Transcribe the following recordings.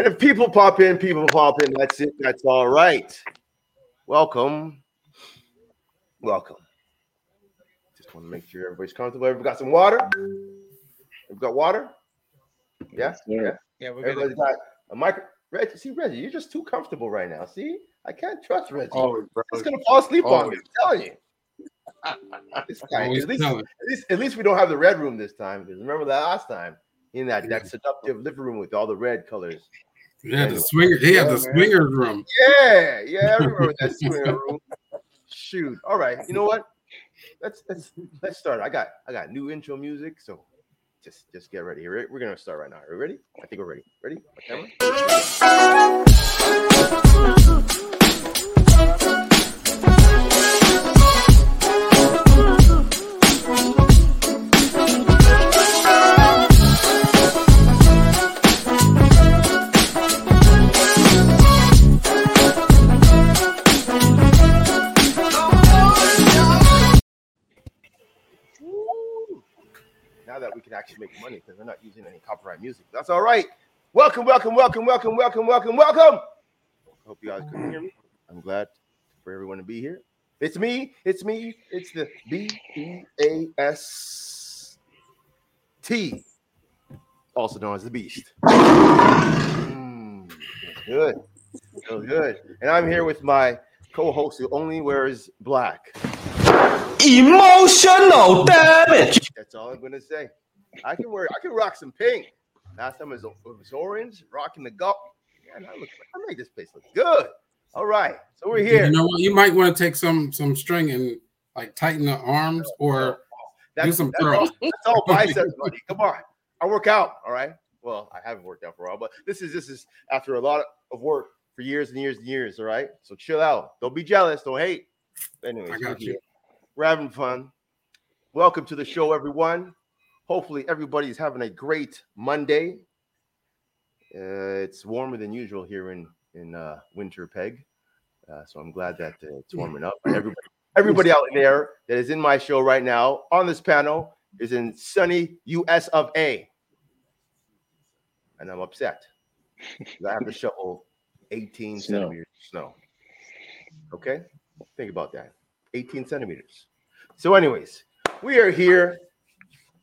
And if people pop in, people pop in. That's it. That's all right. Welcome. Welcome. Just want to make sure everybody's comfortable. Everybody got some water? We've got water? Yeah? Yeah. Yeah, we're Everybody's gonna. got a micro. Reggie, see, Reggie, you're just too comfortable right now. See, I can't trust Reggie. Always, bro. He's gonna fall asleep on me. I'm telling you. This guy, at, least, at, least, at least we don't have the red room this time. Because remember that last time in that, that seductive living room with all the red colors. Yeah, the swinger. He had Yeah, the man. swingers room. Yeah, yeah, I remember that swinger room. Shoot. All right. You know what? Let's let's let's start. I got I got new intro music, so just just get ready. We're, we're gonna start right now. Are we ready? I think we're ready. Ready? My we can actually make money because we're not using any copyright music. That's all right. Welcome, welcome, welcome, welcome, welcome, welcome, welcome. Hope you guys can hear me. I'm glad for everyone to be here. It's me. It's me. It's the B E A S T, also known as the Beast. Mm, good. Feels good. And I'm here with my co-host who only wears black. Emotional damage. That's all I'm gonna say. I can wear, I can rock some pink. Last time it was, it was orange, rocking the golf. Man, I look, I made this place look good. All right, so we're here. You know what? You might want to take some some string and like tighten the arms or That's, some all, curls. that's all biceps, buddy. Come on, I work out. All right. Well, I haven't worked out for a while, but this is this is after a lot of work for years and years and years. All right. So chill out. Don't be jealous. Don't hate. Anyways, I we're got you. We're having fun. Welcome to the show, everyone. Hopefully, everybody's having a great Monday. Uh, it's warmer than usual here in in uh, Winnipeg, uh, so I'm glad that uh, it's warming up. Everybody, everybody out there that is in my show right now on this panel is in sunny U.S. of A, and I'm upset. I have to shovel 18 Snow. centimeters of snow. Okay, think about that. 18 centimeters. So, anyways, we are here.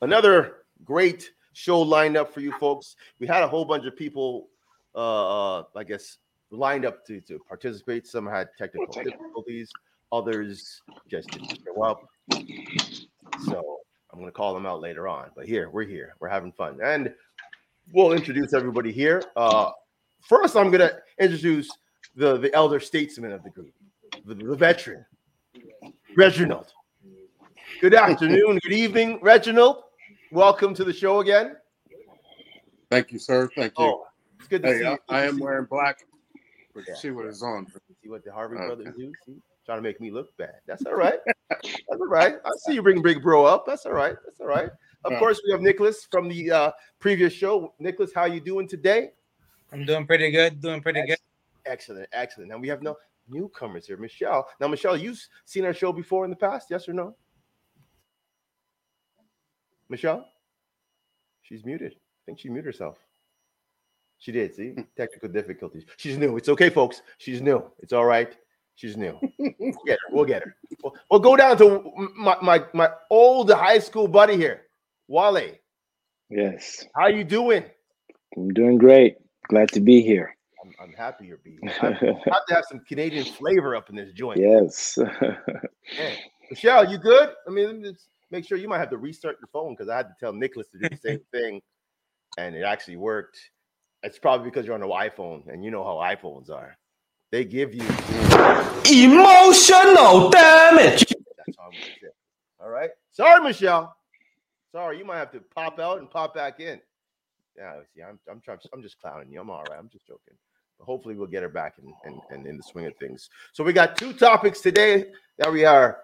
Another great show lined up for you folks. We had a whole bunch of people, uh, uh I guess, lined up to, to participate. Some had technical difficulties, others just didn't show up. So I'm gonna call them out later on. But here, we're here, we're having fun, and we'll introduce everybody here. Uh, first, I'm gonna introduce the the elder statesman of the group, the, the veteran, Reginald. Good afternoon, good evening, Reginald. Welcome to the show again. Thank you, sir. Thank you. Oh, it's good to see you. I, I am see you. wearing black. But Yeah. see what it's on. See what the Harvey Okay. brothers do? See? Trying to make me look bad. That's all right. That's all right. I see you bring Big Bro up. That's all right. That's all right. Of Yeah. course, we have Nicholas from the uh, previous show. Nicholas, how you doing today? I'm doing pretty good. Doing pretty good. Excellent, excellent. Now we have no newcomers here. Michelle. Now, Michelle, you've seen our show before in the past, yes or no? Michelle? She's muted. I think she muted herself. She did. See, hmm. technical difficulties. She's new. It's okay, folks. She's new. It's all right. She's new. We'll get her. We'll get her. We'll, we'll go down to my, my my old high school buddy here, Wale. Yes, How you doing? I'm doing great. Glad to be here. I'm, I'm happy you're being. I have to have some Canadian flavor up in this joint. yes. Michelle, you good? I mean, let me just make sure you might have to restart your phone because I had to tell Nicholas to do the same thing, and it actually worked. It's probably because you're on an iPhone, and you know how iPhones are. They give you. Emotional damage. That's all I'm gonna say. All right. Sorry, Michelle. Sorry, you might have to pop out and pop back in. Yeah, see, I'm I'm trying. I'm just clowning you. I'm all right. I'm just joking. But hopefully, we'll get her back and and and in the swing of things. So we got two topics today that we are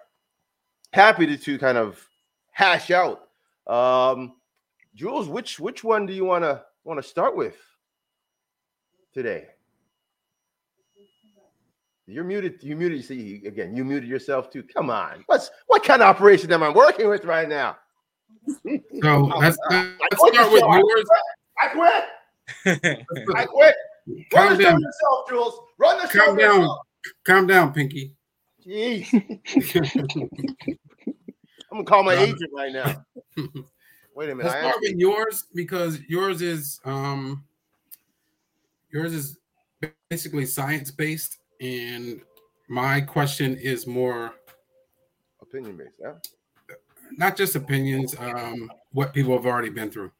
happy to, to kind of hash out. Um, Jules, which which one do you want to want to start with today? You're muted. You muted. See again. You muted yourself too. Come on. What's what kind of operation am I working with right now? So let's, let's start with yours. I quit. I quit. Run Calm the show down. yourself, Jules. Run the show Calm down. yourself. Calm down, Pinky. Jeez. I'm gonna call my Um, agent right now. Wait a minute. Let's start with yours because yours is um yours is basically science based, and my question is more opinion based. Yeah. not just opinions, um, what people have already been through.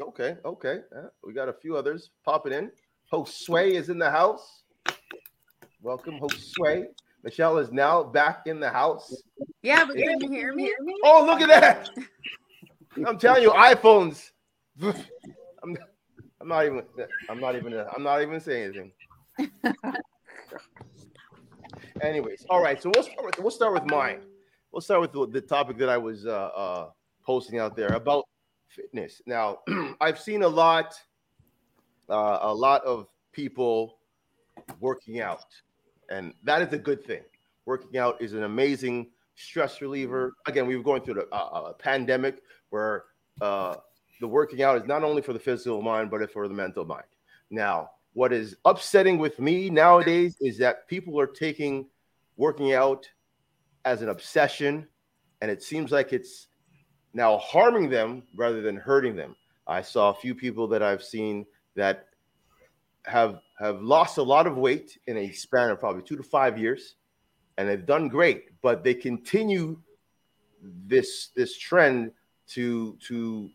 Okay. Okay. Yeah, we got a few others popping in. Josue is in the house. Welcome, Josue. Michelle is now back in the house. Yeah, but can you hear me? Oh, look at that! I'm telling you, iPhones. I'm, I'm not even. I'm not even. I'm not even saying anything. Anyways, all right. So we'll start with, we'll start with mine. We'll start with the, the topic that I was uh, uh, posting out there about fitness. Now, I've seen a lot, uh, a lot of people working out, and that is a good thing. Working out is an amazing stress reliever. Again, we were going through the, uh, a pandemic where uh, the working out is not only for the physical mind, but for the mental mind. Now, what is upsetting with me nowadays is that people are taking working out as an obsession, and it seems like it's now harming them rather than hurting them. I saw a few people that I've seen that have have lost a lot of weight in a span of probably two to five years, and they've done great, but they continue this this trend to to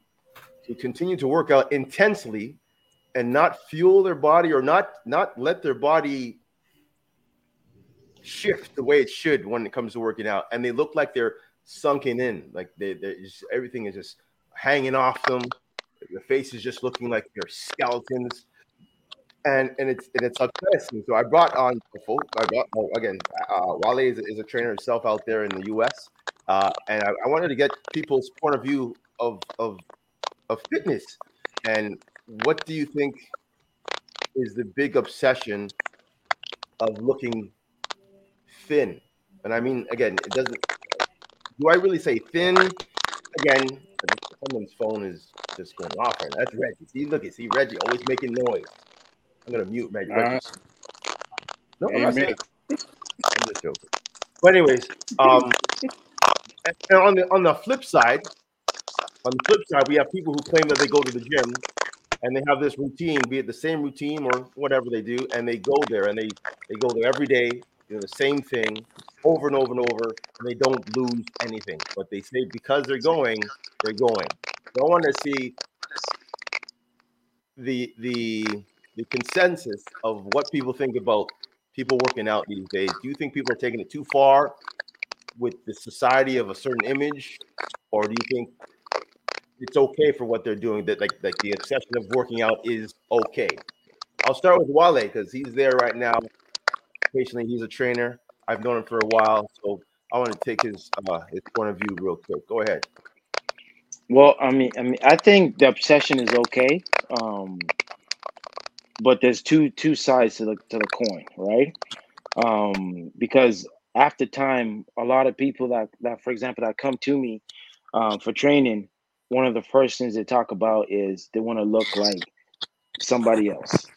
to continue to work out intensely and not fuel their body or not not let their body shift the way it should when it comes to working out. And they look like they're sunken in like they just everything is just hanging off them. The face is just looking like they're skeletons and and it's and it's upsetting so i brought on a folk i brought oh, again uh wale is, is a trainer himself out there in the us uh and I, I wanted to get people's point of view of of of fitness and what do you think is the big obsession of looking thin? And I mean, again, it doesn't. Do I really say thin? Again, someone's phone is just going off and. That's Reggie. See, look see Reggie always making noise. I'm gonna mute. Reggie. Uh, no, I'm not saying. I'm just joking. But anyways, um, and and on the on the flip side, on the flip side, we have people who claim that they go to the gym and they have this routine, be it the same routine or whatever they do, and they go there and they they go there every day, do the same thing over and over and over, and they don't lose anything. But they say because they're going, they're going. So I want to see the the the consensus of what people think about people working out these days. Do you think people are taking it too far with the society of a certain image, or do you think it's okay for what they're doing? That like like the obsession of working out is okay. I'll start with Wale because he's there right now. Patiently, he's a trainer. I've known him for a while, so I want to take his uh, his point of view real quick. Go ahead. Well, I mean, I mean, I think the obsession is okay, um, but there's two two sides to the to the coin, right? Um, because after time, a lot of people that that, for example, that come to me um, for training, one of the first things they talk about is they want to look like somebody else,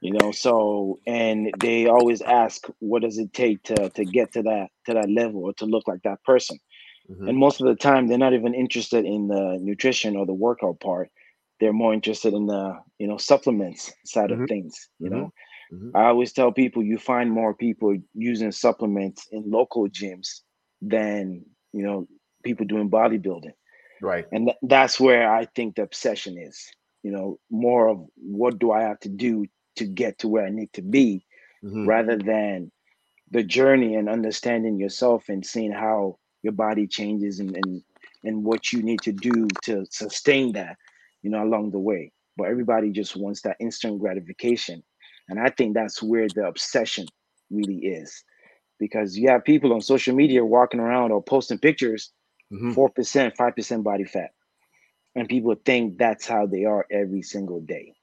you know. So, and they always ask, what does it take to to get to that to that level or to look like that person? Mhm. and most of the time they're not even interested in the nutrition or the workout part they're more interested in the you know supplements side Mhm. of things you Mhm. know Mhm. i always tell people you find more people using supplements in local gyms than you know people doing bodybuilding Right. and th- that's where i think the obsession is you know more of what do i have to do to get to where i need to be Mhm. rather than the journey and understanding yourself and seeing how your body changes and, and and what you need to do to sustain that you know along the way but everybody just wants that instant gratification. And i think that's where the obsession really is because you have people on social media walking around or posting pictures Mhm. 4% 5% body fat. And people think that's how they are every single day.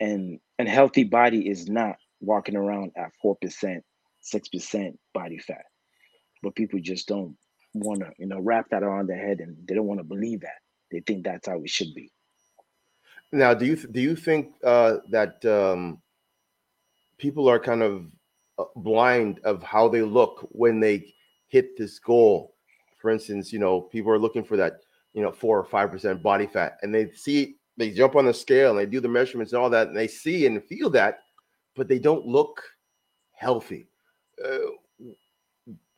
And and healthy body is not walking around at 4% 6% body fat. But people just don't want to you know wrap that around their head and they don't want to believe that. They think that's how it should be Now, do you do you think uh, that um, people are kind of uh, blind of how they look when they hit this goal? For instance, you know, people are looking for that, you know, four or five percent body fat, and they see they jump on the scale and they do the measurements and all that, and they see and feel that, but they don't look healthy. Uh,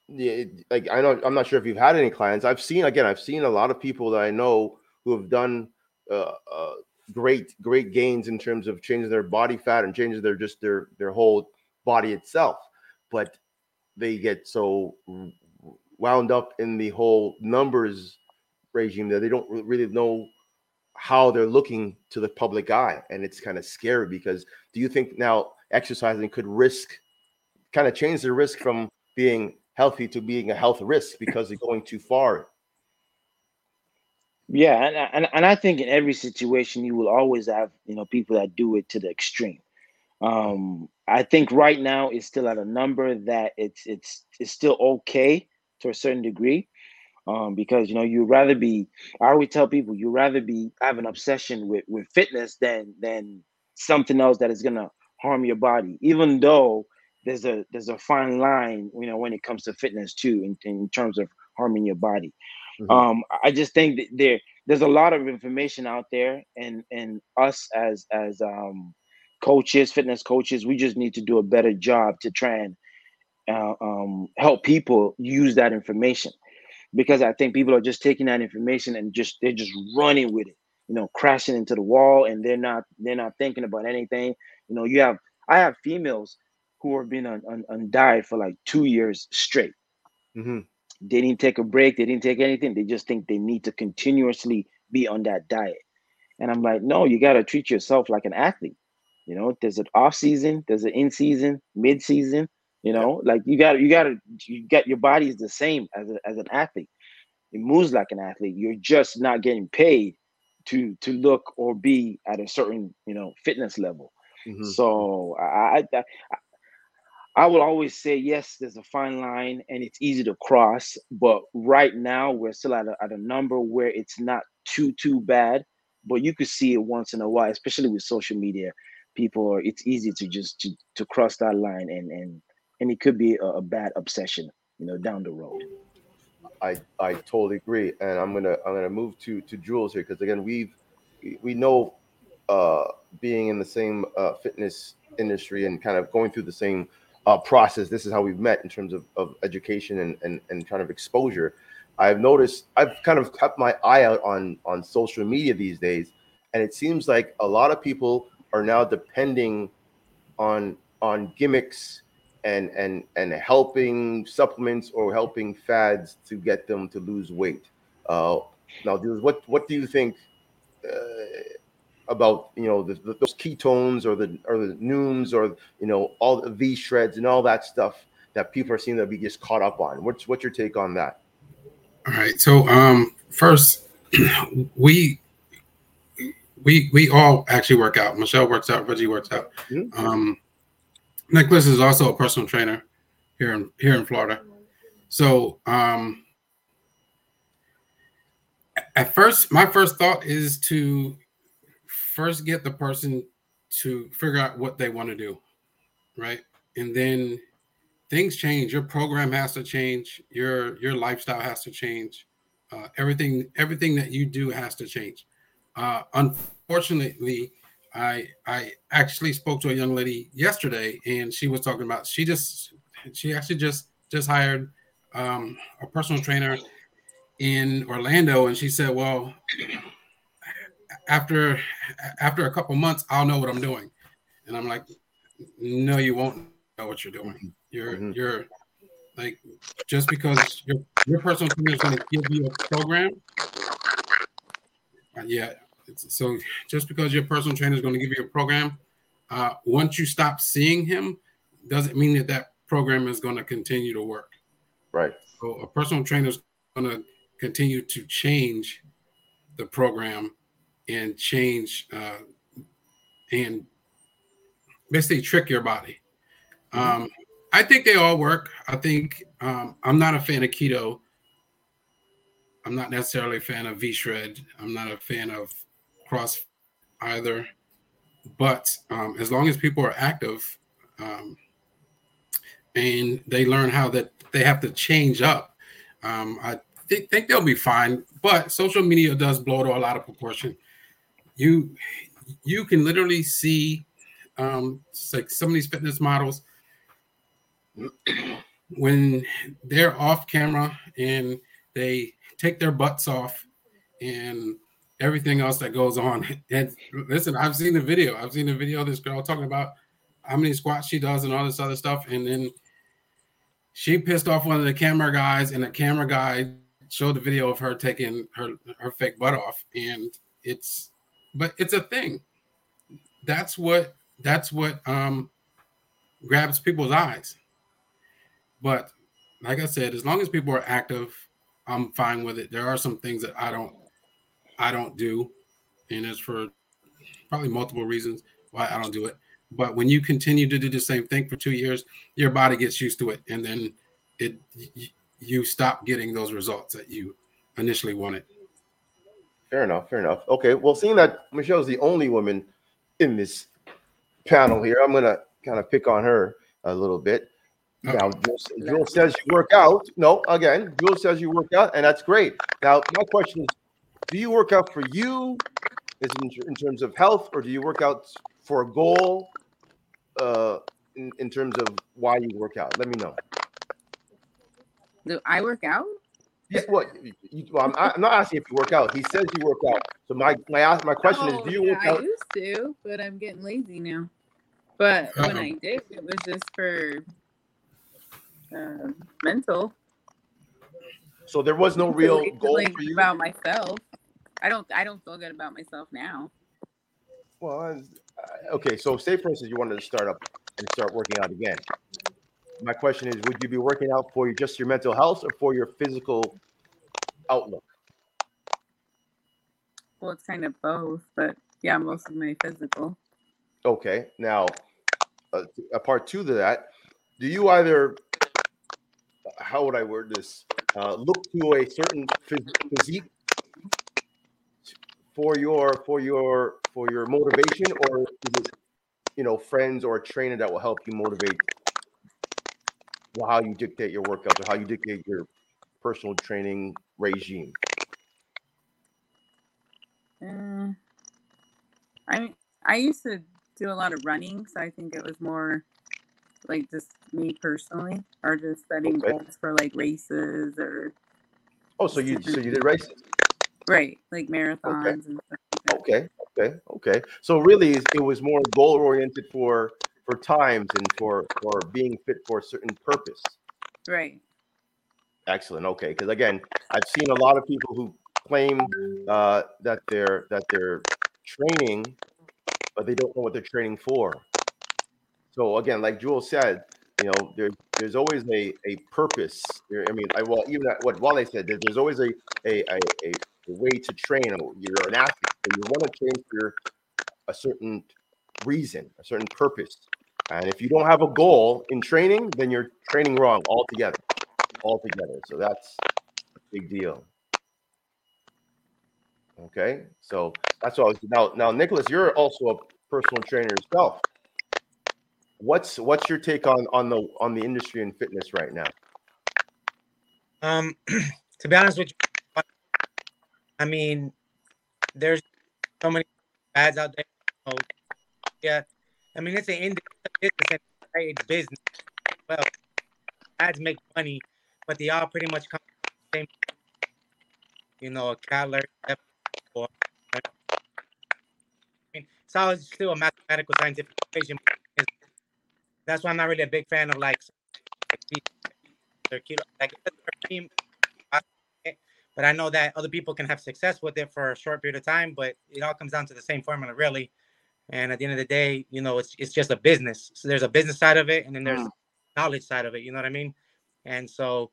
like I know I'm not sure if you've had any clients. I've seen again, I've seen a lot of people that I know who have done uh, uh, great, great gains in terms of changing their body fat and changing their just their their whole body itself, but they get so wound up in the whole numbers regime that they don't really know how they're looking to the public eye and it's kind of scary because do you think now exercising could risk kind of change the risk from being healthy to being a health risk because they're going too far. Yeah, and, and and I think in every situation you will always have you know people that do it to the extreme. Um, I think right now it's still at a number that it's it's it's still okay to a certain degree, um, because you know you'd rather be. I always tell people you'd rather be have an obsession with with fitness than than something else that is gonna harm your body, even though there's a there's a fine line, you know, when it comes to fitness too, in, in terms of harming your body. Mm-hmm. Um, I just think that there there's a lot of information out there, and and us as as um, coaches, fitness coaches, we just need to do a better job to try and uh, um, help people use that information, because I think people are just taking that information and just they're just running with it, you know, crashing into the wall, and they're not they're not thinking about anything. You know, you have I have females who have been on, on, on diet for like two years straight. Mm-hmm. They didn't take a break. They didn't take anything. They just think they need to continuously be on that diet. And I'm like, no, you got to treat yourself like an athlete. You know, there's an off season, there's an in season, mid season. You know, like you got you got to you got your body is the same as a, as an athlete. It moves like an athlete. You're just not getting paid to to look or be at a certain you know fitness level. Mm-hmm. So I, I I will always say yes. There's a fine line, and it's easy to cross. But right now, we're still at a, at a number where it's not too too bad. But you could see it once in a while, especially with social media. People are. It's easy to just to, to cross that line, and and and it could be a, a bad obsession, you know, down the road. I I totally agree, and I'm gonna I'm gonna move to to Jules here because again we've we know uh, being in the same uh, fitness industry and kind of going through the same uh, process. This is how we've met in terms of, of education and, and, and kind of exposure. I've noticed I've kind of kept my eye out on on social media these days, and it seems like a lot of people are now depending on on gimmicks and and and helping supplements or helping fads to get them to lose weight. Uh, now, what what do you think? Uh, about you know the, the, those ketones or the or the Nooms or you know all the V shreds and all that stuff that people are seeing that be just caught up on. What's what's your take on that? All right. So um, first, we we we all actually work out. Michelle works out. Reggie works out. Mm-hmm. Um, Nicholas is also a personal trainer here in here in Florida. So um, at first, my first thought is to first get the person to figure out what they want to do, right? And then things change. Your program has to change. Your your lifestyle has to change. Uh, everything everything that you do has to change. Uh, unfortunately, I I actually spoke to a young lady yesterday, and she was talking about she just she actually just just hired um, a personal trainer in Orlando, and she said, "Well, after after a couple months, I'll know what I'm doing. And I'm like, no, you won't know what you're doing. You're mm-hmm. you're like just because your your personal trainer is going to give you a program. Uh, yeah. So just because your personal trainer is going to give you a program, uh, once you stop seeing him, doesn't mean that that program is going to continue to work. Right. So a personal trainer is going to continue to change the program and change uh, and basically trick your body. Mm-hmm. Um, I think they all work. I think um, I'm not a fan of keto. I'm not necessarily a fan of V shred. I'm not a fan of cross either. But um, as long as people are active um, and they learn how that they have to change up, um, I think, think they'll be fine. But social media does blow to a lot of proportion. You you can literally see um, like some of these fitness models when they're off camera and they take their butts off and everything else that goes on. And listen, I've seen the video. I've seen the video of this girl talking about how many squats she does and all this other stuff. And then she pissed off one of the camera guys, and the camera guy showed the video of her taking her her fake butt off. And it's but it's a thing. That's what that's what um grabs people's eyes. But like I said, as long as people are active, I'm fine with it. There are some things that I don't I don't do, and it's for probably multiple reasons why I don't do it. But when you continue to do the same thing for two years, your body gets used to it, and then it you stop getting those results that you initially wanted. Fair enough. Fair enough. Okay. Well, seeing that Michelle's the only woman in this panel here, I'm gonna kind of pick on her a little bit. Now, Jewel, Jewel says you work out. No, again, Jewel says you work out, and that's great. Now, my question is, do you work out for you, is in, in terms of health, or do you work out for a goal, uh, in, in terms of why you work out? Let me know. Do I work out? Yeah, what? You, well, I'm, I'm not asking if you work out. He says you work out. So my my ask my question Oh, is, do you yeah, work out? I used to, but I'm getting lazy now. But when Uh-oh. I did, it was just for uh, mental. So there was no real Feeling goal for you. about myself. I don't. I don't feel good about myself now. Well, uh, okay. So say for instance you wanted to start up and start working out again. My question is, would you be working out for just your mental health or for your physical outlook? Well, it's kind of both, but yeah, most of my physical. Okay. Now, uh, a part two to that, do you either, how would I word this, uh, look to a certain phys- physique for your for your for your motivation, or is it, you know, friends or a trainer that will help you motivate how you dictate your workouts or how you dictate your personal training regime? Uh, I I used to do a lot of running, so I think it was more like just me personally, or just setting Okay. goals for like races or Oh, so you so you did races. right, like marathons and stuff. like. Okay, okay, okay. So really, it was more goal oriented for for times and for for being fit for a certain purpose. Right. Excellent. Okay, because again, I've seen a lot of people who claim uh, that they're that they're training, but they don't know what they're training for. So again, like Jewel said, you know, there, there's always a, a purpose. There, I mean, I well, even at what Wale said, there, there's always a a, a, a a way to train. You're an athlete, so you want to train for a certain reason, a certain purpose. And if you don't have a goal in training, then you're training wrong altogether. Altogether. So that's a big deal. Okay, so that's all. Now, now, Nicholas, you're also a personal trainer yourself. What's what's your take on on the on the industry and fitness right now? Um, to be honest with you, I mean, there's so many ads out there. yeah, I mean, it's an industry, business, business. Well, ads make money, but they all pretty much come from the same. You know, a Cutler, or I mean, it's still a mathematical scientific equation. That's why I'm not really a big fan of like their keto. Like, but I know that other people can have success with it for a short period of time. But it all comes down to the same formula, really. And at the end of the day, you know, it's it's just a business. So there's a business side of it, and then there's Mm. knowledge side of it. You know what I mean? And so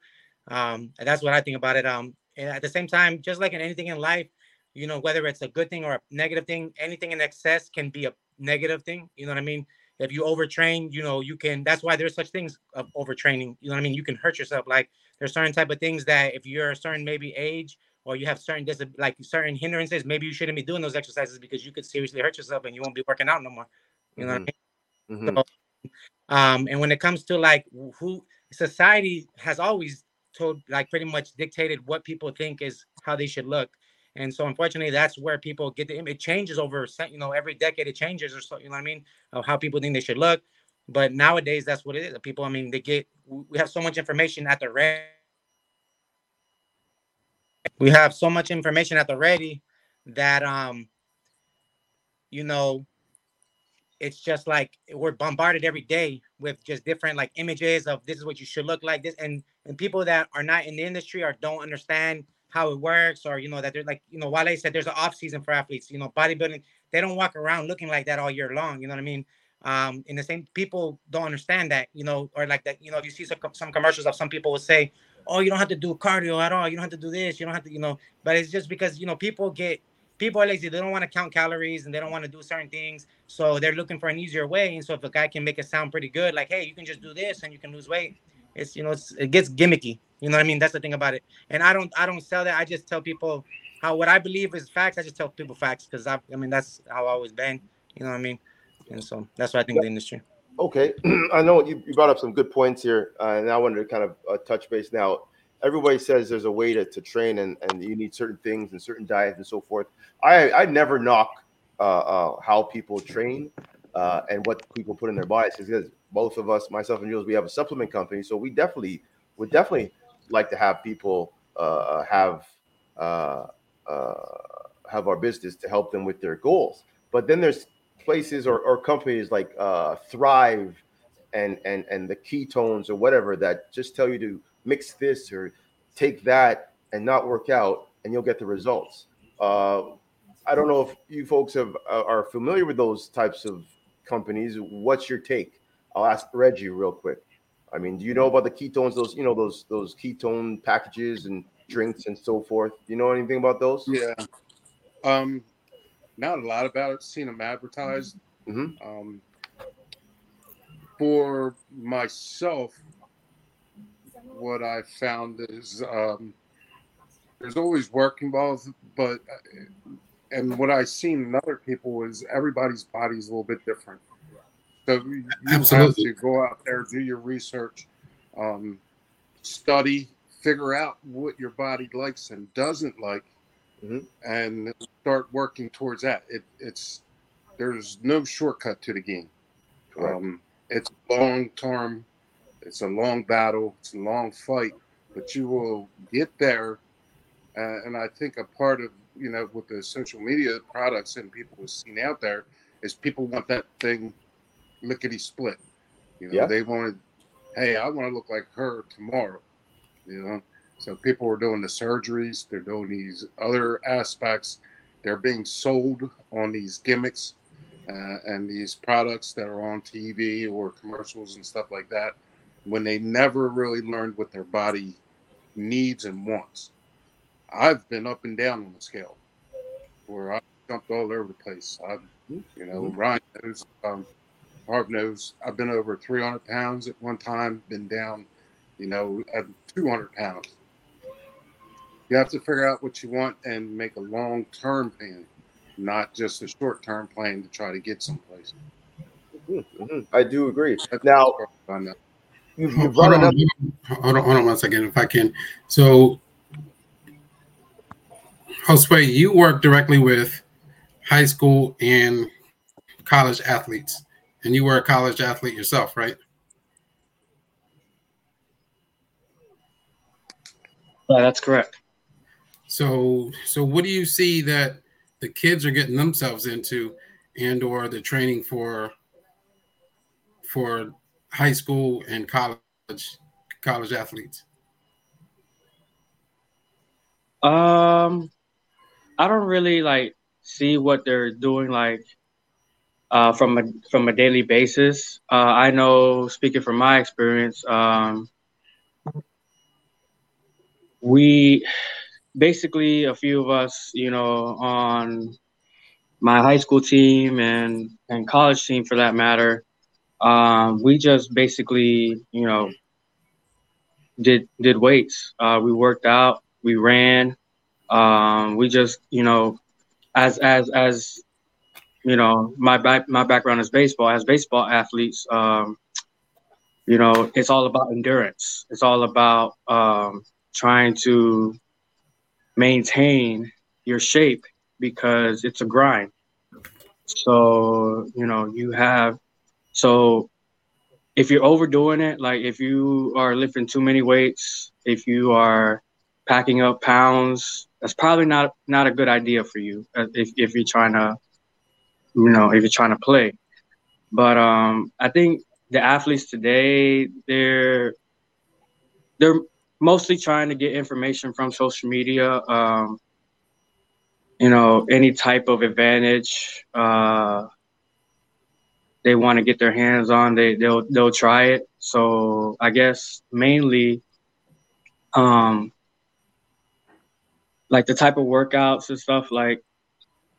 um, that's what I think about it. Um, and at the same time, just like in anything in life, you know, whether it's a good thing or a negative thing, anything in excess can be a negative thing. You know what I mean? If you overtrain, you know, you can. That's why there's such things of overtraining. You know what I mean? You can hurt yourself. Like there's certain type of things that if you're a certain maybe age or you have certain dis- like certain hindrances, maybe you shouldn't be doing those exercises because you could seriously hurt yourself and you won't be working out no more. You know what I mean? Mhm. So, um, and when it comes to like who society has always told, like pretty much dictated what people think is how they should look. And so, unfortunately, that's where people get the it changes over, you know, every decade it changes or so, you know what I mean, of how people think they should look. But nowadays, that's what it is. People, I mean, they get, we have so much information at the ready. We have so much information at the ready that, um, you know, it's just like we're bombarded every day with just different like images of this is what you should look like this and and people that are not in the industry or don't understand how it works or you know that they're like you know Wale said there's an off season for athletes you know bodybuilding they don't walk around looking like that all year long you know what I mean? Um and the same people don't understand that you know or like that you know if you see some, some commercials of some people will say oh you don't have to do cardio at all. You don't have to do this. You don't have to you know. But it's just because you know people get people are lazy. They don't want to count calories and they don't want to do certain things. So they're looking for an easier way. And so if a guy can make it sound pretty good like hey you can just do this and you can lose weight it's you know it's, it gets gimmicky. You know what i mean? That's the thing about it. And i don't i don't sell that. I just tell people how what i believe is facts. I just tell people facts because I, I mean that's how i've always been. You know what i mean? And so that's what i think of the industry Okay, I know you, you brought up some good points here, uh, and I wanted to kind of uh, touch base now. Everybody says there's a way to, to train, and, and you need certain things and certain diets and so forth. I I never knock uh, uh, how people train uh, and what people put in their bodies because both of us, myself and Jules, we have a supplement company, so we definitely would definitely like to have people uh, have have our business to help them with their goals. But then there's places or, or companies like uh, Thrive and and and the ketones or whatever that just tell you to mix this or take that and not work out and you'll get the results. Uh, I don't know if you folks have uh, are familiar with those types of companies. What's your take? I'll ask Reggie real quick. I mean, do you know about the ketones? Those you know those those ketone packages and drinks and so forth. Do you know anything about those? Yeah. Um, not a lot about it. Seen them advertised. Mhm. Um, for myself, what I found is um, there's always work involved, but and what I've seen in other people is everybody's body is a little bit different. So you have to go out there, do your research, um, study, figure out what your body likes and doesn't like, Mhm. and start working towards that. It, it's there's no shortcut to the game. Um, it's long term. It's a long battle. It's a long fight, but you will get there. Uh, and I think a part of you know with the social media products and people have seen out there is people want that thing lickety split. You know, Yeah. they wanted, hey, I want to look like her tomorrow. You know, so people are doing the surgeries. They're doing these other aspects. They're being sold on these gimmicks uh, and these products that are on TV or commercials and stuff like that when they never really learned what their body needs and wants. I've been up and down on the scale where I jumped all over the place. I've, you know, Ryan knows, um, Harv knows, I've been over 300 pounds at one time, been down, you know, at 200 pounds. You have to figure out what you want and make a long term plan, not just a short term plan to try to get someplace. Mhm, mhm. I do agree. Now on you, you Hold on, hold on, hold on one second, if I can. So, Josue, you work directly with high school and college athletes, and you were a college athlete yourself, right? Yeah, that's correct. So, so what do you see that the kids are getting themselves into, and or the training for for high school and college college athletes? Um, I don't really like see what they're doing like uh, from a from a daily basis. Uh, I know, speaking from my experience, um, we basically a few of us, you know, on my high school team and and college team for that matter, um, we just basically, you know, did did weights. Uh, we worked out, we ran, Um, we just, you know, as as as you know, my back my background is baseball. As baseball athletes, um, you know, it's all about endurance. It's all about um, trying to maintain your shape because it's a grind. So, you know, you have so if you're overdoing it, like if you are lifting too many weights, if you are packing up pounds, that's probably not not a good idea for you uh, if, if you're trying to, you know, if you're trying to play. But um, I think the athletes today, they're they're mostly trying to get information from social media. Um, you know, any type of advantage uh, they want to get their hands on, they they'll they'll try it. So I guess mainly, um, like the type of workouts and stuff like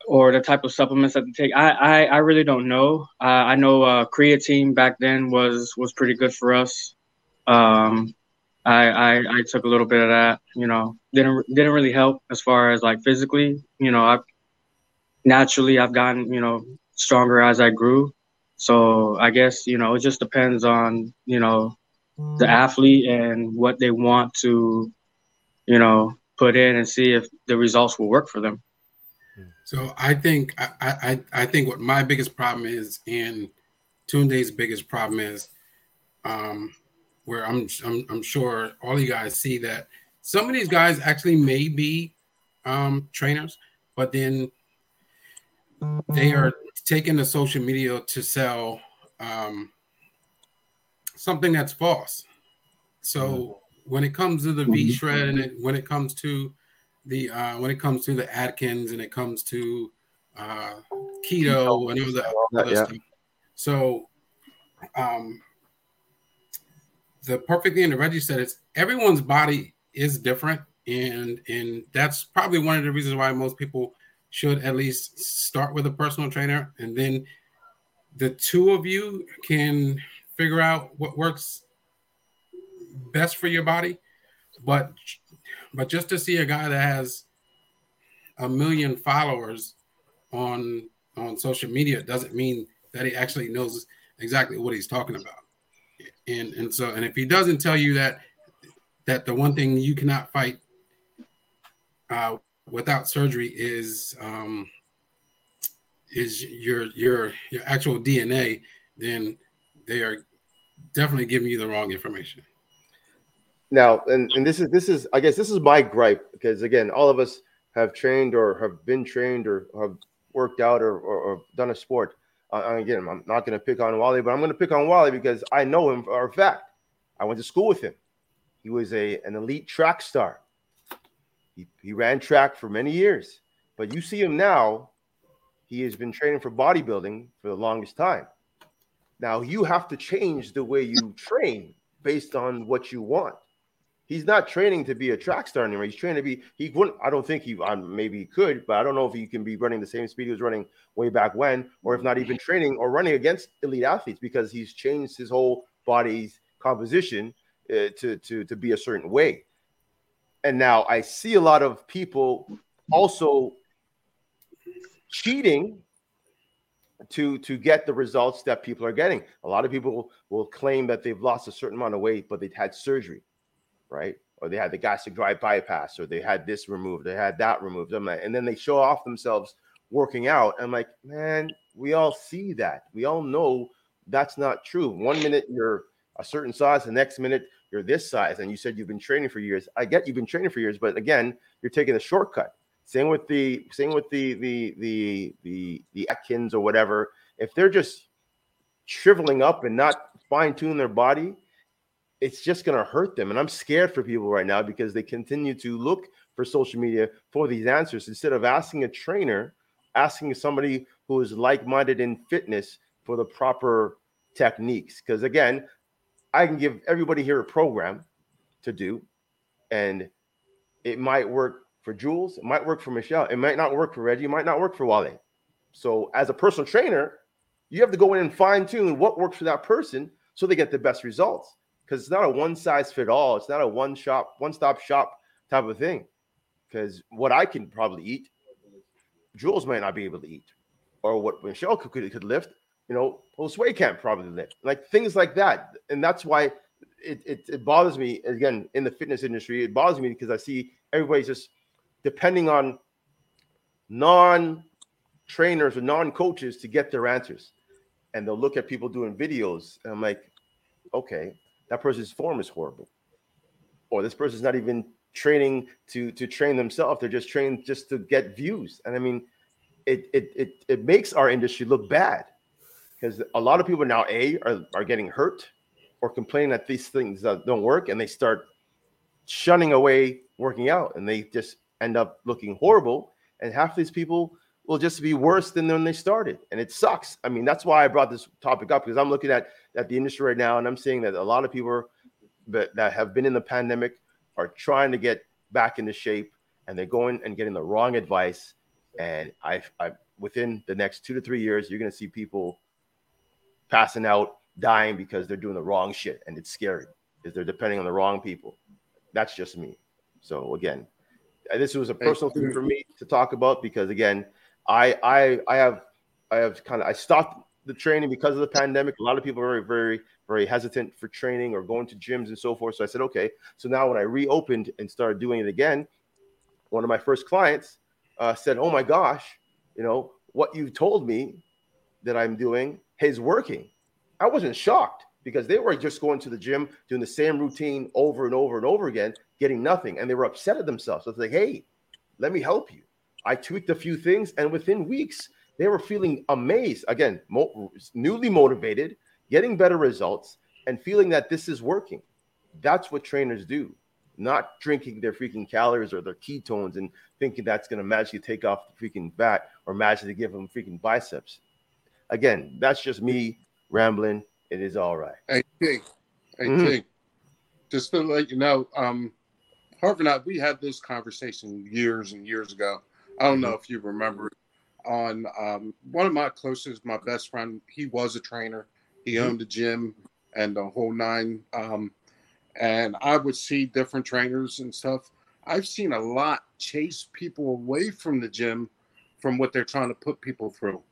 or the type of supplements that they take. I I, I really don't know. Uh, I know uh, creatine back then was was pretty good for us. Um, I, I I took a little bit of that. You know, didn't didn't really help as far as like physically. You know, I naturally I've gotten you know stronger as I grew. So I guess you know it just depends on you know the athlete and what they want to you know put in and see if the results will work for them. So I think I, I I think what my biggest problem is, and Tunde's biggest problem is, um, where I'm, I'm I'm sure all you guys see that some of these guys actually may be um, trainers, but then they are taking the social media to sell um, something that's false. So when it comes to the V shred and it, when it comes to the uh, when it comes to the Atkins and it comes to uh, keto and all that, other yeah. stuff. So um, the perfect thing that Reggie said is everyone's body is different, and and that's probably one of the reasons why most people should at least start with a personal trainer, and then the two of you can figure out what works best for your body. But but just to see a guy that has a million followers on on social media doesn't mean that he actually knows exactly what he's talking about and and so and if he doesn't tell you that that the one thing you cannot fight uh, without surgery is um, is your your your actual DNA, then they are definitely giving you the wrong information. Now, and, and this is this is I guess this is my gripe because again, all of us have trained or have been trained or have worked out or, or, or done a sport. Uh, again, I'm not going to pick on Wally, but I'm going to pick on Wally because I know him for a fact. I went to school with him. He was a an elite track star. He, he ran track for many years, but you see him now. He has been training for bodybuilding for the longest time. Now you have to change the way you train based on what you want. He's not training to be a track star anymore. He's training to be. He wouldn't. I don't think he. Maybe he could, but I don't know if he can be running the same speed he was running way back when, or if not even training or running against elite athletes because he's changed his whole body's composition uh, to to to be a certain way. And now I see a lot of people also cheating to to get the results that people are getting. A lot of people will claim that they've lost a certain amount of weight, but they've had surgery, right? Or they had the gastric drive bypass, or they had this removed, they had that removed. I'm like, and then they show off themselves working out. I'm like, man, we all see that. We all know that's not true. One minute you're a certain size, the next minute you're this size, and you said you've been training for years. I get you've been training for years, but again, you're taking a shortcut. Same with the same with the the the the the Atkins or whatever. If they're just shriveling up and not fine tune their body, it's just going to hurt them. And I'm scared for people right now because they continue to look for social media for these answers instead of asking a trainer, asking somebody who is like minded in fitness for the proper techniques. Because again, I can give everybody here a program to do, and it might work for Jules, it might work for Michelle, it might not work for Reggie, it might not work for Wale. So, as a personal trainer, you have to go in and fine tune what works for that person so they get the best results. Because it's not a one size fit all, it's not a one shop, one stop shop type of thing. because what I can probably eat, Jules might not be able to eat, or what Michelle could, could, could lift, you know, Josue can't probably lift, like things like that. And that's why it, it, it bothers me again in the fitness industry. It bothers me because I see everybody's just depending on non trainers or non coaches to get their answers. And they'll look at people doing videos, and I'm like, okay, that person's form is horrible. Or this person's not even training to to train themselves. They're just trained just to get views. And I mean, it it it, it makes our industry look bad because a lot of people now a are, are getting hurt or complaining that these things uh, don't work and they start shunning away working out and they just end up looking horrible and half these people will just be worse than when they started and it sucks. I mean that's why i brought this topic up because i'm looking at at the industry right now and i'm seeing that a lot of people that, that have been in the pandemic are trying to get back into shape and they're going and getting the wrong advice. And i i within the next two to three years you're going to see people passing out dying because they're doing the wrong shit and it's scary because they're depending on the wrong people. That's just me. So again this was a personal thing for me to talk about because again I I I have I have kind of I stopped the training because of the pandemic. A lot of people are very very very hesitant for training or going to gyms and so forth. So I said okay. So now when I reopened and started doing it again, one of my first clients uh, said, "Oh my gosh, you know what you told me that I'm doing is working." I wasn't shocked because they were just going to the gym doing the same routine over and over and over again, getting nothing, and they were upset at themselves. So it's like, "Hey, let me help you." I tweaked a few things, and within weeks, they were feeling amazed. Again, mo- newly motivated, getting better results, and feeling that this is working. That's what trainers do, not drinking their freaking calories or their ketones and thinking that's going to magically take off the freaking fat or magically give them freaking biceps. Again, that's just me rambling. It is all right. I think, I mm-hmm. T, just to let you know, um, and I, we had this conversation years and years ago I don't know mm-hmm. if you remember on um, one of my closest, my best friend, he was a trainer. He mm-hmm. owned a gym and the whole nine. Um, and I would see different trainers and stuff. I've seen a lot chase people away from the gym from what they're trying to put people through.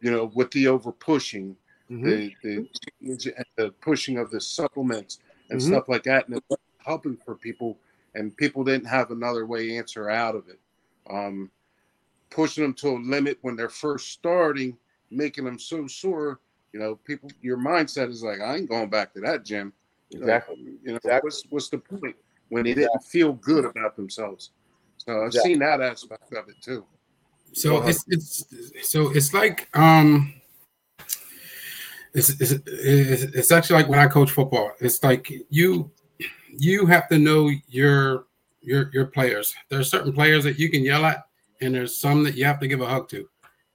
You know, with the over pushing, mm-hmm. the, the, the pushing of the supplements and mm-hmm. stuff like that, and helping for people. And people didn't have another way answer out of it um, pushing them to a limit when they're first starting, making them so sore. You know, people, your mindset is like, I ain't going back to that gym. Exactly. You know, exactly. what's what's the point when they didn't feel good about themselves? So I've exactly. seen that aspect of it too. So it's it's so it's like um it's, it's it's actually like when I coach football. It's like you you have to know your your your players. There are certain players that you can yell at, and there's some that you have to give a hug to.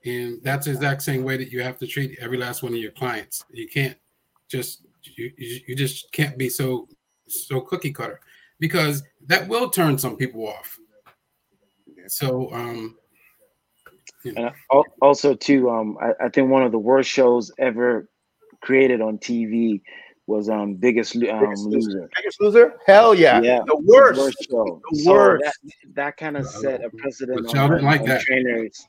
And that's the exact same way that you have to treat every last one of your clients. You can't just you, you just can't be so so cookie cutter because that will turn some people off. So um and also too um I, I think one of the worst shows ever created on TV was um biggest um biggest loser. Biggest loser? Hell yeah. Yeah. The worst. The worst show. The so worst. That, that kind of set a precedent but on, like on trainers,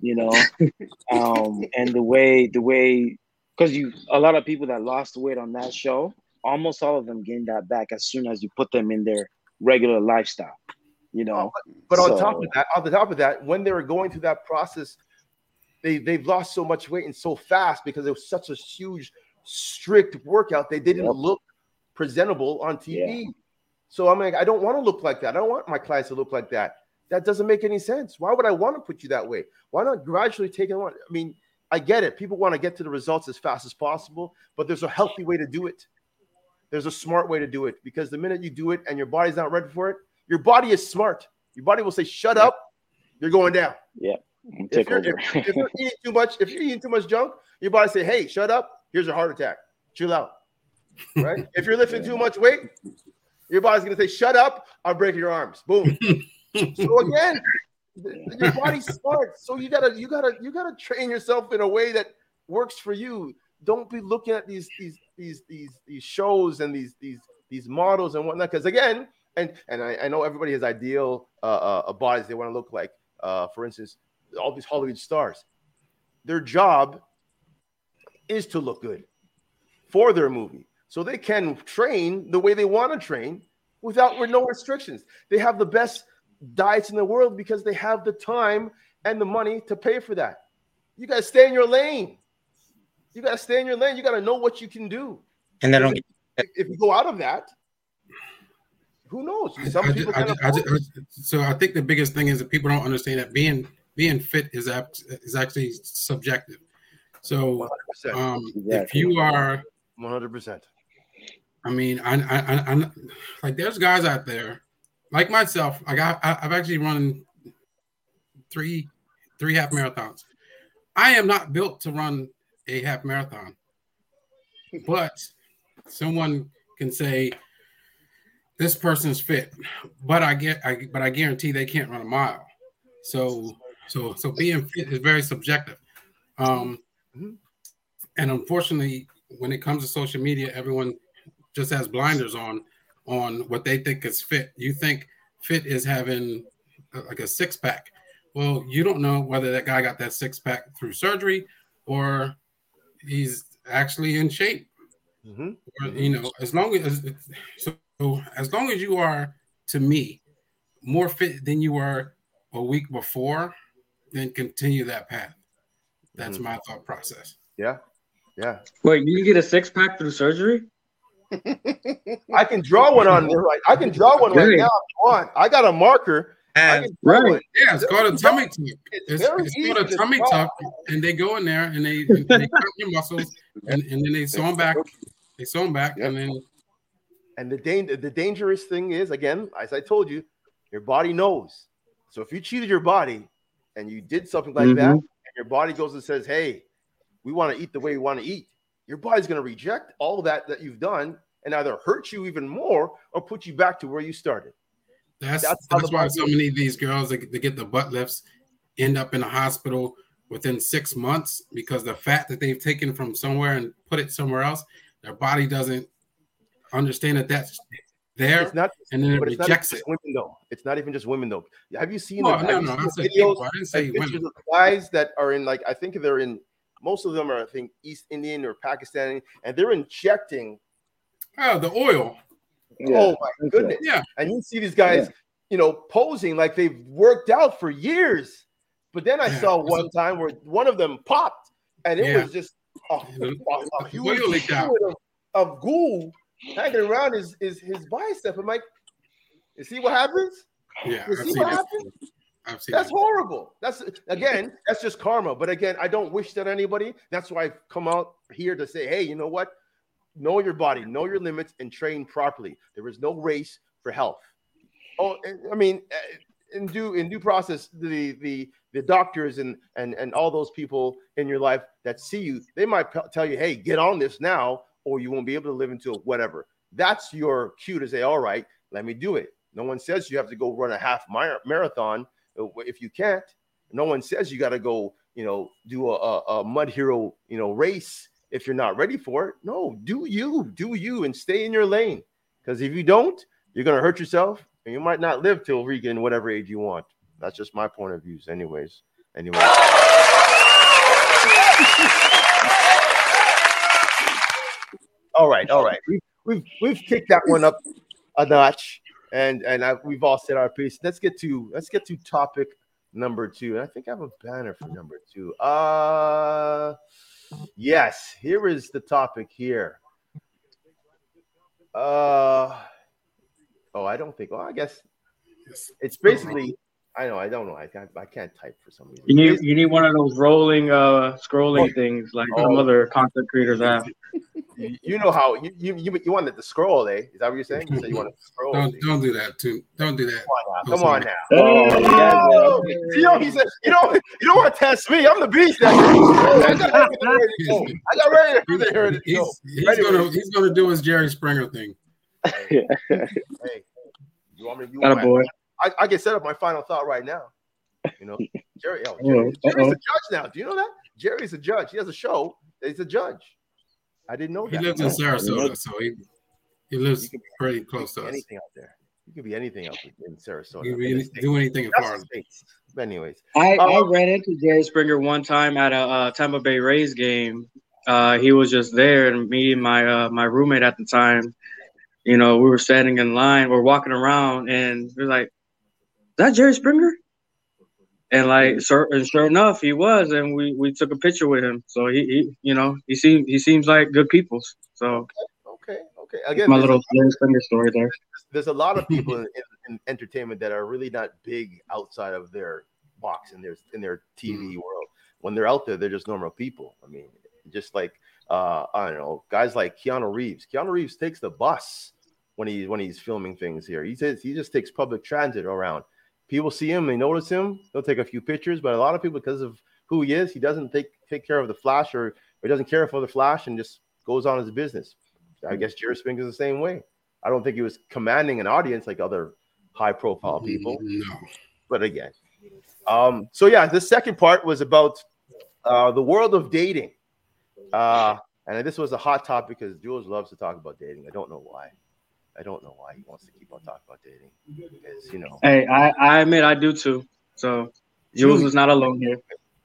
you know. um and the way the way because you a lot of people that lost weight on that show, almost all of them gained that back as soon as you put them in their regular lifestyle. You know. Oh, but, but so, on top of that, on the top of that, when they were going through that process, they they've lost so much weight and so fast because it was such a huge strict workout. They didn't yep. look presentable on TV. Yeah. So I'm like, I don't want to look like that. I don't want my clients to look like that. That doesn't make any sense. Why would I want to put you that way? Why not gradually take it on? I mean, I get it. People want to get to the results as fast as possible, but there's a healthy way to do it. There's a smart way to do it because the minute you do it and your body's not ready for it, your body is smart. Your body will say, "Shut up, you're going down." Yeah. If you're, if, if you're, eating too much, if you're eating too much junk, your body say, "Hey, shut up, here's a heart attack. Chill out. Right? if you're lifting too much weight, your body's gonna say, "Shut up! I'll break your arms." Boom. so again, your body's smart. So you gotta, you gotta, you gotta train yourself in a way that works for you. Don't be looking at these these these these these shows and these these these models and whatnot. Because again, and and I, I know everybody has ideal uh, uh, bodies they want to look like. Uh, for instance, all these Hollywood stars, their job is to look good for their movie, so they can train the way they want to train without with no restrictions. They have the best diets in the world because they have the time and the money to pay for that. You got to stay in your lane. You got to stay in your lane. You got to know what you can do. And they don't If, if you go out of that, who knows? Some I ju- people I can I ju- I ju- so I think the biggest thing is that people don't understand that being being fit is ap- is actually subjective. So 100%. um, if you are, 100%. I mean, I, I, I, I like there's guys out there like myself. Like I, I- I've actually run three three half marathons. I am not built to run a half marathon, but someone can say this person's fit, but I get I but I guarantee they can't run a mile. So so so being fit is very subjective. Um And unfortunately when it comes to social media, everyone just has blinders on on what they think is fit. You think fit is having uh, like a six pack. Well, you don't know whether that guy got that six pack through surgery or he's actually in shape. Mhm. Or, you know, as long as so as long as you are to me more fit than you were a week before, then continue that path. That's Mhm. my thought process. Yeah. Yeah. Wait, you can get a six pack through surgery? I can draw one on there. Right. I can draw one right now if you want. I got a marker. And Right. one. Yeah, it's called a tummy tuck. It's, It's, it's called a tummy tuck, and they go in there and they, and they cut your muscles, and, and then they sew them back. They sew them back, and then And the dan- the dangerous thing is, again, as I told you, your body knows. So if you cheated your body and you did something like that, Mhm. and your body goes and says, "Hey, we want to eat the way we want to eat," your body's going to reject all that that you've done and either hurt you even more or put you back to where you started. That's That's that's, why so many of these girls that, that get the butt lifts end up in a hospital within six months because the fat that they've taken from somewhere and put it somewhere else, their body doesn't understand that that's there, It's not, and then it but it's not rejects just it. women though. It's not even just women though. Have you seen? Well, the, no, have you no, seen the videos? I didn't say like women. guys that are in like I think they're in most of them are I think East Indian or Pakistani, and they're injecting. Oh, the oil. Yeah. Oh my goodness! Yeah. And you see these guys, you know, posing like they've worked out for years. But then I Yeah. saw one time where one of them popped, and it Yeah. was just a, a, a The huge oil leaked out. of, of goo hanging around his, his his bicep. I'm like, you see what happens? Yeah, You I've see seen what happens? That's that. horrible. That's again, that's just karma. But again, I don't wish that anybody. That's why I've come out here to say, hey, you know what? Know your body, know your limits, and train properly. There is no race for health. Oh, I mean, uh, in due in due process, the the the doctors and and and all those people in your life that see you, they might tell you, hey, get on this now, or you won't be able to live until whatever. That's your cue to say, all right, let me do it. No one says you have to go run a half mar- marathon uh, if you can't. No one says you got to go, you know, do a, a, mud hero, you know, race if you're not ready for it. No, do you, do you, and stay in your lane. Because if you don't, you're gonna hurt yourself, and you might not live till Regan, whatever age you want. That's just my point of views, anyways. Anyway. All right, all right. We've we've we've kicked that one up a notch, and and I, we've all said our piece. Let's get to let's get to topic number two. And I think I have a banner for number two. Uh yes, here is the topic here. Uh oh, I don't think. Oh, I guess it's basically. I know. I don't know. I can't. I can't type for some reason. You need you need one of those rolling uh scrolling things like some Oh. other content creators have. You, you know how you, you you you wanted to scroll, eh? Is that what you're saying? You said you wanted to scroll. Don't don't do that too. Don't do that. Come on now. Oh, yeah, Oh, you know, he said, you know, you don't want to test me. I'm the beast. Now. I got everything ready to go. I got ready everything ready to go. He's, he's gonna he's gonna do his Jerry Springer thing. Hey, you want me to? You Got a want boy. I, I can set up my final thought right now. You know, Jerry, oh, Jerry Jerry's a judge now. Do you know that? Jerry's a judge. He has a show. He's a judge. I didn't know He that. lives in Sarasota, so he he lives You can be pretty close to us. anything out there. You could be anything up in Sarasota. You in can do anything in That's Florida. But anyways, I, I Um, ran into Jerry Springer one time at a uh, Tampa Bay Rays game. Uh, he was just there, and me and my uh, my roommate at the time, you know, we were standing in line, we're walking around, and we're like, "Is that Jerry Springer?" And like, sure, and sure enough, he was, and we we took a picture with him. So he, he you know, he seems he seems like good people. So okay, okay. Again, my little Jerry Springer story there. there's a lot of people in, in, in entertainment that are really not big outside of their box in their in their TV world. When they're out there, they're just normal people. I mean, just like uh, I don't know, guys like Keanu Reeves. Keanu Reeves takes the bus when he when he's filming things here. He says he just takes public transit around. People see him, they notice him, they'll take a few pictures, but a lot of people, because of who he is, he doesn't take take care of the flash or, or doesn't care for the flash and just goes on his business. I guess Jerry is the same way. I don't think he was commanding an audience like other high profile people No. but again. Um, so yeah, the second part was about uh, the world of dating. Uh, and this was a hot topic because Jules loves to talk about dating. I don't know why. I don't know why he wants to keep on talking about dating. Because you know, Hey, I, I admit I do too. So Jules is not alone here.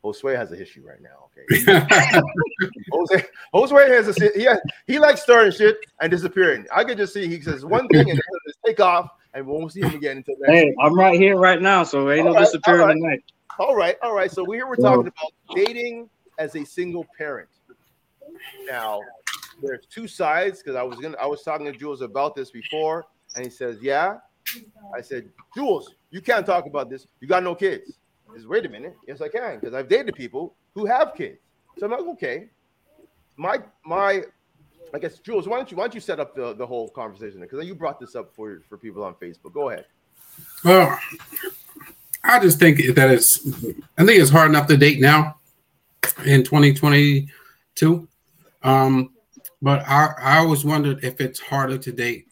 Josue has a history right now. Okay, Jose Josue has a he has, he likes starting shit and disappearing. I could just see he says one thing and then take off and we won't see him again until next. Hey, week. I'm right here right now, so ain't no All right, disappearing all right. tonight. All right, all right. So we here we're talking about dating as a single parent. Now, there's two sides because I was gonna I was talking to Jules about this before, and he says, Yeah. I said, Jules, you can't talk about this. You got no kids. He says, Wait a minute. Yes, I can, because I've dated people who have kids. So I'm like, okay. My my I guess Jules, why don't you why don't you set up the, the whole conversation because you brought this up for for people on Facebook. Go ahead. Well, I just think that it's. I think it's hard enough to date now in 2022. Um, but I, I always wondered if it's harder to date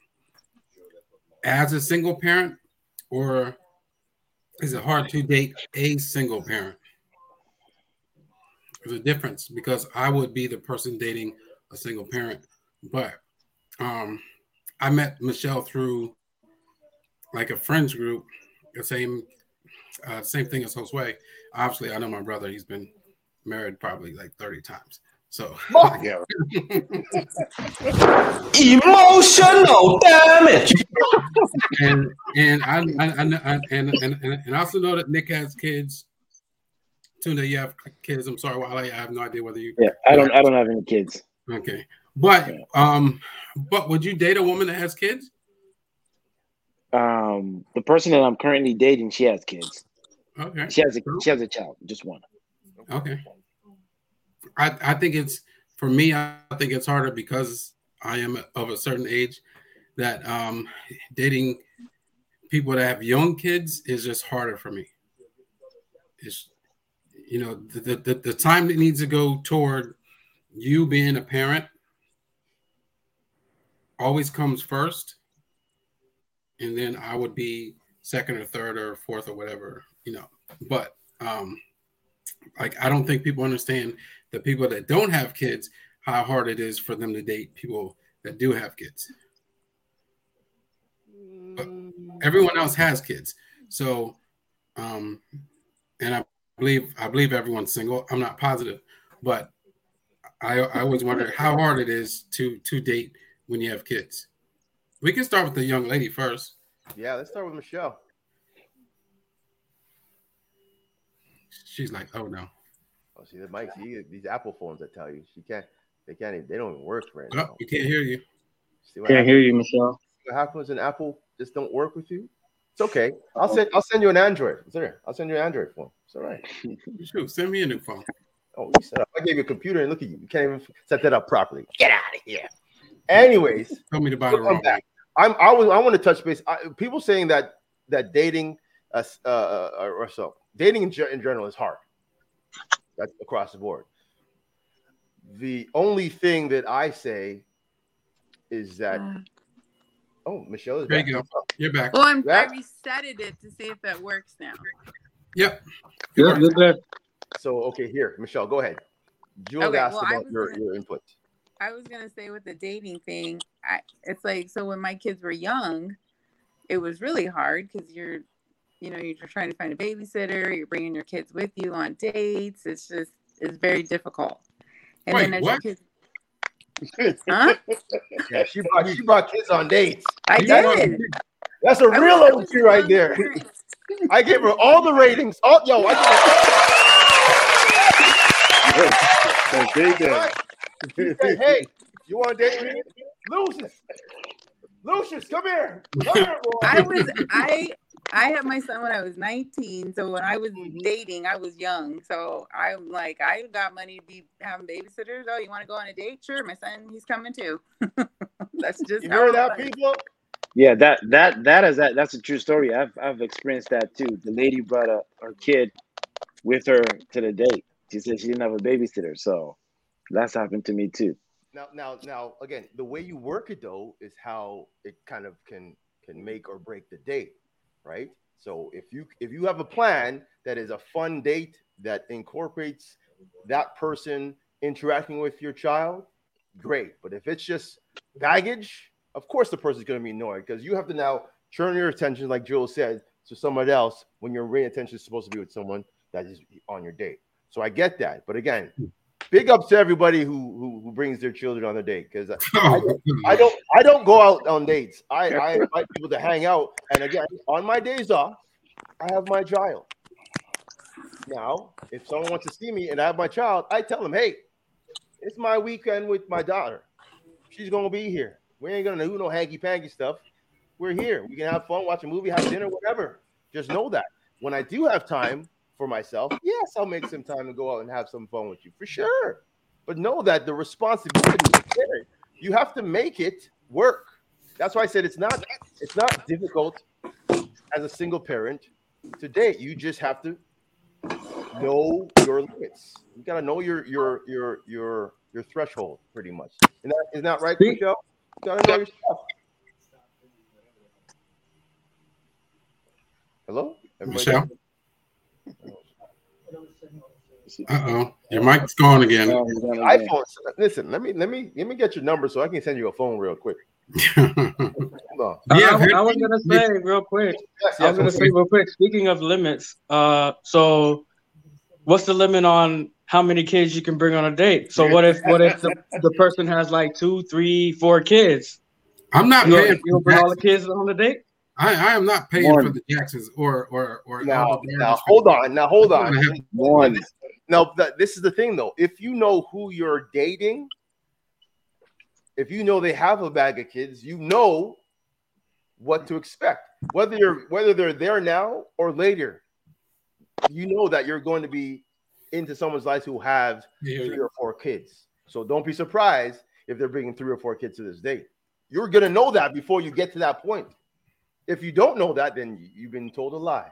as a single parent, or is it hard to date a single parent? There's a difference because I would be the person dating a single parent, but um, I met Michelle through like a friends group, the same uh, same thing as Josue. Obviously, I know my brother. He's been married probably like 30 times. So Yeah. Emotional damage. and and I, I, I, know- I and, and and and I also know that Nick has kids. Tunda, you have kids. I'm sorry, Wale. I have no idea whether you. Yeah, I don't. I don't have any kids. Okay, but um, but would you date a woman that has kids? Um, the person that I'm currently dating, she has kids. Okay, She has a she has a child, just one. okay. I I think it's for me. I think it's harder because I am of a certain age that um dating people that have young kids is just harder for me. It's you know the the, the time that needs to go toward you being a parent always comes first and then i would be second or third or fourth or whatever you know but um like i don't think people understand the people that don't have kids how hard it is for them to date people that do have kids. But everyone else has kids. So um and i believe i believe everyone's single. I'm not positive but i i always wonder how hard it is to to date when you have kids. We can start with the young lady first. Yeah, let's start with Michelle. She's like oh no Oh, see the mic. See these Apple phones. I tell you, she can't. They can't. Even, they don't even work right oh, now. we can't hear you See what Can't happens, hear you, Michelle. what happens when Apple just don't work with you? It's okay. I'll send. I'll send you an Android. It's there. I'll send you an Android phone. It's all right. Shoot, send me a new phone Oh, you set up. I gave you a computer and look at you. You can't even set that up properly. Get out of here. Anyways, Tell me to buy the wrong back. I'm I was I want to touch base. I, people saying that that dating uh, uh or so dating in, in general is hard. That's across the board. The only thing that I say is that Uh, oh Michelle is There back. you go. You're back. well, I'm, I resetted it to see if that works now. Yep. Good, good, good. So okay, here Michelle, go ahead. Jules Okay, asked well, I about was your, gonna- your input. I was gonna say with the dating thing, I, it's like so when my kids were young, it was really hard because you're, you know, you're trying to find a babysitter. You're bringing your kids with you on dates. It's just it's very difficult. And Wait, then as what? your kids, huh? Yeah, she brought she brought kids on dates. I You did. That's a I real was- I OG right young there. I gave her all the ratings. Oh, yo, I gave did. her, she said, hey, you want to date me? Lucius, Lucius, come here. Come here, boy. I was I I had my son when I was 19. So when I was Mhm. dating, I was young. So I'm like, I got money to be having babysitters. Oh, you want to go on a date? Sure, my son, he's coming too. That's just You how heard that, was. people? Yeah, that that that is that that's a true story. I've I've experienced that too. The lady brought a her kid with her to the date. She said she didn't have a babysitter, so that's happened to me too. Now, now, now, again, the way you work it though is how it kind of can can make or break the date, right? So if you if you have a plan that is a fun date that incorporates that person interacting with your child, great. But if it's just baggage, of course the person's going to be annoyed because you have to now turn your attention, like Joel said, to someone else when your attention is supposed to be with someone that is on your date. So I get that, but again, big ups to everybody who who, who brings their children on a date because Oh, I don't I don't go out on dates. I, I invite people to hang out. And again, on my days off, I have my child. Now, if someone wants to see me and I have my child, I tell them, hey, it's my weekend with my daughter. She's gonna be here. We ain't gonna do no hanky panky stuff. We're here. We can have fun, watch a movie, have dinner, whatever. Just know that when I do have time for myself, yes, I'll make some time to go out and have some fun with you for sure. But know that the responsibility is there. You have to make it work. That's why I said it's not it's not difficult as a single parent to date. You just have to know your limits. You gotta know your your your your your threshold pretty much. Isn't that, isn't that right, See- Michelle? You gotta know your stuff. Hello? Everybody Michelle? There? Uh oh, your mic's gone again. Oh, he's gone again. iPhone. Listen, let me let me let me get your number so I can send you a phone real quick. Hold on. Yeah, I. I was gonna say real quick. Yes, I was gonna yes, say real quick. Speaking of limits, uh, so what's the limit on how many kids you can bring on a date? So what if what if the, the person has like two, three, four kids? I'm not You paying. don't, you don't For bring all the kids on the date? I, I am not paying for the Jacksons or or or Now, Alabama now hold on. Now hold on. One. Now th- this is the thing though. If you know who you're dating, if you know they have a bag of kids, you know what to expect. Whether you're whether they're there now or later, you know that you're going to be into someone's life who have Yeah, three or four kids. So don't be surprised if they're bringing three or four kids to this date. You're gonna know that before you get to that point. If you don't know that, then you've been told a lie.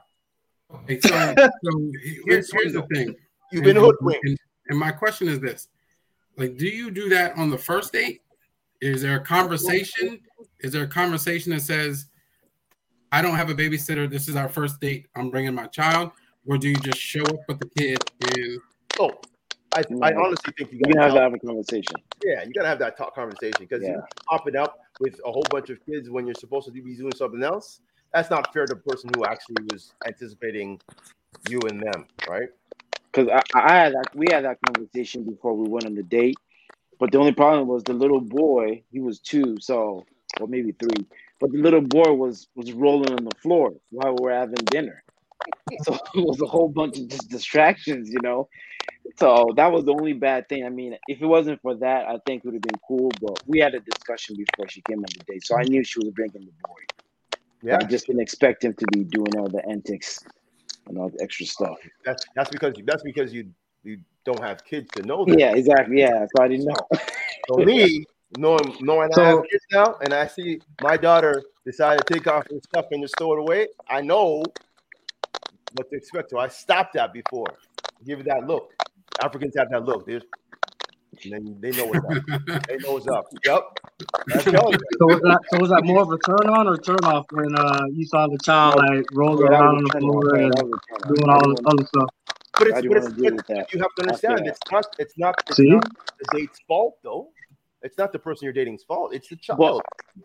Hey, so, so here's, here's the thing. You've been And- hoodwinked. And, and my question is this: like, do you do that on the first date? Is there a conversation? Is there a conversation that says, "I don't have a babysitter. This is our first date. I'm bringing my child," or do you just show up with the kid and Oh, I, I honestly think you You can have gotta to have a conversation. yeah, you gotta have that talk conversation because Yeah. you pop it up with a whole bunch of kids when you're supposed to be doing something else. That's not fair to the person who actually was anticipating you and them, right? Because I, I had that, we had that conversation before we went on the date, but the only problem was the little boy. He was two, so or maybe three, but the little boy was was rolling on the floor while we were having dinner. So it was a whole bunch of just distractions, you know. So that was the only bad thing. I mean, if it wasn't for that, I think it would have been cool. But we had a discussion before she came on the date, so I knew she was bringing the boy. Yeah, I just didn't expect him to be doing all the antics and all the extra stuff. that's that's because that's because you you don't have kids to know that. Yeah, exactly. Yeah, so I didn't know. So me, knowing knowing I have kids now, and I see my daughter decide to take off her stuff and just throw it away, I know what to expect. So I stopped that before. Give it that look. Africans have that look. There's, and then they know what's up. They know what's up. Yep. I'm telling you. So was that so was that more of a turn on or turn off when uh you saw the child like rolling Yeah, around on the floor and that was a turn-on. doing all this other stuff? But it's, but wanna it's deal but with that. you have to understand it's not it's not it's See? not the date's fault though. it's not the person you're dating's fault. It's the child. Well,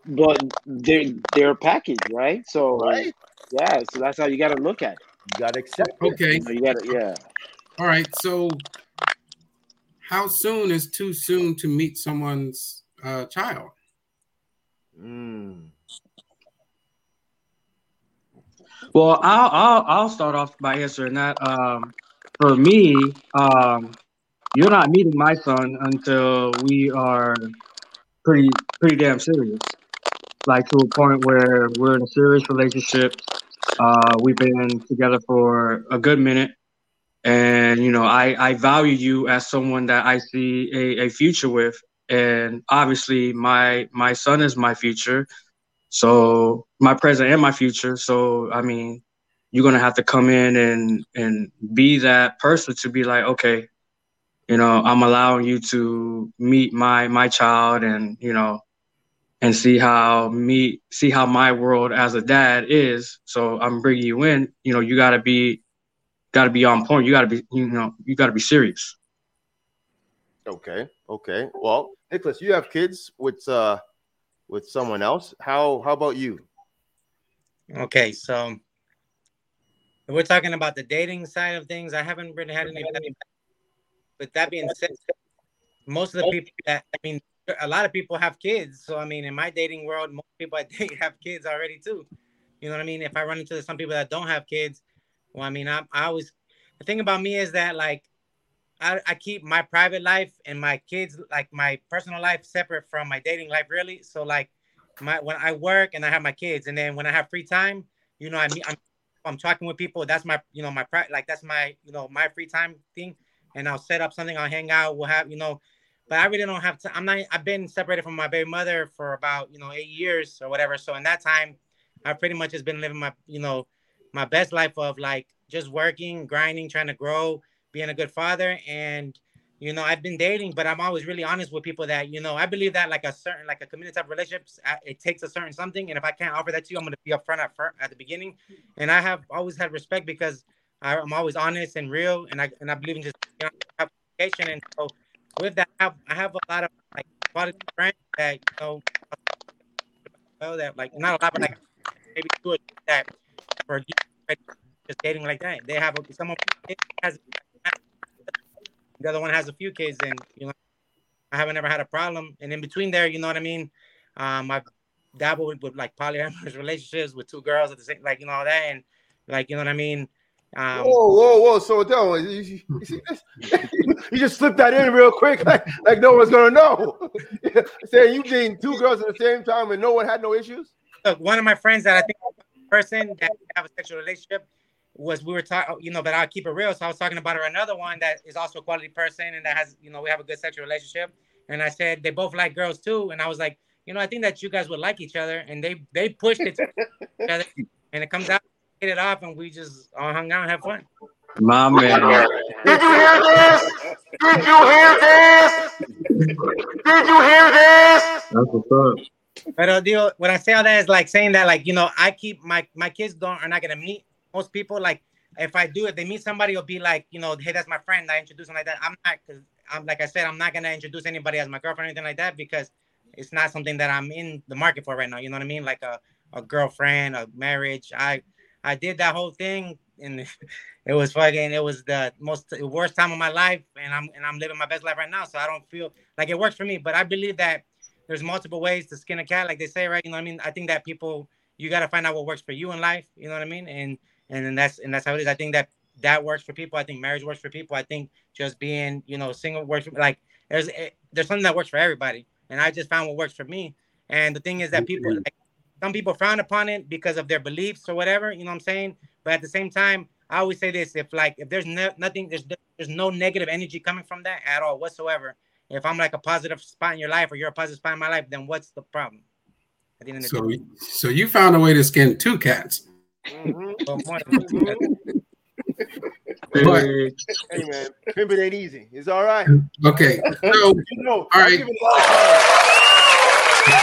but they're they're a package, right? So right? yeah, so that's how you got to look at it. You gotta accept it. Okay. You, know, you got to yeah. All right. So, how soon is too soon to meet someone's uh, child? Mm. Well, I'll I'll I'll start off by answering that. Um, for me, um, you're not meeting my son until we are pretty pretty damn serious, like to a point where we're in a serious relationship. Uh, we've been together for a good minute, and you know, I I value you as someone that I see a, a future with, and obviously my my son is my future. So my present and my future. So I mean, you're gonna have to come in and and be that person to be like, okay, you know, I'm allowing you to meet my my child and you know, and see how me see how my world as a dad is. So I'm bringing you in. You know, you gotta be gotta be on point. You gotta be you know you gotta be serious. Okay. Okay. Well, Nicholas, you have kids with uh with someone else. How how about you? Okay, so if we're talking about the dating side of things. I haven't really had any. With that being said, most of the people that I mean, a lot of people have kids. So I mean, in my dating world, most people I date have kids already too. You know what I mean? If I run into some people that don't have kids, well, I mean, I, I always the thing about me is that like I, I keep my private life and my kids like my personal life separate from my dating life really. So like my when i work and i have my kids and then when i have free time you know i mean i'm, I'm talking with people that's my you know my like that's my you know my free time thing. And i'll set up something i'll hang out we'll have you know but i really don't have to i'm not i've been separated from my baby mother for about you know eight years or whatever. So in that time i've pretty much just been living my you know my best life of like just working grinding trying to grow being a good father. And you know i've been dating but i'm always really honest with people that you know i believe that like a certain like a community type relationships it takes a certain something. And if i can't offer that to you i'm going to be upfront at, at the beginning. And i have always had respect because I, i'm always honest and real. And i and i believe in just you know, communication. And so with that I have, I have a lot of like quality friends that you know that like not a lot but like maybe two that for just dating like that they have a, of has the other one has a few kids and you know i haven't ever had a problem and in between there you know what i mean um i've dabbled with, with like polyamorous relationships with two girls at the same like you know all that and like you know what i mean um whoa, whoa, whoa! So Del, you, you, you see this? you just slipped that in real quick, like like no one's gonna know. Saying you dating two girls at the same time and no one had no issues. look, one of my friends that i think person that we have a sexual relationship was we were talking, you know, but I'll keep it real. So I was talking about her another one that is also a quality person and that has, you know, we have a good sexual relationship. And I said they both like girls too. And I was like, you know, I think that you guys would like each other. And they they pushed it to each other, and it comes out, hit it off, and we just all hung out and have fun. My man. Did you hear this? Did you hear this? Did you hear this? That's what's up. But deal, when I say all that is like saying that, like you know, I keep my my kids don't are not gonna meet most people. Like if I do, if they meet somebody, it'll be like you know, hey, that's my friend. I introduce them like that. I'm not because I'm like I said, I'm not gonna introduce anybody as my girlfriend or anything like that because it's not something that I'm in the market for right now. You know what I mean? Like a a girlfriend, a marriage. I I did that whole thing and it was fucking it was the most worst time of my life and I'm and I'm living my best life right now. So I don't feel like it works for me. But I believe that there's multiple ways to skin a cat, like they say, right? You know what I mean? I think that people you gotta find out what works for you in life, you know what I mean? And and then that's and that's how it is. I think that that works for people. I think marriage works for people. I think just being, you know, single works for, like there's eh, there's something that works for everybody. And I just found what works for me. And the thing is that people like, some people frown upon it because of their beliefs or whatever, you know what I'm saying? But at the same time, I always say this: if like if there's no, nothing, there's there's no negative energy coming from that at all whatsoever. If I'm like a positive spot in your life or you're a positive spot in my life, then what's the problem? At the end of the So, day, so you found a way to skin two cats. Mhm. well, more than- But Hey man, pimping ain't easy. It's all right. okay, so You know, All I'm right. giving a lot of time.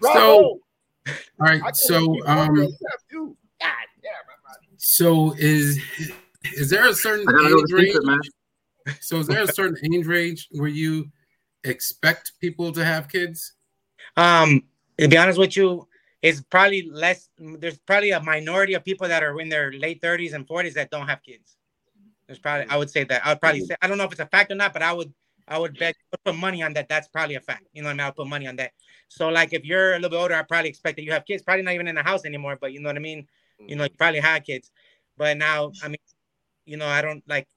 Bravo. So, all right, so um, you have to. God damn, so is is there a certain I gotta know age range? So is there a certain age range where you expect people to have kids? Um, to be honest with you, it's probably less. There's probably a minority of people that are in their late 30s and 40s that don't have kids. There's probably I would say that I would probably say I don't know if it's a fact or not, but I would I would bet put money on that. That's probably a fact. You know what I mean? I'll put money on that. So like if you're a little bit older, I probably expect that you have kids. Probably not even in the house anymore, but you know what I mean. You know, you probably had kids, but now I mean, you know, I don't like.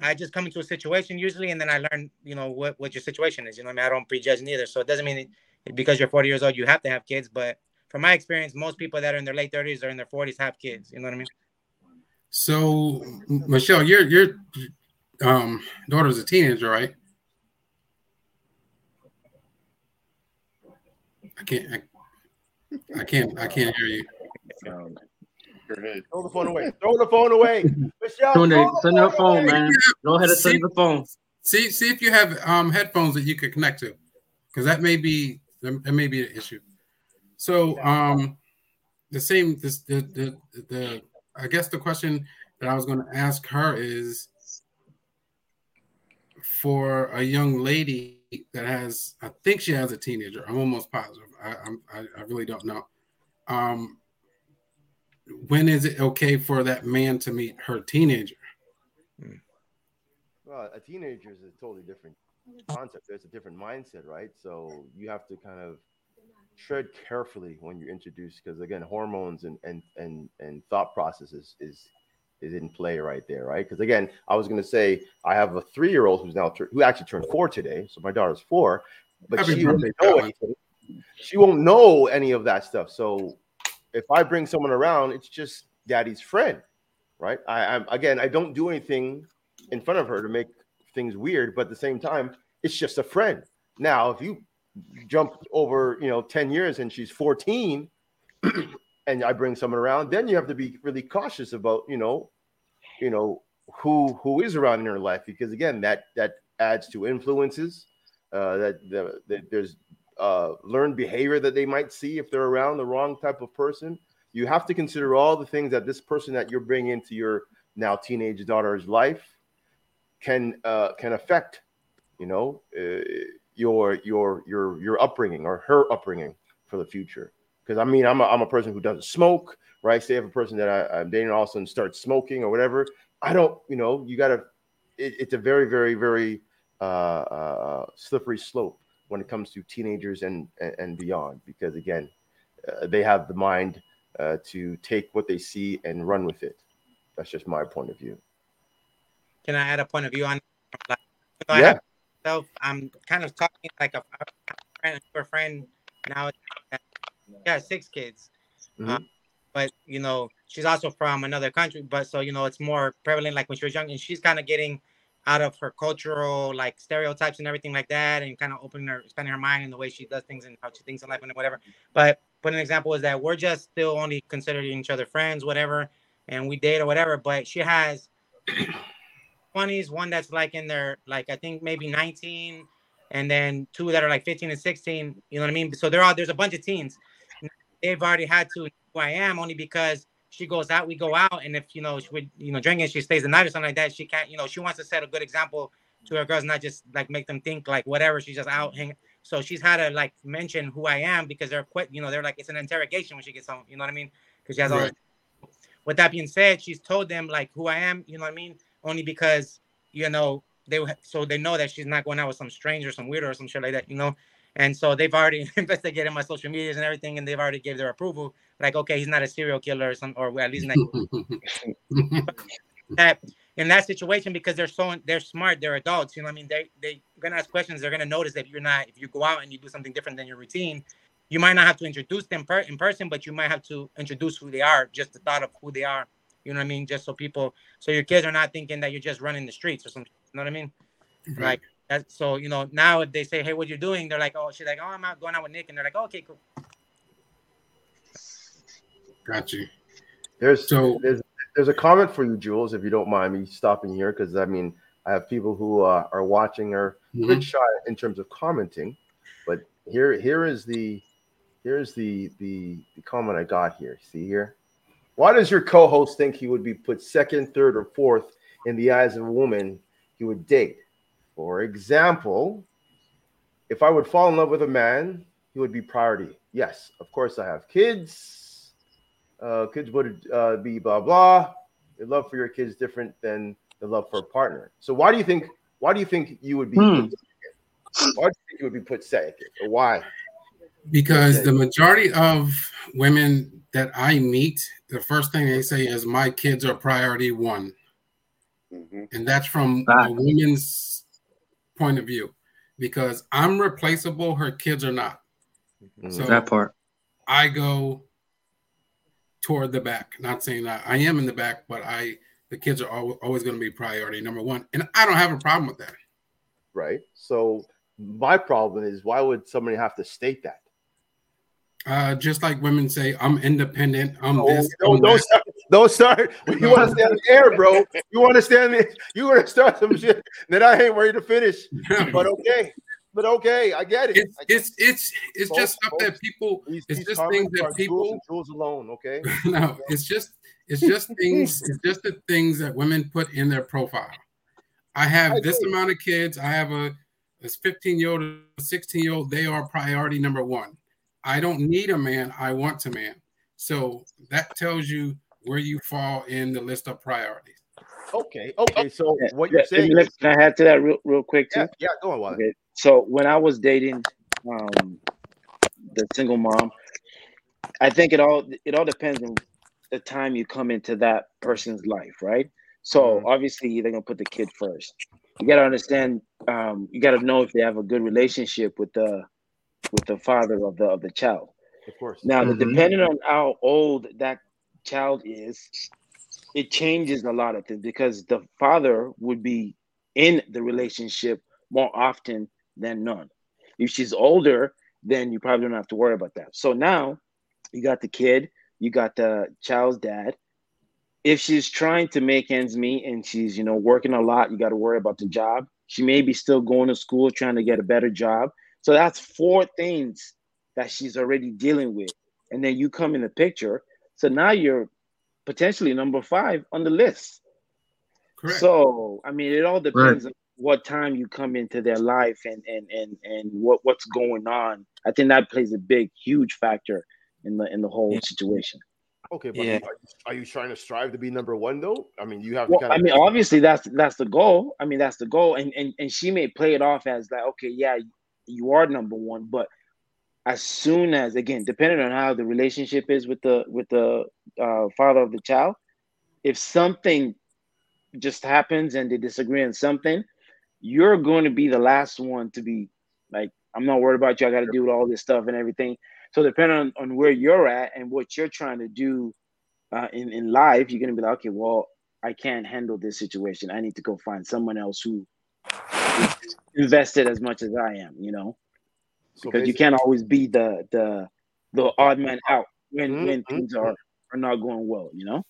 I just come into a situation usually, and then I learn, you know, what what your situation is. You know, what I mean, I don't prejudge neither. So it doesn't mean that because you're 40 years old you have to have kids, but from my experience, most people that are in their late 30s or in their 40s have kids. You know what I mean? So Michelle, your your um, daughter's a teenager, right? I can't. I, I can't. I can't hear you. Throw the phone away. Throw the phone away. Michelle, Turn throw the, the turn your phone phone, away. man. Go ahead and turn the phone. See, see if you have um, headphones that you could connect to, because that may be that that may be an issue. So, um, the same, this the the the I guess the question that I was going to ask her is for a young lady that has, I think she has a teenager. I'm almost positive. I I, I really don't know. Um, when is it okay for that man to meet her teenager? Hmm. Well, a teenager is a totally different concept. There's a different mindset, right? So you have to kind of tread carefully when you introduce, because again, hormones and and and and thought processes is is in play right there, right? Because again, I was going to say I have a three year old who's now tur- who actually turned four today, so my daughter's four, but Happy she won't know anything. She won't know any of that stuff. So if I bring someone around, it's just daddy's friend, right? I, I'm again, I don't do anything in front of her to make things weird, but at the same time, it's just a friend. Now, if you jump over, you know, 10 years and she's 14 and I bring someone around, then you have to be really cautious about, you know, you know, who who is around in her life because again, that that adds to influences. Uh, that, the, that there's uh, learned behavior that they might see if they're around the wrong type of person. You have to consider all the things that this person that you're bringing into your now teenage daughter's life can uh, can affect, you know, uh, your your your your upbringing or her upbringing for the future. Because I mean, I'm a, I'm a person who doesn't smoke, right? Say if a person that I, I'm dating all of a sudden starts smoking or whatever, I don't, you know, you gotta. It, it's a very very very uh, uh, slippery slope when it comes to teenagers and and, beyond. Because again, uh, they have the mind uh, to take what they see and run with it. That's just my point of view. Can I add a point of view on? Like, I Yeah. myself, I'm kind of talking like a, a friend, a friend now. Yeah, six kids. Uh, Mhm. but you know, she's also from another country. But so you know, it's more prevalent like when she was young, and she's kind of getting out of her cultural like stereotypes and everything like that, and kind of opening her, expanding her mind in the way she does things and how she thinks in life and whatever. But but an example is that we're just still only considering each other friends, whatever, and we date or whatever. But she has 20s, one that's like in their like I think maybe 19, and then two that are like 15 and 16. You know what I mean? So there are there's a bunch of teens. They've already had to who I am only because she goes out, we go out, and if you know she would you know drinking, she stays the night or something like that. She can't, you know, she wants to set a good example to her girls, not just like make them think like whatever. She's just out hanging. So she's had to like mention who I am because they're quit. You know, they're like it's an interrogation when she gets home. You know what I mean? Because she has all. Right. With that being said, she's told them like who I am. You know what I mean? Only because you know they so they know that she's not going out with some stranger, some weirdo or some shit like that. You know. And so they've already investigated my social medias and everything, and they've already gave their approval. Like, okay, he's not a serial killer or some, or at least not that in that situation because they're so they're smart, they're adults. You know, what I mean, they they gonna ask questions. They're gonna notice that if you're not if you go out and you do something different than your routine, you might not have to introduce them per, in person, but you might have to introduce who they are, just the thought of who they are. You know what I mean? Just so people, so your kids are not thinking that you're just running the streets or something. You know what I mean? Like that. So you know now if they say, "Hey, what you're doing?" They're like, "Oh, she's like, oh, I'm out going out with Nick," and they're like, oh, "Okay, cool." Got you. There's So- there's there's a comment for you, Jules, if you don't mind me stopping here, because I mean I have people who uh, are watching are a Mhm. bit shy in terms of commenting, but here here is the here's the the the comment I got here. See here, why does your co-host think he would be put second, third, or fourth in the eyes of a woman he would date. For example, if I would fall in love with a man, he would be priority. Yes, of course, I have kids. Uh, kids would uh, be blah blah. Your love for your kids different than the love for a partner. So why do you think? Why do you think you would be? Hmm. Why do you think you would be put second? Or why? because the majority of women that I meet, the first thing they say is my kids are priority one. Mhm. And that's from Fact. a woman's point of view. Because I'm replaceable, her kids are not. Mm. So That part. I go toward the back. Not saying that I am in the back, but I the kids are always, always going to be priority number one. And I don't have a problem with that. right? So my problem is why would somebody have to state that? Uh, just like women say, I'm independent, I'm Oh, this, don't, I'm don't that. Don't start. You want to stay on the air, bro. You want to the. You want to start some shit that I ain't ready to finish. But okay, but okay, I get it. it's I get it's it's it's Folks, just stuff that people these, it's these just things that people tools alone. Okay, no it's just it's just things it's just the things that women put in their profile i have I this agree. amount of kids i have a this 15 year old a 16 year old they are priority number one i don't need a man i want a man so that tells you where you fall in the list of priorities okay, okay. So Yeah, what you're saying? let- Is, Can I add to that real, real quick too? yeah, yeah. Go on, Wally. Okay. So when I was dating um the single mom, I think it all it all depends on the time you come into that person's life, right? So Mhm. obviously they're gonna put the kid first. You gotta understand, um, you gotta know if they have a good relationship with the with the father of the of the child. Of course. Now, the Mhm. depending on how old that child is, it changes a lot of things because the father would be in the relationship more often than none. If she's older, then you probably don't have to worry about that. So now you got the kid, you got the child's dad. If she's trying to make ends meet and she's, you know, working a lot, you got to worry about the job. She may be still going to school trying to get a better job. So that's four things that she's already dealing with. And then you come in the picture. So now you're potentially number five on the list. correct So I mean, it all depends on what time you come into their life and and and and what what's going on. I think that plays a big, huge factor in the in the whole Yeah. situation. Okay, but Yeah. are, you, are you trying to strive to be number one though? I mean, you have Well, to kind of- I of. mean, obviously that's that's the goal. I mean, that's the goal, and and and she may play it off as like, okay, yeah, you are number one, but as soon as again, depending on how the relationship is with the with the uh, father of the child, if something just happens and they disagree on something, you're going to be the last one to be like, I'm not worried about you. I got to do all this stuff and everything. So depending on, on where you're at and what you're trying to do uh, in in life, you're gonna be like, okay, well, I can't handle this situation. I need to go find someone else who invested as much as I am. You know, so because you can't always be the the the odd man out when when Mhm, things are are not going well. You know.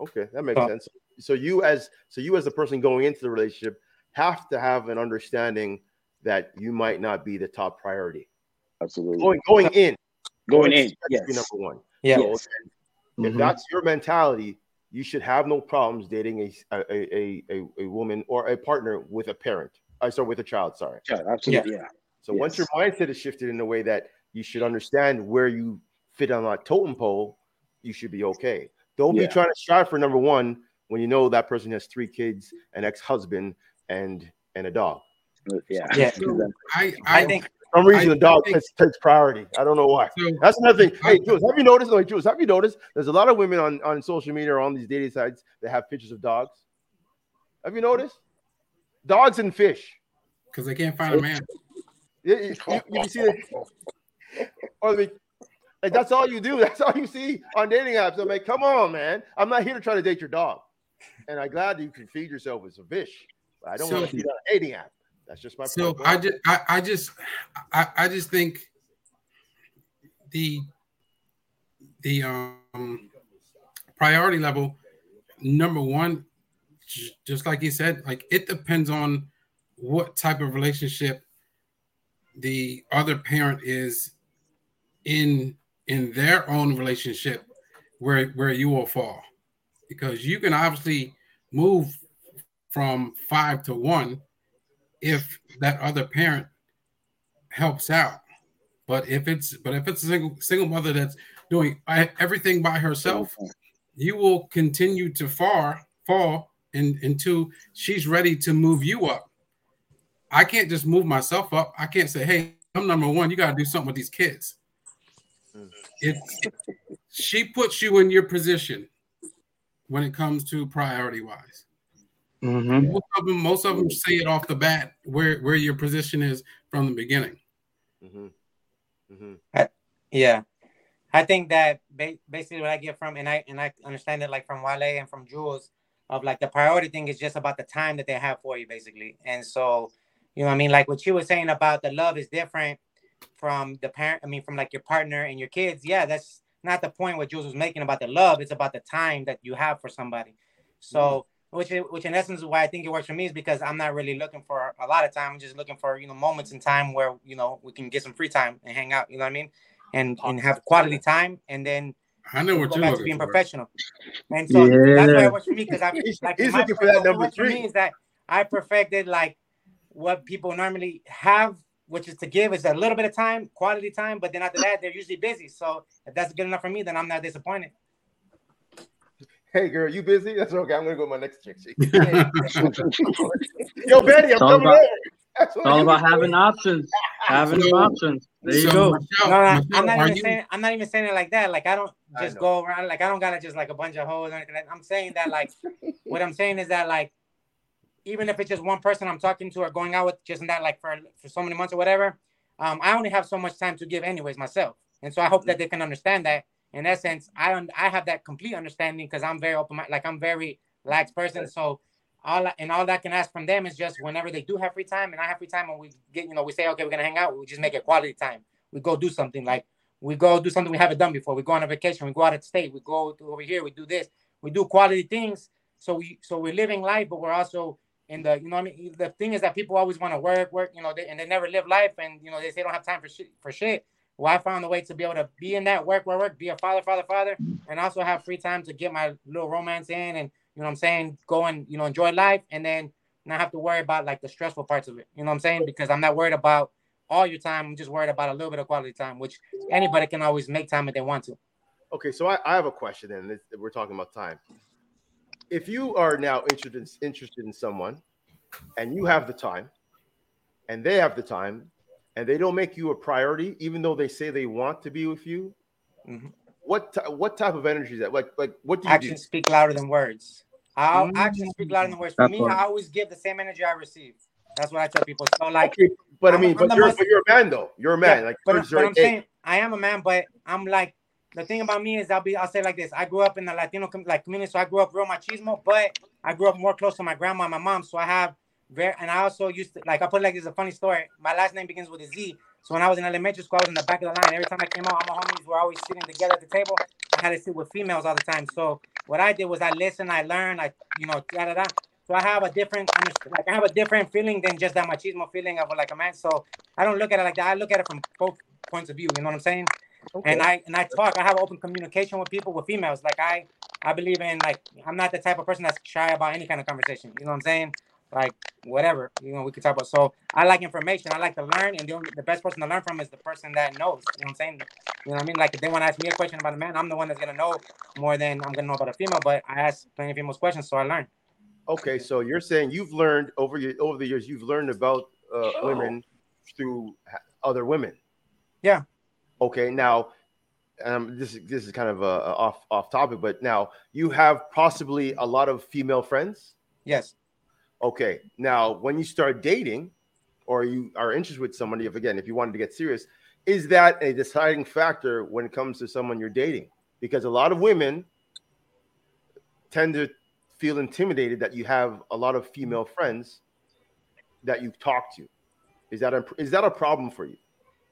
Okay, that makes Uh, sense. So you as so you as the person going into the relationship have to have an understanding that you might not be the top priority. Absolutely. Going going in, Going in. expect to Yes. be number one. Yeah. So Yes. if Mhm. that's your mentality, you should have no problems dating a a, a, a, a woman or a partner with a parent. I sorry, with a child. Sorry. Sure, absolutely. Yeah. So once your mindset is shifted in a way that you should understand where you fit on that totem pole, you should be okay. Don't Yeah. be trying to strive for number one when you know that person has three kids, an ex-husband, and and a dog. Uh, yeah. Yeah. Exactly. I, I, I think For some reason, I- the dog think- takes, takes priority. I don't know why. so That's another thing. Hey, Jules, have you noticed? Like, Jules, have you noticed? There's a lot of women on, on social media or on these dating sites that have pictures of dogs. Have you noticed? Dogs and fish. because they can't find a man. You, you- you- you see it? Or the, like that's all you do. That's all you see on dating apps. I'm like, come on, man. I'm not here to try to date your dog. And I'm glad you can feed yourself with some fish. But I don't want So- to see that on a dating app. That's just my So point. I just, I, I just, I, I just think the the um priority level number one, just like you said, like it depends on what type of relationship the other parent is in in their own relationship where where you will fall because you can obviously move from five to one if that other parent helps out. But if it's but if it's a single single mother that's doing everything by herself, you will continue to far fall in, until she's ready to move you up. I can't just move myself up. I can't say, "Hey, I'm number one. You got to do something with these kids." It's she puts you in your position when it comes to priority wise. Mhm. Most of them, most of them say it off the bat where where your position is from the beginning. Mm-hmm. Mm-hmm. Yeah, I think that ba- basically what I get from and I and I understand it like from Wale and from Jules of like the priority thing is just about the time that they have for you basically, and so you know what I mean like what you were saying about the love is different from the parent. I mean from like your partner and your kids. Yeah, that's not the point what Jules was making about the love. It's about the time that you have for somebody. So. Which, is- which in essence is why I think it works for me is because I'm not really looking for a lot of time. I'm just looking for you know moments in time where you know we can get some free time and hang out. You know what I mean? and and have quality time, and then I know what you're back to looking being for. professional. And so that's why it works for me because I He's- like he's looking for that number three. is that I perfected like what people normally have, which is to give is a little bit of time, quality time, but then after that they're usually busy. So if that's good enough for me, then I'm not disappointed. Hey girl, you busy? That's okay. I'm gonna go to my next chick. chick. Yo, Betty, I'm It's coming about- over. It's all about do. having options. Having So- options. There you so, go. Michelle, No, no, Michelle, I'm not even you- saying I'm not even saying it like that. Like I don't just know. go around like I don't gotta just like a bunch of hoes or anything. I'm saying that like what I'm saying is that like even if it's just one person I'm talking to or going out with just in that like for for so many months or whatever, um, I only have so much time to give anyways myself. And so I hope that they can understand that. In essence, I un- I have that complete understanding because I'm very open like I'm very lax person. So all I- and all that I can ask from them is just whenever they do have free time and I have free time and we get you know we say okay we're gonna hang out we just make it quality time we go do something like we go do something we haven't done before we go on a vacation we go out of state we go over here we do this we do quality things so we so we're living life but we're also in the you know I mean? The thing is that people always want to work work you know they, and they never live life and you know they say they don't have time for shit for shit. Well I found a way to be able to be in that work work work be a father father father and also have free time to get my little romance in and you know I'm saying go and you know enjoy life and then not have to worry about like the stressful parts of it. You know what I'm saying? Because I'm not worried about all your time I'm just worried about a little bit of quality time which anybody can always make time if they want to. Okay, so I, I have a question, and we're talking about time. If you are now interested interested in someone, and you have the time, and they have the time, and they don't make you a priority, even though they say they want to be with you, Mhm. what ty- what type of energy is that? Like like what do you actions speak louder than words I'll Mm. actions speak louder than words for That's me right. I always give the same energy I receive that's what I tell people so like Okay, but I I'm- mean, I'm but you're most- but you're a man though. You're a man. Yeah, like but, but I'm saying I am a man, but I'm like the thing about me is I'll be I'll say like this. I grew up in the Latino com- like community, so I grew up real machismo, but I grew up more close to my grandma and my mom. So I have very and I also used to like I put like this is a funny story. My last name begins with a Z. So when I was in elementary school, I was in the back of the line. Every time I came out, all my homies were always sitting together at the table. I had to sit with females all the time. So what I did was I listened, I learned, I you know, da da da. So I have a different like I have a different feeling than just that machismo feeling of like a man. So I don't look at it like that. I look at it from both points of view. You know what I'm saying? Okay. And I and I talk. I have open communication with people, with females. Like I, I believe in like I'm not the type of person that's shy about any kind of conversation. You know what I'm saying? Like whatever you know we could talk about. So I like information. I like to learn, and the, only, the best person to learn from is the person that knows. You know what I'm saying? You know what I mean? Like if they want to ask me a question about a man, I'm the one that's gonna know more than I'm gonna know about a female. But I ask plenty of females questions, so I learn. Okay, so you're saying you've learned over your over the years, you've learned about uh, women through other women. Yeah. Okay, now um, this is this is kind of a, a off off topic, but now you have possibly a lot of female friends. Yes. Okay, now when you start dating, or you are interested with somebody, if again, if you wanted to get serious, is that a deciding factor when it comes to someone you're dating? Because a lot of women tend to feel intimidated that you have a lot of female friends that you talk to. Is that a is that a problem for you?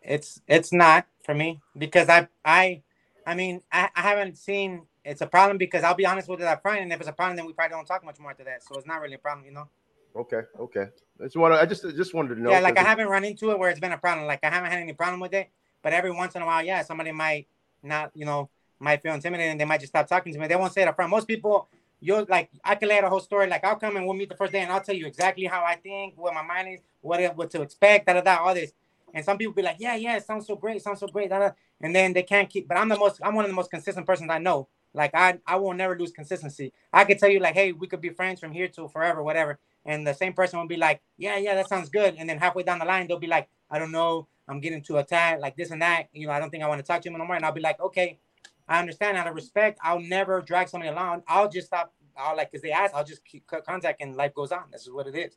It's it's not for me because I I I mean I, I haven't seen it's a problem because I'll be honest with it up front and if it's a problem then we probably don't talk much more after that so it's not really a problem you know Okay, okay. That's what I just I just wanted to know. yeah like I haven't run into it where it's been a problem like I haven't had any problem with it but every once in a while yeah somebody might not you know might feel intimidated and they might just stop talking to me they won't say it up front most people you'll like I can lay out a whole story. Like I'll come and we'll meet the first day, and I'll tell you exactly how I think, what my mind is, what what to expect, da da da, all this. And some people be like, yeah, yeah, it sounds so great, sounds so great, and then they can't keep. But I'm the most, I'm one of the most consistent persons I know. Like I, I will never lose consistency. I could tell you like, hey, we could be friends from here to forever, whatever. And the same person will be like, yeah, yeah, that sounds good. And then halfway down the line, they'll be like, I don't know, I'm getting too attached, like this and that. You know, I don't think I want to talk to him no more. And I'll be like, okay, I understand out of respect. I'll never drag somebody along. I'll just stop. I'll like, cause they ask, I'll just keep cut contact and life goes on. This is what it is.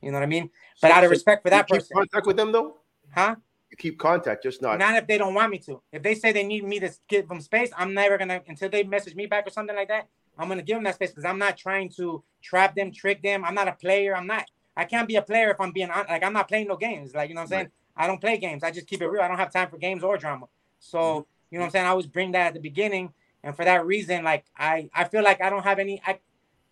You know what I mean? But So- out of respect for that person, contact with them though. Huh? You keep contact, just not. Not if they don't want me to. If they say they need me to give them space, I'm never gonna until they message me back or something like that. I'm gonna give them that space because I'm not trying to trap them, trick them. I'm not a player. I'm not. I can't be a player if I'm being on. Like I'm not playing no games. Like you know what I'm saying. I don't play games. I just keep it real. I don't have time for games or drama. So mm-hmm. you know what I'm saying. I always bring that at the beginning, and for that reason, like I I feel like I don't have any. I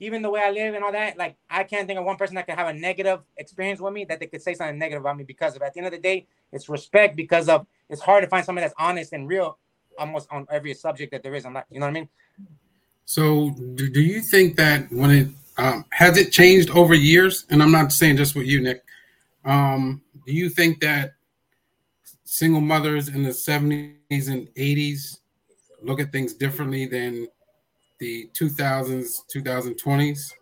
even the way I live and all that, like I can't think of one person that could have a negative experience with me that they could say something negative about me because of. At the end of the day, it's respect because of. It's hard to find somebody that's honest and real, almost on every subject that there is. I'm not, you know what I mean? So, do, do you think that when it um, has it changed over years? And I'm not saying just with you, Nick. Um, do you think that single mothers in the 70s and 80s look at things differently than the 2000s, 2020s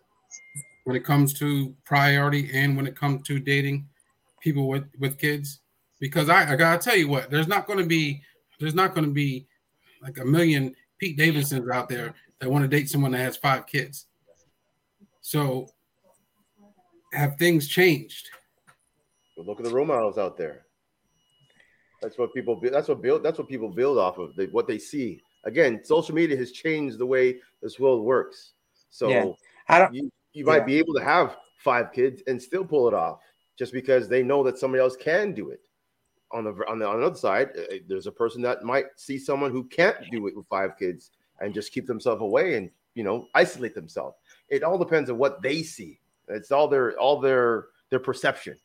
when it comes to priority and when it comes to dating people with with kids? Because I, I gotta tell you what, there's not to be there's not to be like a million Pete Davidsons out there that want to date someone that has five kids. So, have things changed? But look at the role models out there. That's what people. That's what build. That's what people build off of. They, what they see. Again, social media has changed the way this world works. So Yeah. I don't. you, you might Yeah. be able to have five kids and still pull it off, just because they know that somebody else can do it. On the on the on the other side, uh, there's a person that might see someone who can't do it with five kids and just keep themselves away and you know isolate themselves. It all depends on what they see. It's all their all their their perception.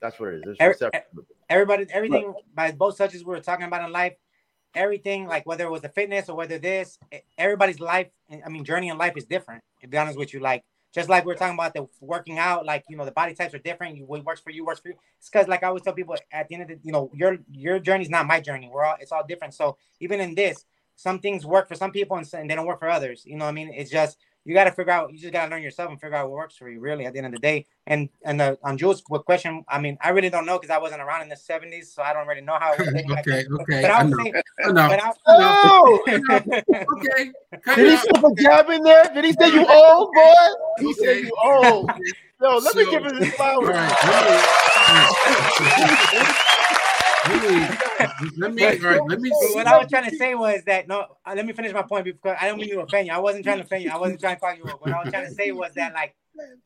That's what it is. There's Every- perception. everybody everything by both subjects we were talking about in life everything like whether it was the fitness or whether this everybody's life i mean journey in life is different to be honest with you. Like just like we are talking about the working out like you know the body types are different. You what works for you works for you. It's because like i always tell people at the end of the you know your your journey's not my journey. We're all it's all different. So even in this some things work for some people and, and they don't work for others. You know i mean? It's just you got to figure out you just got to learn yourself and figure out what works for you really at the end of the day and and the, on Jules' question, I mean, I really don't know because I wasn't around in the '70s, so I don't really know how. It was okay, then. okay. But I I would know. say, I know. but I, Oh! Okay. Did he out. slip a jab in there? Did he say you old, boy? He said you old. Yo, let me give him his All flowers. right. Let me, let me, all right, let me see. what I was trying to say was that no. uh, Let me finish my point because I don't mean to offend you. I wasn't trying to offend you. I wasn't trying to call you. up. What I was trying to say was that like,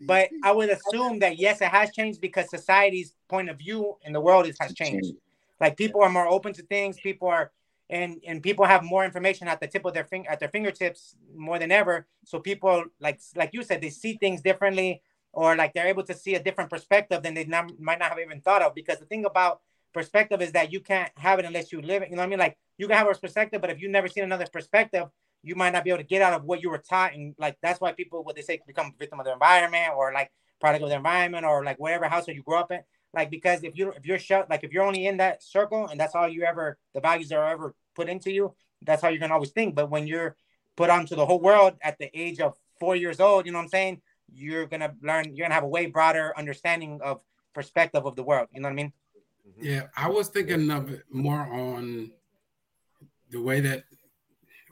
but I would assume that yes, it has changed because society's point of view in the world is has changed. Like people are more open to things. People are and and people have more information at the tip of their finger at their fingertips more than ever. So people like like you said, they see things differently, or like they're able to see a different perspective than they not, might not have even thought of. Because the thing about perspective is that you can't have it unless you live it. You know what I mean? Like you can have a perspective, but if you've never seen another perspective, you might not be able to get out of what you were taught. And like that's why people what they say become victim of their environment or like product of their environment or like whatever household you grew up in. Like because if you if you're shut like if you're only in that circle and that's all you ever the values are ever put into you, that's how you're gonna always think. But when you're put onto the whole world at the age of four years old, you know what I'm saying? You're gonna learn. You're gonna have a way broader understanding of perspective of the world. You know what I mean? Yeah, I was thinking of it more on the way that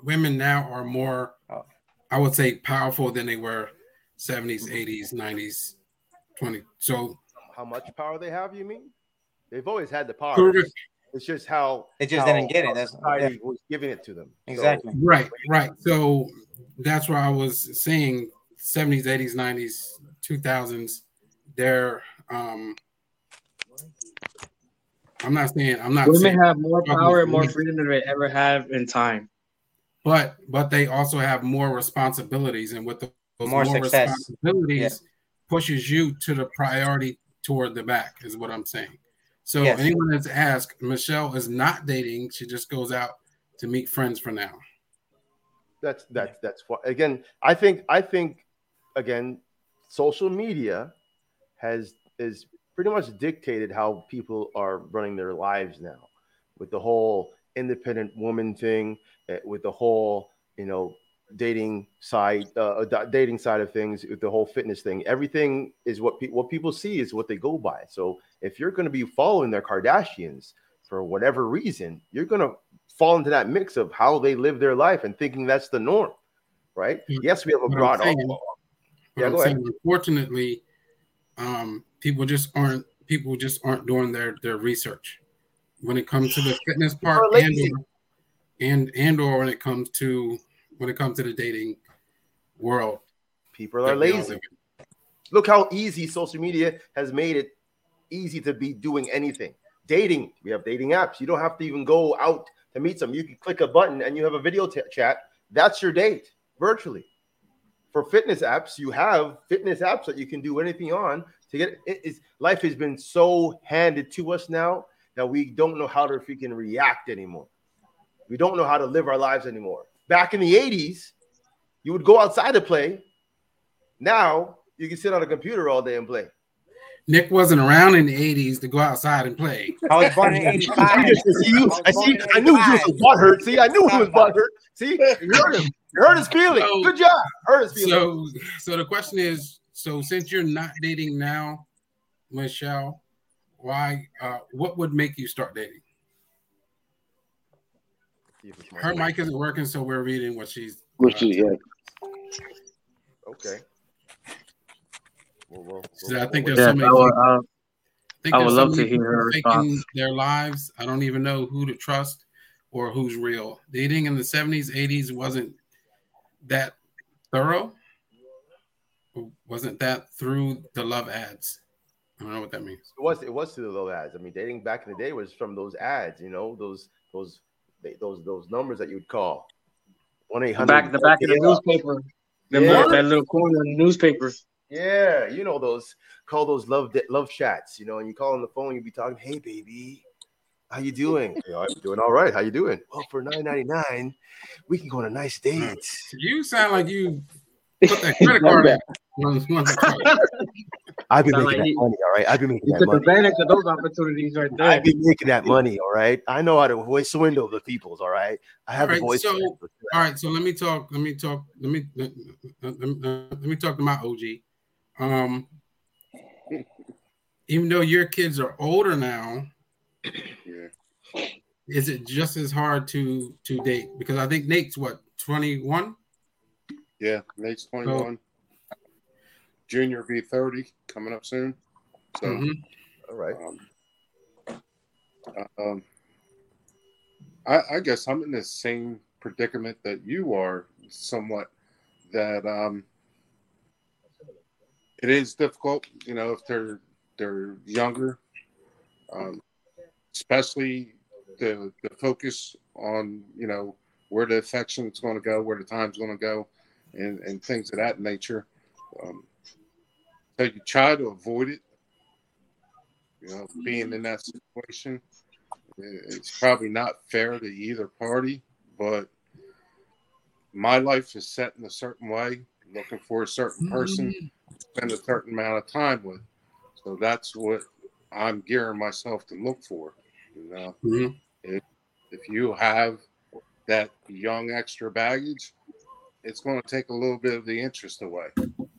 women now are more, Oh. I would say, powerful than they were 70s, 80s, 90s, 20. So, How much power they have? You mean? They've always had the power. correct. It's just how They just how- didn't get it. how That's society was giving it to them. So, exactly. right, right. So that's why I was saying 70s, 80s, 90s, 2000s. They're, um, I'm not saying, I'm not saying, Women have more power and more freedom than they ever have in time. but but they also have more responsibilities and with the, those More more, success. responsibilities pushes you to the priority toward the back is what i'm saying so Yes. anyone that's asked michelle is not dating she just goes out to meet friends for now That's that's that's what again. I think I think again, social media has is pretty much dictated how people are running their lives now, with the whole independent woman thing, eh, with the whole you know dating side uh, uh, dating side of things, with the whole fitness thing. Everything is what pe- what people see is what they go by. So if you're going to be following their Kardashians for whatever reason, you're going to fall into that mix of how they live their life and thinking that's the norm, right? Mm. Yes, we have a broad. saying- Yeah, go ahead. unfortunately, um, people just aren't people just aren't doing their their research when it comes to the fitness part and or, and and or when it comes to when it comes to the dating world. People are that we all lazy. Look how easy social media has made it easy to be doing anything. Dating, we have dating apps. You don't have to even go out to meet some. You can click a button and you have a video t- chat. That's your date virtually. For fitness apps, you have fitness apps that you can do anything on to get it is life has been so handed to us now that we don't know how to freaking react anymore. We don't know how to live our lives anymore. Back in the 80s, you would go outside to play. Now you can sit on a computer all day and play. Nick wasn't around in the '80s to go outside and play. I was born in '85. I see you. I see. I knew he was butthurt. See, I knew he was butthurt. See, you heard him. You heard his feelings. So- Good job. Hurt his feelings. So, so the question is: so since you're not dating now, Michelle, why? Uh, what would make you start dating? Her mic isn't working, so we're reading what she's. Which is yeah. Okay. Well, well, So I think there's Yeah, so many I would, people- I, think I would love to hear her response. their lives. I don't even know who to trust or who's real. Dating in the 70s, 80s wasn't that thorough. Wasn't that through the love ads? I don't know what that means. It was. It was through those ads. I mean, dating back in the day was from those ads. You know, those those they, those those numbers that you would call one eight hundred. back the back of the newspaper. The Yeah. that little corner in the newspaper. Yeah, you know those call those love love chats. You know, and you call on the phone, you'd be talking, "Hey, baby, how you doing? You know, I'm doing all right. How you doing? Well, for nine ninety nine, we can go on a nice date. You sound like you put that credit card in. One- one- I've been making like that he- money. All right, I've been making You that took money. advantage of those opportunities right there. I've been making that money. All right, I know how to voice swindle the peoples. All right, I have All a voice. so- All right, so let me talk. Let me talk. Let me let, let, let- let me talk to my OG. Um, even though your kids are older now, Yeah. Is it just as hard to to date? Because I think Nate's what twenty one. Yeah, Nate's 21. Junior be 30 coming up soon. So, Mhm. all right. um, um, I, I guess I'm in the same predicament that you are, somewhat. That um, it is difficult, you know, if they're they're younger, um, especially the the focus on you know where the affection's going to go, where the time's going to go, and and things of that nature. Um, so you try to avoid it. You know, being in that situation, it's probably not fair to either party. But my life is set in a certain way, looking for a certain person, spend a certain amount of time with. So that's what I'm gearing myself to look for. You know, Mhm. if if you have that young extra baggage, it's going to take a little bit of the interest away.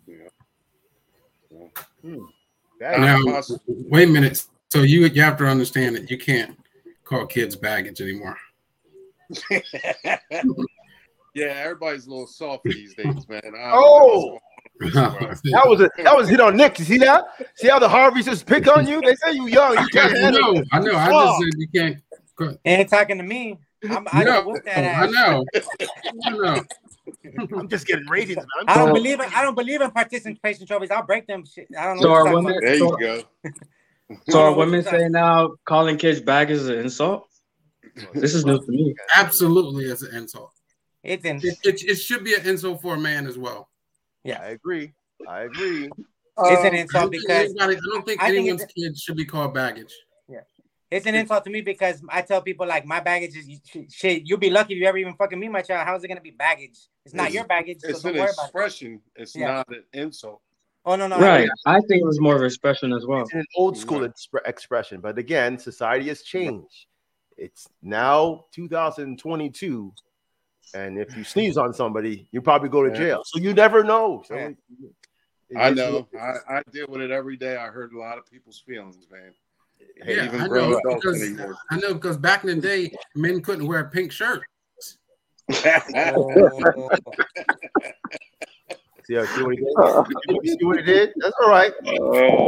You know, so, That- Now, Us- wait a minute. So you you have to understand that you can't call kids baggage anymore. yeah, everybody's a little soft these days, man. I don't know Oh! What's. That was a that was hit on Nick. You see that? See how the Harveys just pick on you? They say you young. You can't handle know. I know. I just said you can't. Ain't talking to me. I'm, I No, don't that I know. I know. I'm just getting ratings, man. I don't believe in. I don't believe in participation trophies. I'll break them. Shit. I don't know. So what are women- about. There you go. So are women you saying now calling kids baggage is an insult? This is new to me. Absolutely, as an insult. It's in. It, it, it should be an insult for a man as well. I agree. I agree. It's an um, I insult don't think because I don't think I anyone's it's- kids should be called baggage. Yeah, it's an insult to me because I tell people like my baggage is shit. You'll be lucky if you ever even fucking meet my child. How is it gonna be baggage? It's not It's- your baggage. So It's don't an worry about it. expression. It's Yeah. not an insult. Oh no no. Right. I think it was more of an expression as well. It's an old school expre- expression, but again, society has changed. It's now 2022, and if you sneeze on somebody, you probably go to Yeah. jail. So you never know. So it- it I know. what it I, I deal with it every day. I hurt a lot of people's feelings, man. Hey, Yeah, even I know because anymore. I know because back in the day, men couldn't wear a pink shirt. Oh, See, how- see what he did? Uh. You see what he did? That's all right. Uh. That's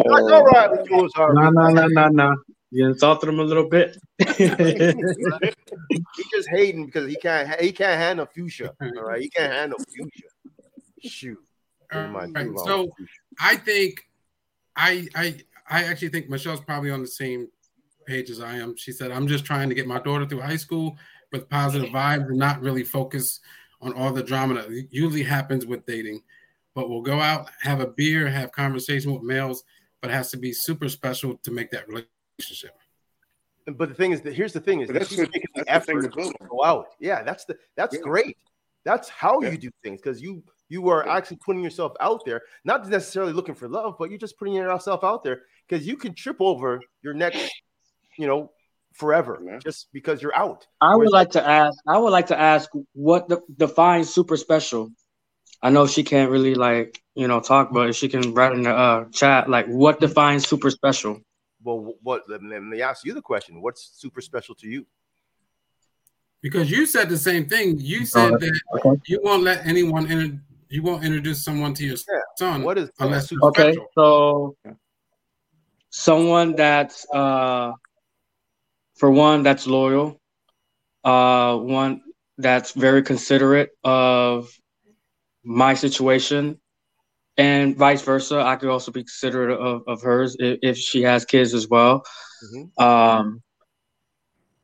Oh, all right with Jules Harvey. No, no, no, no, no. You insulted him a little bit. He just hating because he can't he can't handle fuchsia. All right, he can't handle fuchsia. Shoot. Never Right, too long. so I think I I I actually think Michelle's probably on the same page as I am. She said, "I'm just trying to get my daughter through high school with positive vibes and not really focus on all the drama that usually happens with dating. But we'll go out, have a beer, have conversation with males, but it has to be super special to make that relationship." But the thing is that here's the thing is But that that's she's good- making the that's the effort to build to on. go out. Yeah, that's the that's Yeah. great. That's how Yeah. you do things because you you are actually putting yourself out there, not necessarily looking for love, but you're just putting yourself out there because you can trip over your next, you know, forever Yeah. just because you're out. I would Whereas- like to ask. I would like to ask what the, defines super special. I know she can't really like you know talk, but she can write in the uh, chat, like what defines super special? Well, what? Let me, ask you the question: What's super special to you? Because you said the same thing. You said that okay. you won't let anyone inter- you won't introduce someone to your Yeah. son What is unless super Okay, special? so someone that's uh for one that's loyal, uh one that's very considerate of my situation and vice versa. I could also be considerate of, of hers if, if she has kids as well. Mhm. Um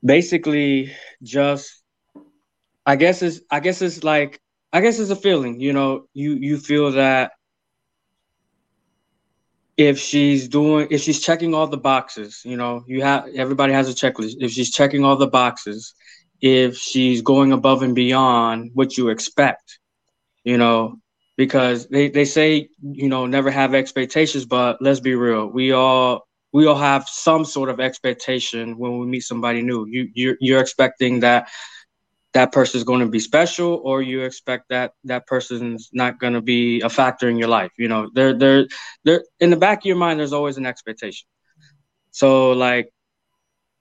basically just I guess it's I guess it's like I guess it's a feeling, you know, you you feel that if she's doing if she's checking all the boxes you know you have everybody has a checklist if she's checking all the boxes if she's going above and beyond what you expect you know because they, they say you know never have expectations but let's be real. We all we all have some sort of expectation when we meet somebody new. You you're, you're expecting that that person's going to be special or you expect that that person's not going to be a factor in your life. You know they're they're there in the back of your mind there's always an expectation. So like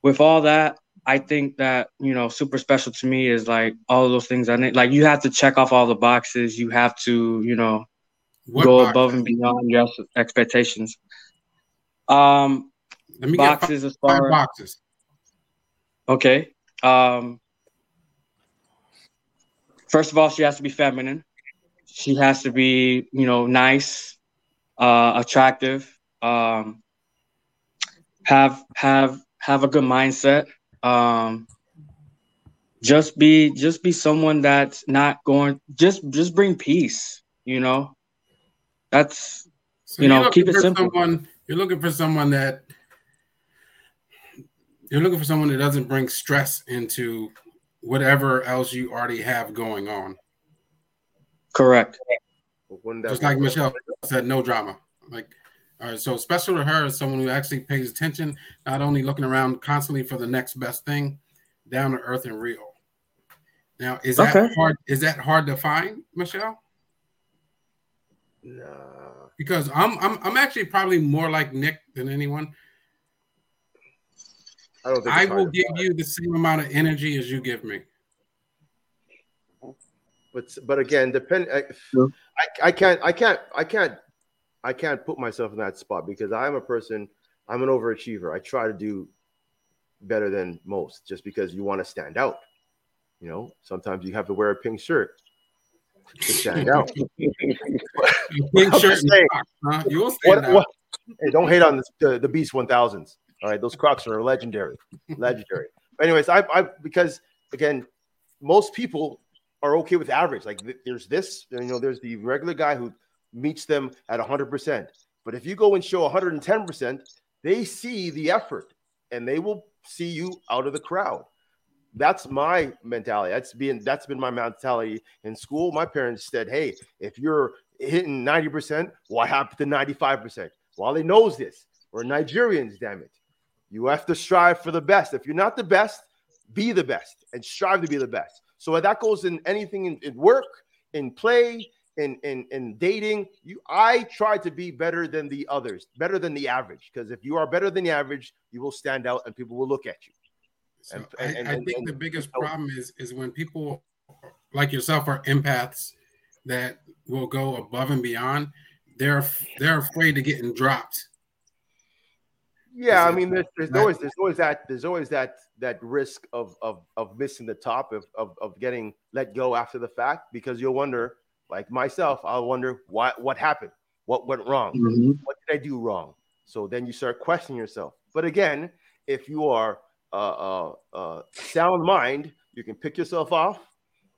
with all that i think that you know super special to me is like all of those things i need. Like you have to check off all the boxes. You have to you know what go boxes? above and beyond your expectations. Um Let me get five, boxes as far boxes. okay um first of all she has to be feminine. She has to be you know nice uh attractive um have have have a good mindset um just be just be someone that's not going just just bring peace you know that's So You know, keep it simple. Someone, you're looking for someone that you're looking for someone that doesn't bring stress into whatever else you already have going on. correct Just like Michelle said, no drama. Like, all right, so special to her is someone who actually pays attention, not only looking around constantly for the next best thing, down to earth and real. Now, is that Okay. hard? Is that hard to find, Michelle? Nah. Because I'm I'm I'm actually probably more like Nick than anyone. I don't think I will give you the same amount of energy as you give me. but but again, depend. I, I, I can't I can't I can't I can't put myself in that spot because I'm a person. I'm an overachiever. I try to do better than most just because you want to stand out. You know, sometimes you have to wear a pink shirt to stand out. Pink shirt saying. Huh? You'll stand What, out. what? Hey, don't hate on the, the, the Beast 1000s. All right, those Crocs are legendary, legendary. Anyways, I, I because again, most people are okay with average. Like th- there's this, you know, there's the regular guy who meets them at 100%. But if you go and show 110%, they see the effort. and they will see you out of the crowd. That's my mentality. That's been that's been my mentality in school. My parents said, "Hey, if you're hitting 90%, what happened to 95%?" Wally knows this. We're Nigerians, damn it. You have to strive for the best. If you're not the best, be the best and strive to be the best. So that goes in anything in, in work, in play, in, in in dating. You I try to be better than the others, better than the average. Because if you are better than the average, you will stand out and people will look at you. So And- I, and- I think and- the biggest problem is is when people like yourself are empaths that will go above and beyond. They're they're afraid of getting dropped. Yeah, I mean, there's, there's always there's always that there's always that that risk of of of missing the top of, of of getting let go after the fact because you'll wonder, like myself, I'll wonder what what happened, what went wrong, what did I do wrong? So then you start questioning yourself. But again, if you are uh, uh, uh, sound mind, you can pick yourself off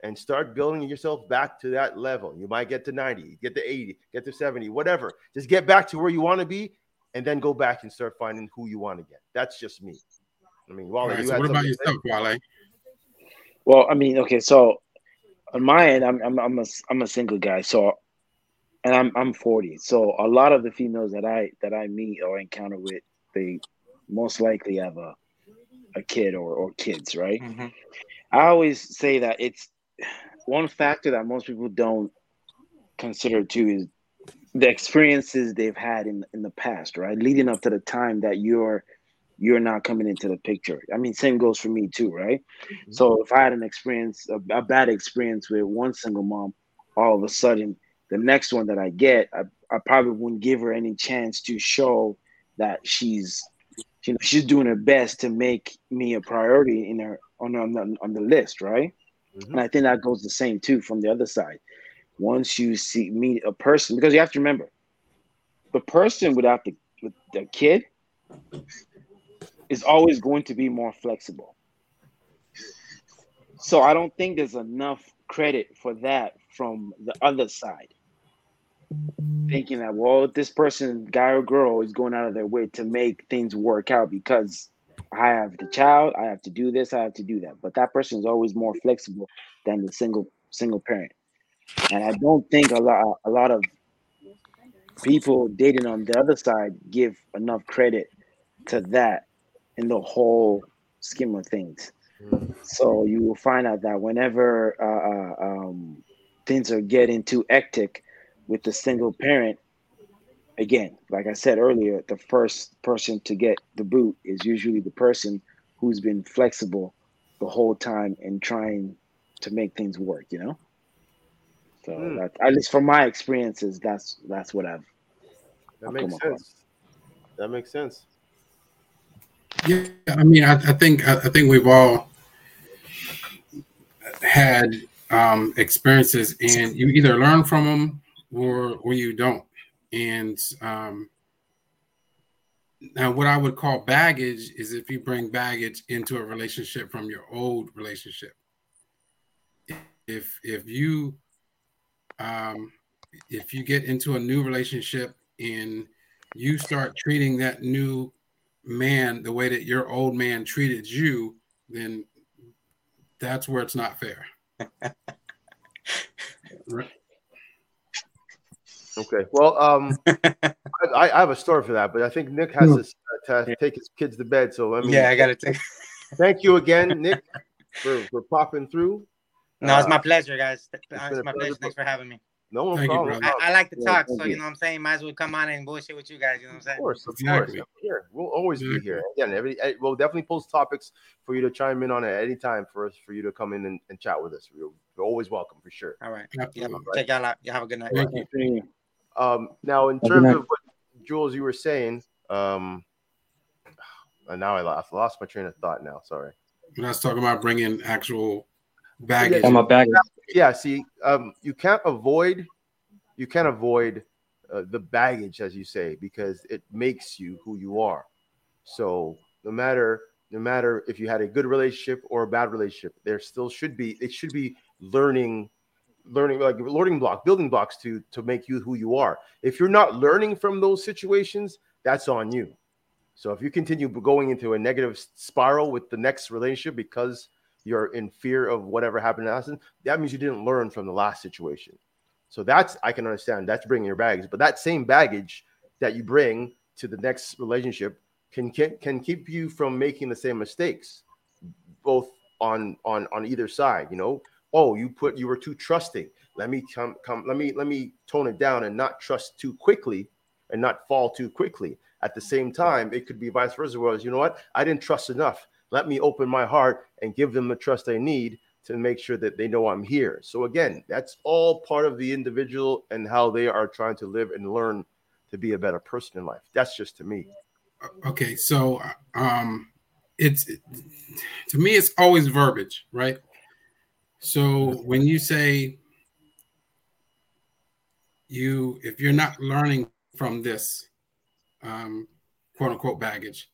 and start building yourself back to that level. You might get to 90, get to 80, get to 70, whatever. Just get back to where you want to be and then go back and start finding who you want to get. That's just me. I mean, Wally, right, you so had what about something to say? yourself, Wale? Well, I mean, okay, so on my end, I'm I'm I'm a I'm a single guy, so and I'm I'm 40. So a lot of the females that I that I meet or encounter with, they most likely have a a kid or or kids, right? Mhm. I always say that it's one factor that most people don't consider too is the experiences they've had in in the past, right? Leading up to the time that you're you're not coming into the picture. I mean, same goes for me too, right? So if I had an experience, a, a bad experience with one single mom, all of a sudden the next one that I get, I, I probably wouldn't give her any chance to show that she's you know she's doing her best to make me a priority in her on on the, on the list, right? Mhm. And I think that goes the same too from the other side. Once you see meet a person, because you have to remember, the person without the with the kid is always going to be more flexible. So I don't think there's enough credit for that from the other side. Thinking that well, this person, guy or girl, is going out of their way to make things work out because I have the child, I have to do this, I have to do that. But that person is always more flexible than the single single parent. And I don't think a lot a lot of people dating on the other side give enough credit to that in the whole scheme of things. So you will find out that whenever uh, uh, um, things are getting too hectic with the single parent, again, like I said earlier, the first person to get the boot is usually the person who's been flexible the whole time and trying to make things work. You know. So Hmm. that, at least from my experiences, that's that's what I've That I'll makes sense. That makes sense. Yeah, I mean, I, I think I, I think we've all had um, experiences, and you either learn from them or or you don't. And um, now, what I would call baggage is if you bring baggage into a relationship from your old relationship. If if you um, if you get into a new relationship and you start treating that new man the way that your old man treated you, then that's where it's not fair. Right. Okay. Well, um, I, I have a story for that, but I think Nick has Hmm. to, uh, to take his kids to bed. So I mean, yeah, I gotta take. thank you again, Nick, for, for popping through. No, it's Uh, my pleasure, guys. It's been my pleasure. pleasure. Thanks for having me. No, no Thank you, problem. brother. I, I like to talk, thank so you. you know what I'm saying. Might as well come on and bullshit with you guys. You know what I'm saying? Of saying? course, of Exactly. course. Here. We'll always be here. Again, every eh, we'll definitely post topics for you to chime in on at any time for us for you to come in and, and chat with us. You're, you're always welcome for sure. All right. Yeah. Absolutely. Check y'all out. You have a good night. Thank you. Um, now, in Have terms of what Jules you were saying, um, and now I lost, lost my train of thought. Now, sorry. Let's talk about bringing actual baggage. I'm a bag. Yeah, see, um, you can't avoid, you can't avoid uh, the baggage, as you say, because it makes you who you are. So no matter, no matter if you had a good relationship or a bad relationship, there still should be, it should be learning, learning like learning block, building blocks to to make you who you are. If you're not learning from those situations, that's on you. So if you continue going into a negative spiral with the next relationship because you're in fear of whatever happened last, time, that means you didn't learn from the last situation. So that's I can understand. That's bringing your baggage, but that same baggage that you bring to the next relationship can can, can keep you from making the same mistakes, both on on on either side. You know, oh, you put you were too trusting. Let me come come. Let me let me tone it down and not trust too quickly and not fall too quickly. At the same time, it could be vice versa. Whereas, you know what? I didn't trust enough. Let me open my heart and give them the trust they need to make sure that they know I'm here. So again, that's all part of the individual and how they are trying to live and learn to be a better person in life. That's just to me. Okay, so um it's to me it's always verbiage, right? So when you say you if you're not learning from this um quote unquote baggage,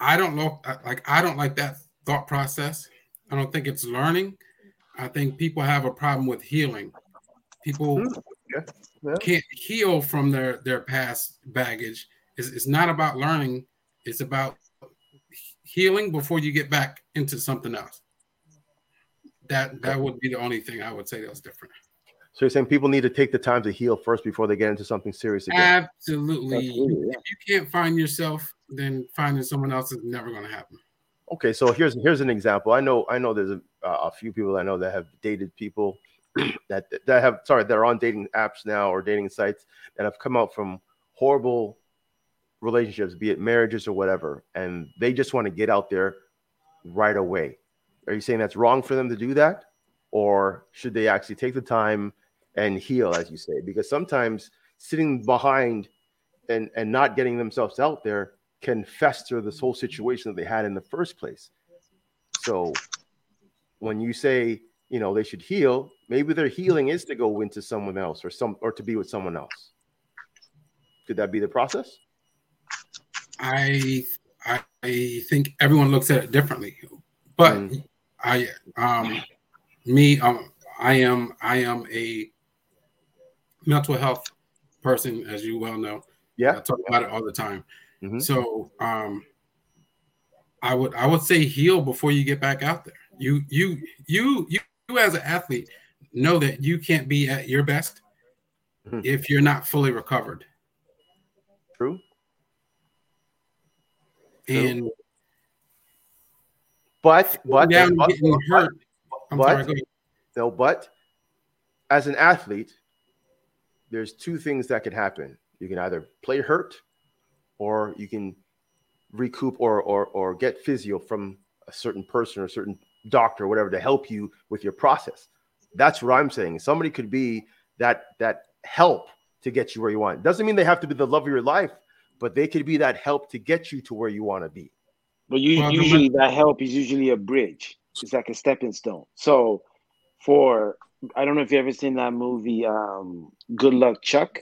I don't know like I don't like that thought process. I don't think it's learning. I think people have a problem with healing. People Hmm, yeah, yeah. can't heal from their their past baggage. It's, it's not about learning. It's about healing before you get back into something else. That that would be the only thing I would say that was different. So you're saying people need to take the time to heal first before they get into something serious again. Absolutely. Absolutely, yeah. If you can't find yourself, then finding someone else is never going to happen. Okay, so here's here's an example. I know I know there's a, a few people I know that have dated people that that have sorry that are on dating apps now or dating sites that have come out from horrible relationships, be it marriages or whatever, and they just want to get out there right away. Are you saying that's wrong for them to do that, or should they actually take the time and heal, as you say? Because sometimes sitting behind and and not getting themselves out there can fester this whole situation that they had in the first place. So when you say, you know, they should heal, maybe their healing is to go into someone else or some or to be with someone else. Could that be the process? I I, think everyone looks at it differently, but Mm. I um me um I am I am a mental health person, as you well know. Yeah. I talk about it all the time. Mhm. So um I would I would say heal before you get back out there. You you you you, you as an athlete know that you can't be at your best Mhm. if you're not fully recovered. True. True. And But but, but, getting hurt. I'm but- sorry, no, but as an athlete, there's two things that could happen. You can either play hurt or you can recoup or or or get physio from a certain person or a certain doctor or whatever to help you with your process. That's what I'm saying. Somebody could be that that help to get you where you want. Doesn't mean they have to be the love of your life, but they could be that help to get you to where you want to be. But you, Well, usually that help is usually a bridge. It's like a stepping stone. So for I don't know if you've ever seen that movie, um, Good Luck Chuck.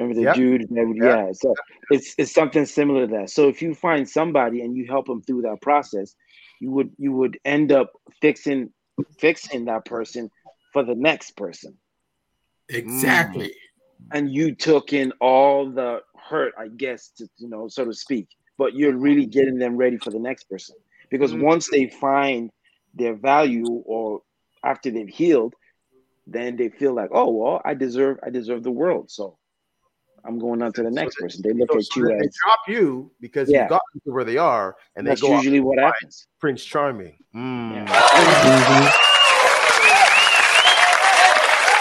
Remember the Yeah. dude? That would, Yeah. yeah. So it's it's something similar to that. So if you find somebody and you help them through that process, you would you would end up fixing fixing that person for the next person. Exactly. and you took in all the hurt, I guess, to, you know, so to speak. But you're really getting them ready for the next person because Mm. once they find their value, or after they've healed, then they feel like, oh well, I deserve, I deserve the world. So I'm going on to the next they- person. They look So, at so you they as drop you because Yeah. you got to where they are, and they that's go out usually what happens. Prince Charming. Mm. Yeah.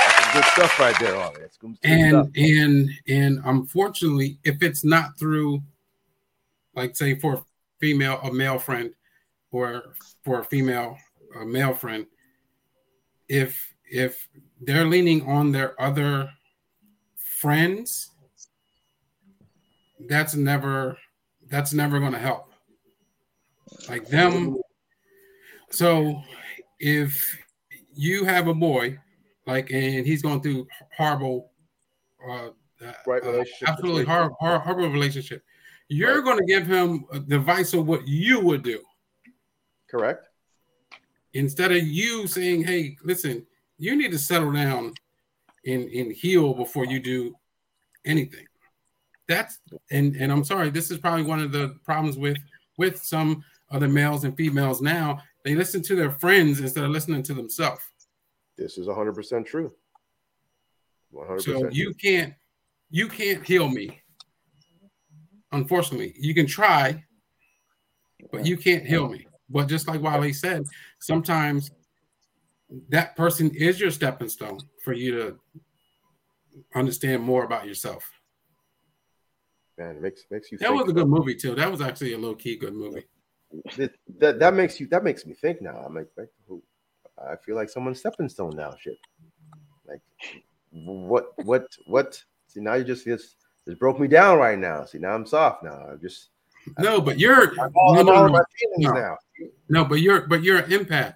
That's some good stuff right there, Ollie. That's good good and stuff. and and unfortunately if it's not through like say for a female a male friend or for a female a male friend if if they're leaning on their other friends that's never that's never going to help like them so if you have a boy like and he's going through horrible uh, Right uh, relationship absolutely horrible, horrible, relationship you're Right. going to give him advice of what you would do Correct. instead of you saying hey listen you need to settle down and, and heal before you do anything that's and and I'm sorry, this is probably one of the problems with with some other males and females now. They listen to their friends instead of listening to themselves. This is 100% true. 100%. So you can't you can't heal me. Unfortunately, you can try, but you can't heal me. But just like Wale said, sometimes that person is your stepping stone for you to understand more about yourself. Man, it makes makes you. That was a good movie too. That was actually a low key good movie. that, that that makes you that makes me think now. I'm like, like who? I feel like someone's stepping stone now. Shit. Like, what what what? See now you just just just broke me down right now. See now I'm soft now. I'm just No, but you're I'm all, no, I'm all no. my feelings No. now. No, but you're but you're an empath.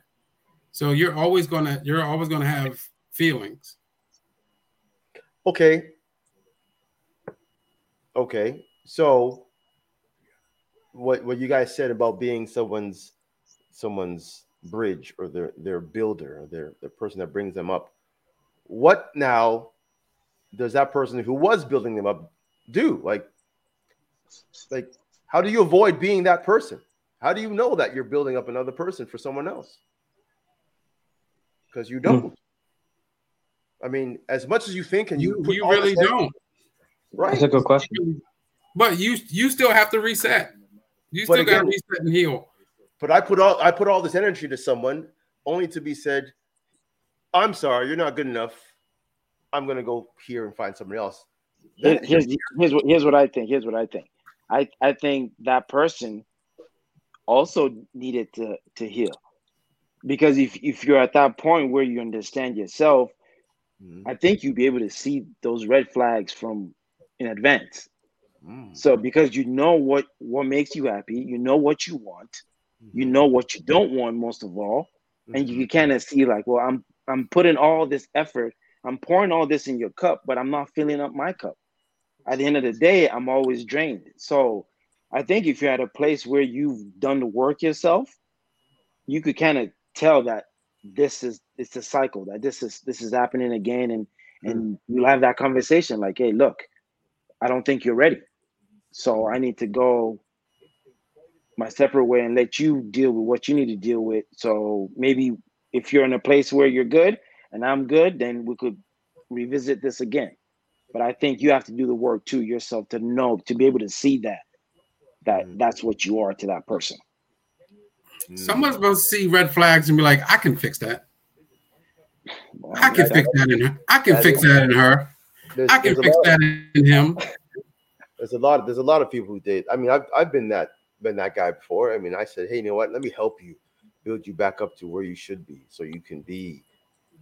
So you're always gonna you're always gonna have feelings. Okay. Okay. So what what you guys said about being someone's someone's bridge or their their builder or their the person that brings them up. What now does that person who was building them up do? Like like how do you avoid being that person? How do you know that you're building up another person for someone else? Because you don't. Hmm. I mean, as much as you think and you You, you really don't. Right? That's a good question. But you you still have to reset. You But still gotta reset and heal. But I put all I put all this energy to someone only to be said, "I'm sorry, you're not good enough. I'm gonna go here and find somebody else." Here- here's here's what here's what I think. Here's what I think. I I think that person also needed to to heal because if if you're at that point where you understand yourself, Mhm. I think you'd be able to see those red flags from in advance. Mm. So because you know what what makes you happy, you know what you want, you know what you don't want most of all, and you Mhm. can kind of see like, well, I'm I'm putting all this effort, I'm pouring all this in your cup, but I'm not filling up my cup. At the end of the day, I'm always drained. So I think if you're at a place where you've done the work yourself, you could kind of tell that this is it's a cycle, that this is this is happening again, and and you'll have that conversation like, hey, look, I don't think you're ready. So I need to go my separate way and let you deal with what you need to deal with. So maybe if you're in a place where you're good and I'm good, then we could revisit this again. But I think you have to do the work to yourself to know to be able to see that that Mhm. that's what you are to that person. Mm. Someone's gonna see red flags and be like, I can fix that. Well, I can that- fix that in her. I can that fix that in her. There's, I can fix lot, that in him. there's a lot. There's a lot of people who did. I mean, I've I've been that been that guy before. I mean, I said, hey, you know what? Let me help you build you back up to where you should be, so you can be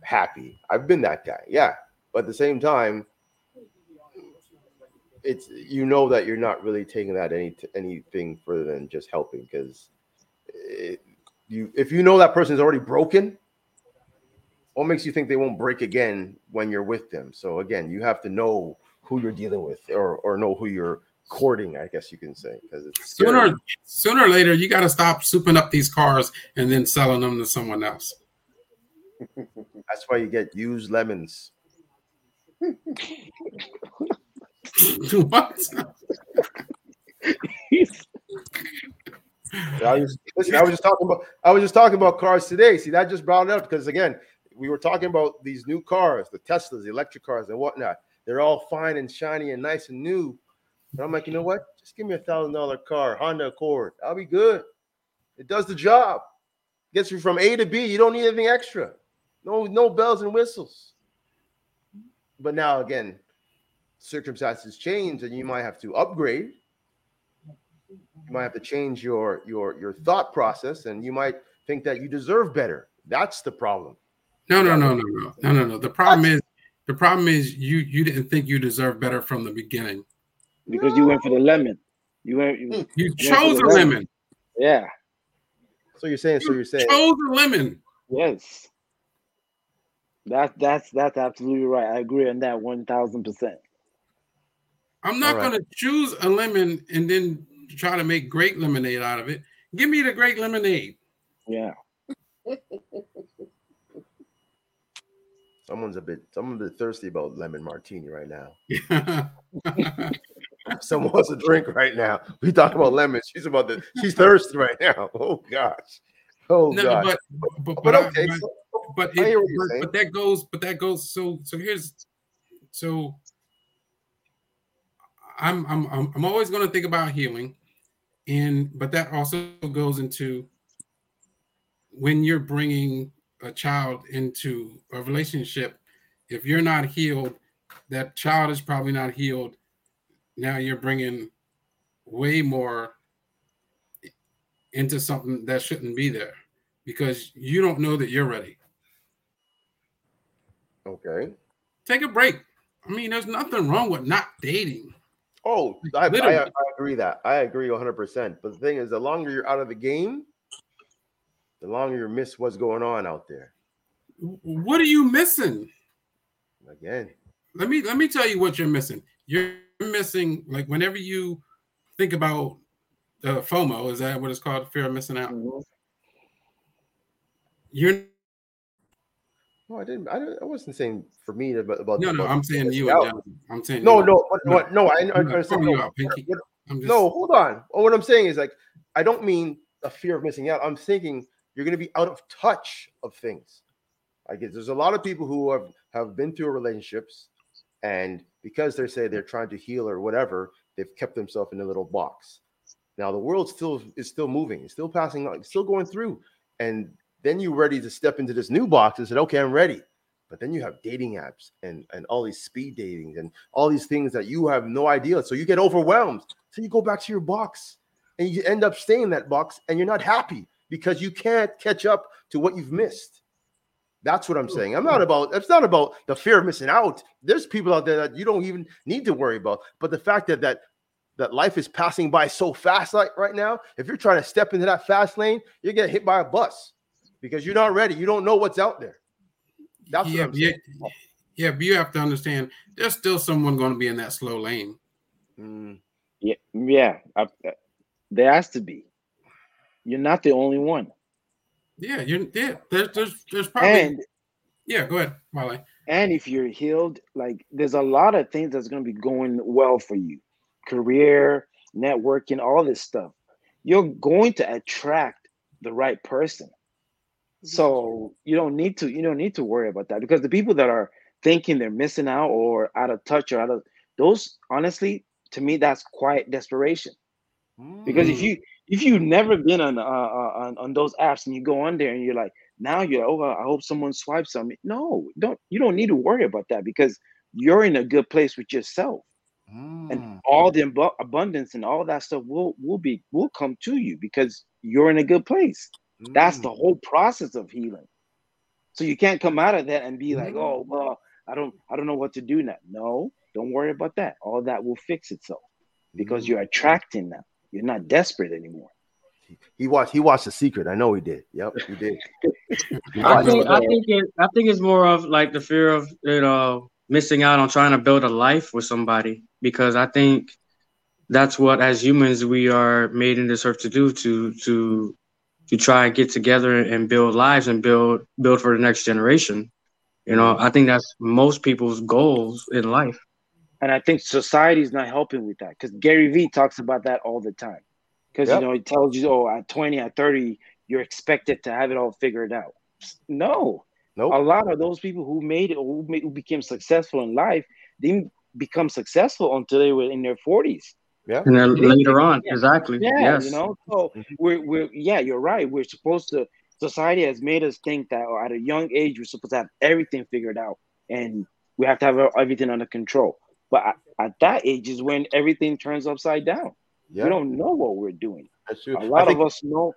happy. I've been that guy, yeah. But at the same time, it's you know that you're not really taking that any anything further than just helping because you if you know that person's already broken what makes you think they won't break again when you're with them so again you have to know who you're dealing with or or know who you're courting i guess you can say because scary. Sooner sooner or later, you gotta stop souping up these cars and then selling them to someone else. that's why you get used lemons what? I was listen, I was just talking about I was just talking about cars today. See, that just brought it up because again, we were talking about these new cars, the Teslas, the electric cars, and whatnot. They're all fine and shiny and nice and new. And I'm like, you know what? Just give me a thousand dollar car, Honda Accord. I'll be good. It does the job. Gets you from A to B. You don't need anything extra. No, no bells and whistles. But now again, circumstances change and you might have to upgrade you might have to change your your your thought process and you might think that you deserve better that's the problem No, no, no, no, no, no, no, no. The problem is the problem is you you didn't think you deserved better from the beginning. because you went for the lemon. You went you, hmm. You Yeah, chose a the lemon. lemon. yeah. so you're saying so you're saying Chose a lemon. Yes. That that's that's absolutely right. I agree on that one thousand percent. I'm not All right. gonna choose a lemon and then try to make great lemonade out of it. Give me the great lemonade. Yeah. someone's a bit someone's a bit thirsty about lemon martini right now Someone wants a drink right now. We talk about lemons. She's about to She's thirsty right now. Oh gosh. Oh No, gosh. but but But but, okay, but, so- but, it, hear what you're but, but that goes but that goes so so here's so I'm I'm I'm, I'm always going to think about healing and but that also goes into when you're bringing a child into a relationship if you're not healed that child is probably not healed now you're bringing way more into something that shouldn't be there because you don't know that you're ready Okay. take a break. I mean, there's nothing wrong with not dating. Oh, I, I, I agree that. I agree 100%. But the thing is, the longer you're out of the game, the longer you miss what's going on out there. What are you missing? Again. Let me let me tell you what you're missing. You're missing like whenever you think about uh, FOMO, is that what it's called? Fear of missing out. You're No, I didn't. I, didn't, I wasn't saying for me about. about no, no. I'm saying you. And I'm saying No, no, what, No. no. I, I, I'm I not understand. you No, out, Pinky. I'm just, no, hold on. Oh, what I'm saying is like I don't mean a fear of missing out. I'm thinking you're going to be out of touch of things. I guess there's a lot of people who have have been through relationships, and because they say they're trying to heal or whatever, they've kept themselves in a little box. Now the world still is still moving, it's still passing, it's still going through, and then you're ready to step into this new box and said, "Okay, I'm ready." But then you have dating apps and and all these speed datings and all these things that you have no idea. So you get overwhelmed. So you go back to your box and you end up staying in that box and you're not happy because you can't catch up to what you've missed. That's what I'm saying. I'm not about it's not about the fear of missing out. There's people out there that you don't even need to worry about. But the fact that that that life is passing by so fast like right now, if you're trying to step into that fast lane, you're getting hit by a bus because you're not ready. You don't know what's out there. That's yeah, what I'm yeah, saying. yeah. But you have to understand, there's still someone going to be in that slow lane. Mm, Yeah, yeah. I, I- there has to be. You're not the only one. Yeah, you're. Yeah, there's there's there's probably. And yeah, go ahead, Wale. and if you're healed, like there's a lot of things that's gonna be going well for you. Career, networking, all this stuff. You're going to attract the right person. So you don't need to you don't need to worry about that because the people that are thinking they're missing out or out of touch or out of those honestly to me that's quiet desperation because if mm. you if you've never been on uh, uh, on on those apps and you go on there and you're like now you're like, oh I hope someone swipes on me. No don't you don't need to worry about that because you're in a good place with yourself. Mm. and all the abu- abundance and all that stuff will will be will come to you because you're in a good place. That's Mm. the whole process of healing. So you can't come out of that and be like oh well i don't i don't know what to do now. No don't worry about that. All that will fix itself because Mm. you're attracting them you're not desperate anymore He watched. He watched The Secret. I know he did. Yep, he did. He I think. I think it I think it's more of like the fear of you know missing out on trying to build a life with somebody because I think that's what as humans we are made in this earth to do to to to try and get together and build lives and build build for the next generation. You know, I think that's most people's goals in life. And i think society's not helping with that because gary vee talks about that all the time because Yep. you know he tells you oh at 20 at 30 you're expected to have it all figured out no Nope. a lot of those people who made it who, made, who became successful in life didn't become successful until they were in their 40s Yeah. And then later on, yeah. exactly. yeah yes. you know so Mhm. we're, we're yeah you're right we're supposed to society has made us think that oh, at a young age we're supposed to have everything figured out and we have to have everything under control but at, at that age is when everything turns upside down Yeah, we don't know what we're doing that's true. a lot I think, of us know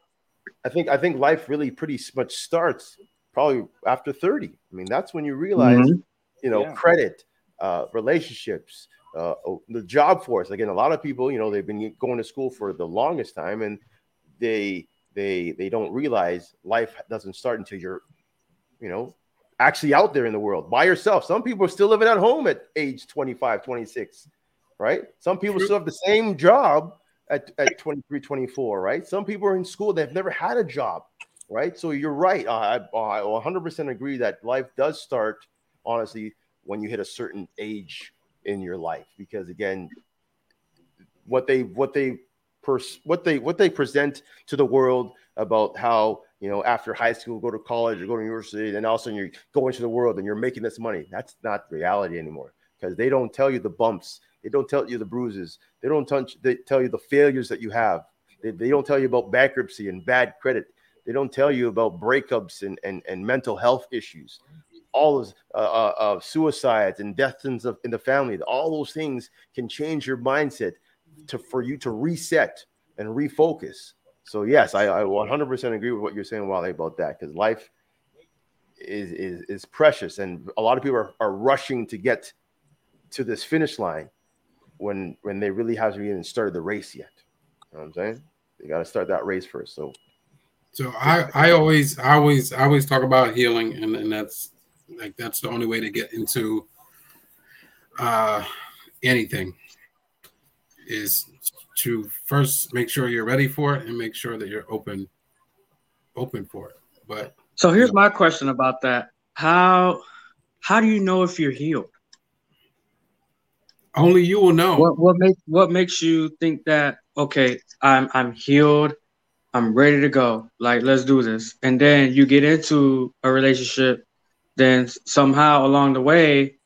I think. I think life really pretty much starts probably after thirty. I mean, that's when you realize, Mhm. you know, Yeah. credit, uh, relationships, uh, the job force. Again, a lot of people, you know, they've been going to school for the longest time, and they they they don't realize life doesn't start until you're, you know, actually out there in the world by yourself. Some people are still living at home at age 25, 26, right? Some people still have the same job at, at 23, 24, right? Some people are in school, they've never had a job, right? So you're right. I, I 100% agree that life does start, honestly, when you hit a certain age in your life. Because again, what they what they pers- what they what they present to the world about how you know after high school go to college or go to university and all of a sudden you're going to the world and you're making this money. That's not reality anymore because they don't tell you the bumps. They don't tell you the bruises. They don't touch they tell you the failures that you have. They, they don't tell you about bankruptcy and bad credit. They don't tell you about breakups and and, and mental health issues. All those uh, uh, uh, suicides and deaths in the, in the family. All those things can change your mindset to for you to reset and refocus so yes, I, I 100% agree with what you're saying, Wale, about that because life is, is is precious, and a lot of people are, are rushing to get to this finish line when when they really haven't even started the race yet. You know what I'm saying? They got to start that race first. So So I, I always, I always, I always talk about healing, and, and that's like that's the only way to get into uh, anything is to first make sure you're ready for it and make sure that you're open, open for it. But So here's my question about that. How how do you know if you're healed? only you will know. What what makes what makes you think that okay, I'm I'm healed, I'm ready to go. Like let's do this. And then you get into a relationship, then somehow along the way,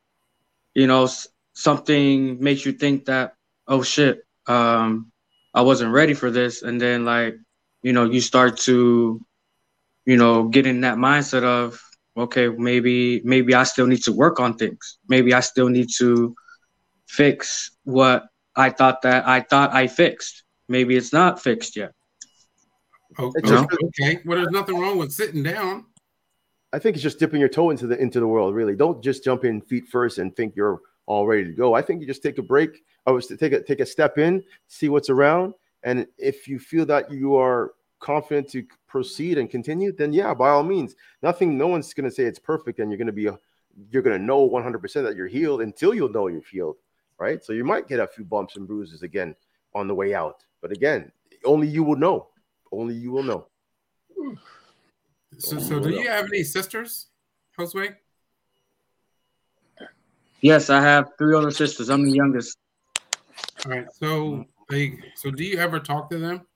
you know, something makes you think that oh shit, um I wasn't ready for this and then like, you know, you start to you know, get in that mindset of okay, maybe maybe I still need to work on things. Maybe I still need to fix what I thought that I thought I fixed. Maybe it's not fixed yet. It's oh, okay. Well, there's nothing wrong with sitting down. I think it's just dipping your toe into the into the world. Really, don't just jump in feet first and think you're all ready to go. I think you just take a break. I was to take a take a step in, see what's around, and if you feel that you are confident to proceed and continue, then yeah, by all means. Nothing. No one's going to say it's perfect, and you're going to be you're going to know 100 percent that you're healed until you'll know you're healed, right? So you might get a few bumps and bruises again on the way out, but again, only you will know. Only you will know. So, so do you have any sisters, Josue? Yes, I have three older sisters. I'm the youngest. All right. So, like, so do you ever talk to them?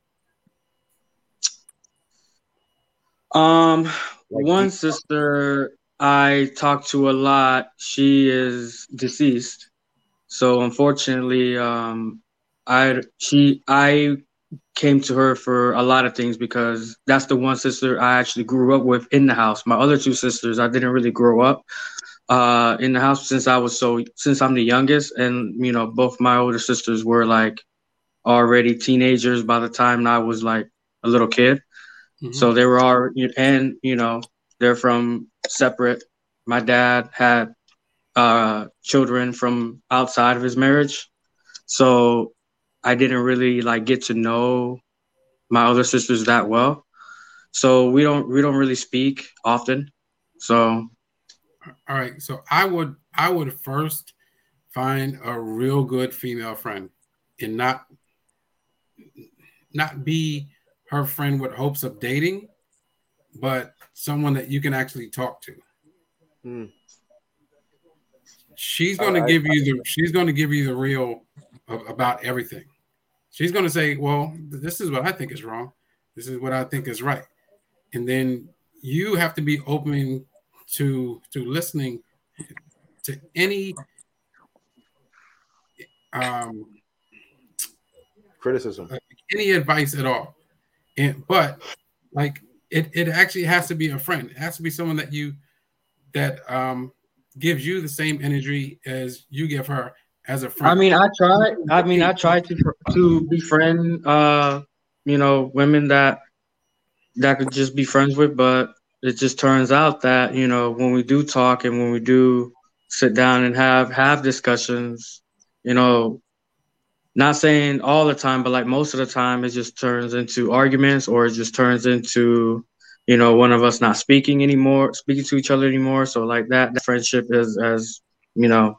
Um, Like one sister I talk to a lot. She is deceased, so unfortunately, um, I she I came to her for a lot of things because that's the one sister I actually grew up with in the house. My other two sisters, I didn't really grow up uh in the house since I was so since I'm the youngest, and you know both my older sisters were like already teenagers by the time I was like a little kid. Mhm. So they were all, and you know, they're from separate. My dad had uh, children from outside of his marriage, so I didn't really like get to know my other sisters that well. So we don't we don't really speak often. So All right. So I would I would first find a real good female friend and not not be her friend with hopes of dating, but someone that you can actually talk to. Hmm. She's going to I- give you the she's going to give you the real about everything. She's going to say, "Well, this is what I think is wrong. This is what I think is right." And then you have to be open to to listening to any um criticism. any advice at all. And but like it, it actually has to be a friend. It has to be someone that you that um gives you the same energy as you give her as a friend. I mean, I try. I mean, I try to to befriend, uh, you know, women that that could just be friends with. But it just turns out that you know, when we do talk and when we do sit down and have have discussions, you know, not saying all the time, but like most of the time, it just turns into arguments or it just turns into you know one of us not speaking anymore, speaking to each other anymore. So like that, that friendship is as you know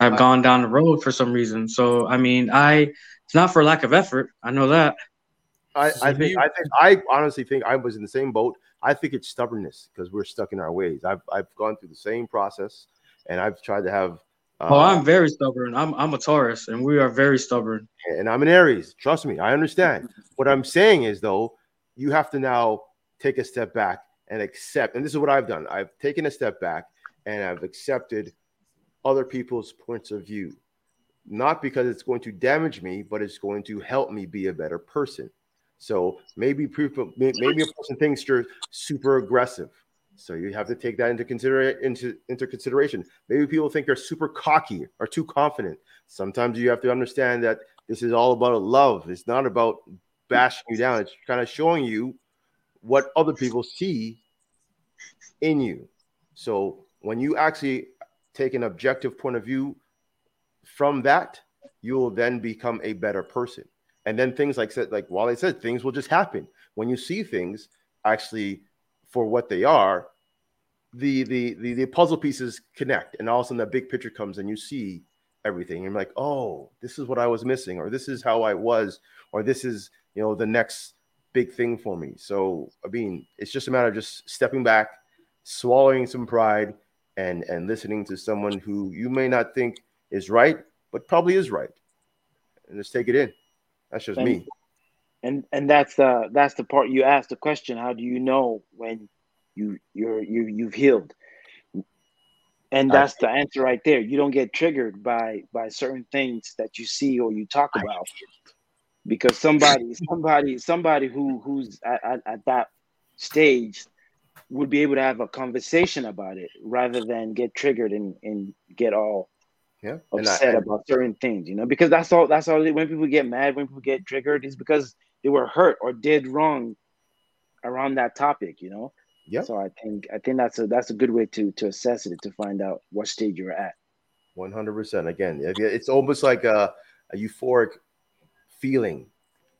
I've gone down the road for some reason. So I mean, I it's not for lack of effort. I know that. I, So I think you- I think I honestly think I was in the same boat. I think it's stubbornness because we're stuck in our ways. I've I've gone through the same process and I've tried to have Oh, Uh, I'm very stubborn. I'm I'm a Taurus, and we are very stubborn. and I'm an Aries. Trust me, I understand. What I'm saying is, though, you have to now take a step back and accept. And this is what I've done. I've taken a step back and I've accepted other people's points of view, not because it's going to damage me, but it's going to help me be a better person. So maybe people, maybe a person thinks you're super aggressive. So you have to take that into consider into into consideration. Maybe people think you're super cocky or too confident. Sometimes you have to understand that this is all about love. It's not about bashing you down. It's kind of showing you what other people see in you. So when you actually take an objective point of view from that, you will then become a better person. And then things like said, like Wale said, things will just happen. When you see things actually for what they are, the the the, the puzzle pieces connect, and all of a sudden that big picture comes, and you see everything. You're like, oh, this is what I was missing, or this is how I was, or this is you know the next big thing for me. So I mean, it's just a matter of just stepping back, swallowing some pride, and and listening to someone who you may not think is right, but probably is right, and just take it in. That's just And- me. and and that's the that's the part you asked the question how do you know when you you're you you've healed? And that's the answer right there. You don't get triggered by by certain things that you see or you talk about. because somebody somebody somebody who who's at, at, at that stage would be able to have a conversation about it rather than get triggered and and get all Yeah, and I- upset about certain things, you know, because that's all. That's all. When people get mad, when people get triggered, is because they were hurt or did wrong around that topic, you know. Yeah. So I think I think that's a that's a good way to to assess it to find out what stage you're at. One hundred percent. Again, it's almost like a, a euphoric feeling.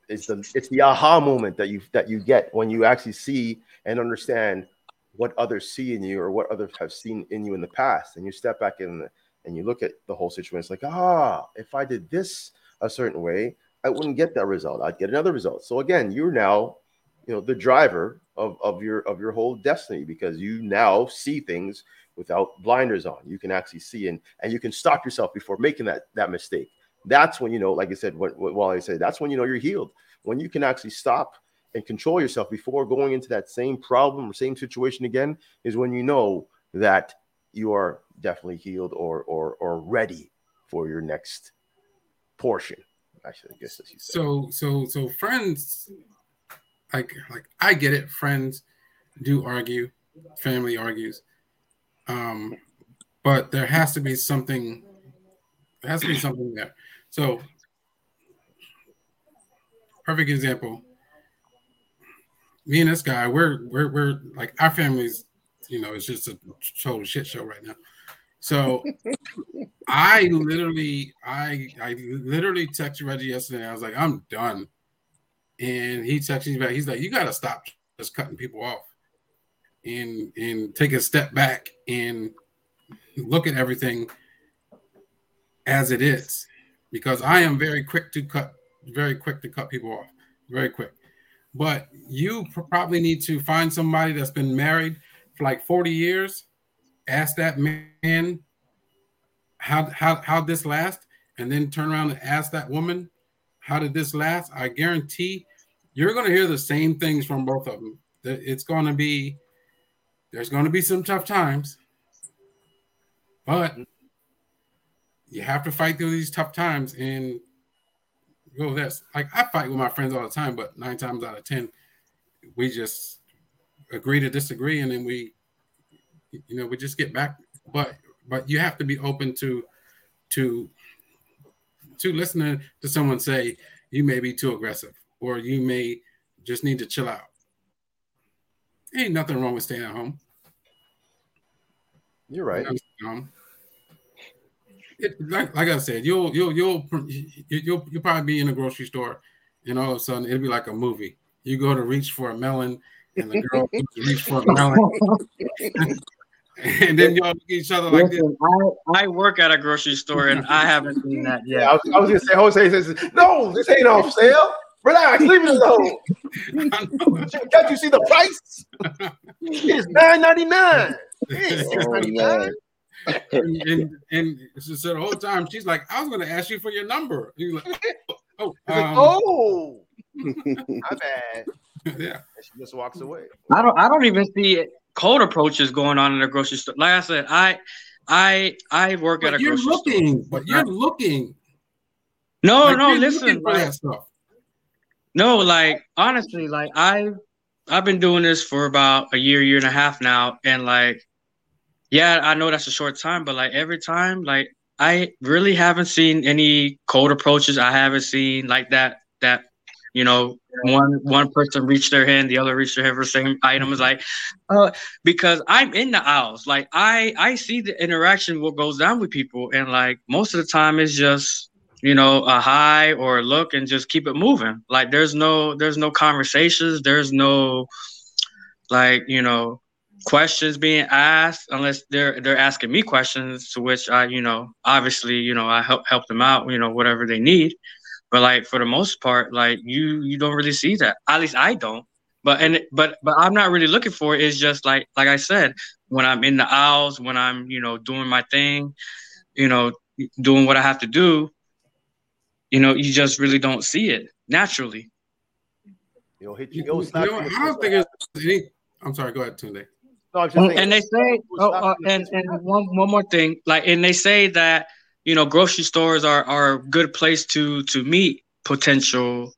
It's the it's the aha moment that you that you get when you actually see and understand what others see in you or what others have seen in you in the past, and you step back in the, and you look at the whole situation. It's like, ah, if I did this a certain way, I wouldn't get that result. I'd get another result. So again, you're now, you know, the driver of, of your of your whole destiny because you now see things without blinders on. You can actually see and and you can stop yourself before making that that mistake. That's when you know, like I said, what, what Wally said, that's when you know you're healed. When you can actually stop and control yourself before going into that same problem or same situation again, is when you know that you are definitely healed or or or ready for your next portion. Actually, I guess as you said. So so so friends like like I get it. Friends do argue, family argues. Um, but there has to be something there has to be something there. So perfect example. Me and this guy, we're we're we're like our families, you know, it's just a total shit show right now. So I literally, I I literally texted Reggie yesterday. I was like, I'm done. And he texted me back. He's like, you gotta stop just cutting people off and and take a step back and look at everything as it is. Because I am very quick to cut, very quick to cut people off. Very quick. But you probably need to find somebody that's been married for like 40 years. Ask that man how how how this last, and then turn around and ask that woman how did this last. I guarantee you're going to hear the same things from both of them. It's going to be there's going to be some tough times, but you have to fight through these tough times and go that's like I fight with my friends all the time, but nine times out of ten, we just agree to disagree and then we you know we just get back. But but you have to be open to to to listening to someone say you may be too aggressive or you may just need to chill out. Ain't nothing wrong with staying at home. You're right. Um, it, like, like I said, you'll you'll you'll you'll you'll probably be in a grocery store, and all of a sudden it'll be like a movie. You go to reach for a melon, and the girl reach for a melon, and then y'all look at each other like this. Listen, I, I work at a grocery store and I haven't seen that yet. Yeah, I was, I was gonna say Josue says, no, this ain't off sale. Relax, leave it alone. Can't you see the price? It's nine ninety nine. It's six ninety nine. and, and, and she said the whole time she's like, I was going to ask you for your number. He's like, oh, He's like, um, oh, my bad. yeah. And she just walks away. I don't I don't even see cold approaches going on in the grocery store. Like I said, I I I work at But a you're grocery looking, store. but you're looking. No, Like, no, you're listen. like-. No, like honestly, like I I've been doing this for about a year, year and a half now, and like, yeah, I know that's a short time, but like every time, like I really haven't seen any cold approaches. I haven't seen like that that you know one one person reach their hand, the other reach their hand for the same item. Is like, uh, because I'm in the aisles, like I I see the interaction what goes down with people, and like most of the time it's just you know a hi or a look and just keep it moving. Like there's no there's no conversations. There's no like you know questions being asked unless they're they're asking me questions to which i you know obviously you know i help help them out you know whatever they need but like for the most part like you you don't really see that at least i don't but and but but i'm not really looking for it it's just like like i said when i'm in the aisles when i'm you know doing my thing you know doing what i have to do you know, you just really don't see it naturally. You'll hit you. You You'll know. I don't think it's any. I'm sorry. Go ahead, Tunde. No, I'm just saying. And they say, oh, uh, you in the and and one one more thing, like, and they say that you know, grocery stores are are a good place to to meet potential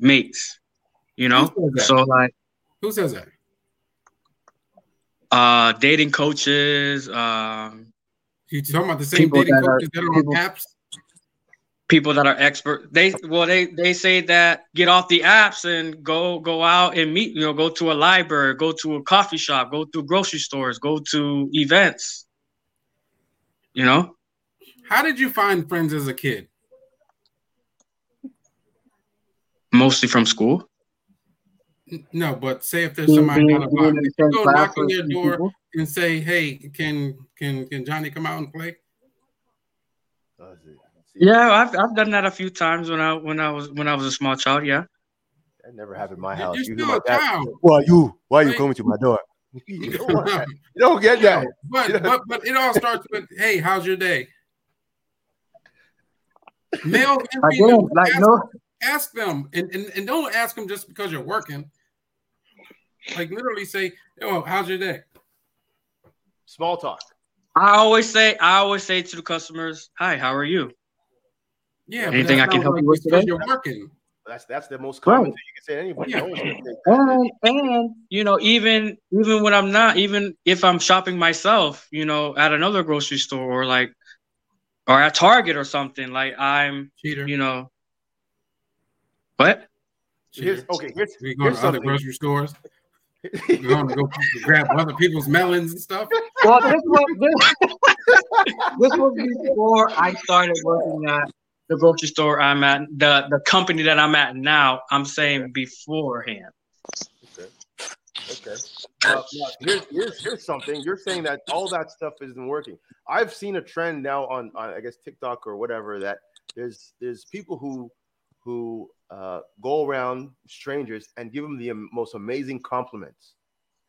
mates. You know, Who says that? so like, Who says that? uh, dating coaches, um, You talking about the same dating that are- coaches that are on people- apps? people that are expert they well they they say that get off the apps and go go out and meet you know go to a library go to a coffee shop go to grocery stores go to events you know How did you find friends as a kid? mostly from school No, but say if there's somebody on the block, if you go knock on their door and say, "Hey, can can can Johnny come out and play?" Does it? See, yeah I've, I've done that a few times when i when i was when i was a small child yeah That never happened in my You're house. still You hear a dad. child. Why you? Why you Right. coming to my door? you, don't want that. you don't get that. But but but it all starts with, "Hey, how's your day?" Male and again like ask, no ask them, and, and and don't ask them just because you're working. Like literally say, "Oh, how's your day?" Small talk. i always say i always say to the customers hi how are you Yeah. Anything I can help you with it's 'cause today? You're working. That's that's the most common Right. thing you can say to anybody. Yeah. No one's gonna take that. and and you know even even when i'm not even if i'm shopping myself you know at another grocery store or like or at target or something like i'm Cheater. you know what Here's okay. Here's We go here's to other grocery stores. We're going to go grab other people's melons and stuff. well this was this, this was before i started working at the grocery store i'm at the the company that i'm at now i'm saying beforehand Okay. Okay. Now, now, here's, here's here's something. You're saying that all that stuff isn't working. I've seen a trend now on, on I guess TikTok or whatever that there's there's people who who uh, go around strangers and give them the most amazing compliments,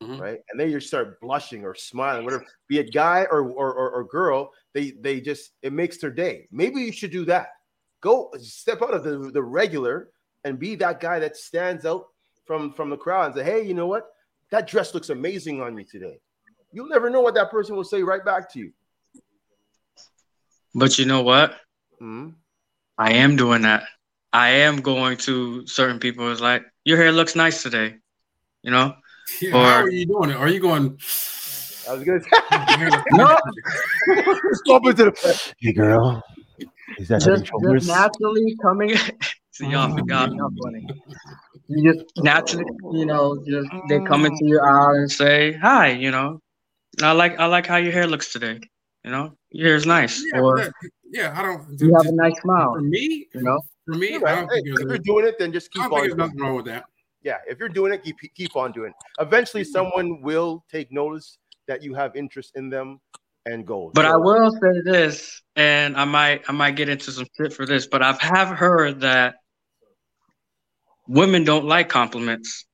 Mhm. right? And then you start blushing or smiling, whatever. Be it guy or or, or or girl, they they just it makes their day. Maybe you should do that. Go step out of the the regular and be that guy that stands out from from the crowd and say, "Hey, you know what? That dress looks amazing on you today." You'll never know what that person will say right back to you. but you know what Mhm. I am doing that. I am going to certain people. It's like your hair looks nice today. You know, Yeah, how are you doing it? Are you going? I was gonna say No. stop into the. Hey, girl, is that head just, just naturally coming. See, y'all forgot. Mm-hmm. Y'all funny. You just naturally, you know, just they mm. come into your eye and say hi. You know, I like I like how your hair looks today. You know, your hair's nice, Yeah, or that- yeah, I don't. Do, you have a nice smile. for me, You know, for me, You're I right. don't Hey, think if you're doing it, then just I keep don't on. there's doing nothing it. wrong with that. Yeah, if you're doing it, keep keep on doing. it. Eventually, mm-hmm. someone will take notice that you have interest in them and go. but I will say this, and I might I might get into some shit for this, but I've have heard that women don't like compliments.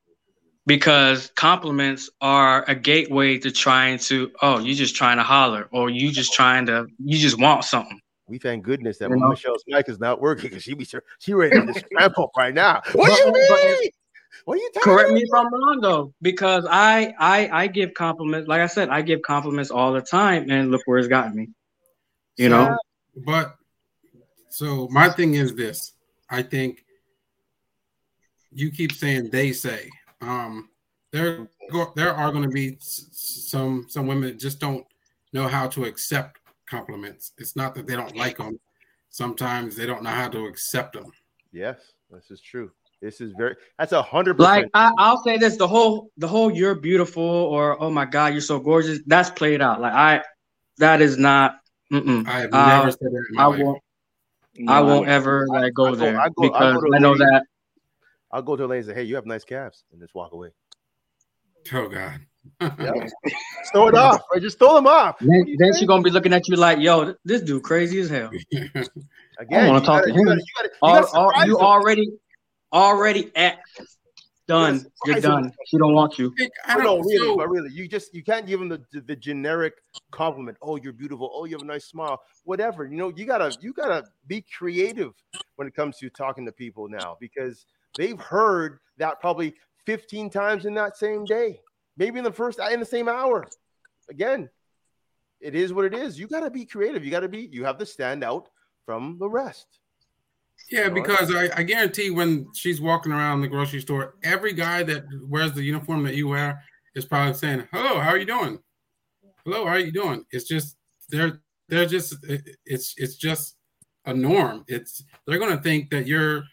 because compliments are a gateway to trying to oh you're just trying to holler or you just trying to you just want something We thank goodness that You know? Michelle's mic is not working because she be sure she ready to just ramp up right now. What do you But- but- mean? What are you talking correct me if i'm wrong though because i i i give compliments like i said i give compliments all the time and look where it's gotten me you know But so my thing is this: I think you keep saying they say. Um, there there are going to be s- s- some some women that just don't know how to accept compliments. It's not that they don't like them. Sometimes they don't know how to accept them. Yes, this is true. This is very that's a hundred like. I, i'll say this the whole the whole you're beautiful or oh my god you're so gorgeous that's played out like i that is not mm-mm. I have Uh, never said that in my i life. won't i won't ever like go I go- there I go- I go because i know that I'll go to a lady and say, Hey, you have nice calves, and just walk away. Oh God. Yeah. Just throw it off, right? Just throw them off. then, then she gonna be looking at you like yo this dude crazy as hell Again, wanna talk gotta- to you him. gotta- you gotta- you Al- gotta al- surprise you already already at done Yes, you're surprise them. done she don't want you I Oh, no, don't really, but really, you just you can't give them the, the the generic compliment. Oh, you're beautiful. Oh, you have a nice smile. Whatever. You know, you gotta you gotta be creative when it comes to talking to people now because they've heard that probably 15 times in that same day, maybe in the first in the same hour. Again, it is what it is. You gotta be creative. You gotta be. You have to stand out from the rest. Yeah, You know? because I, I guarantee when she's walking around the grocery store, every guy that wears the uniform that you wear is probably saying, "Hello, how are you doing? Hello, how are you doing?" It's just they're they're just it's it's just a norm. It's they're gonna think that you're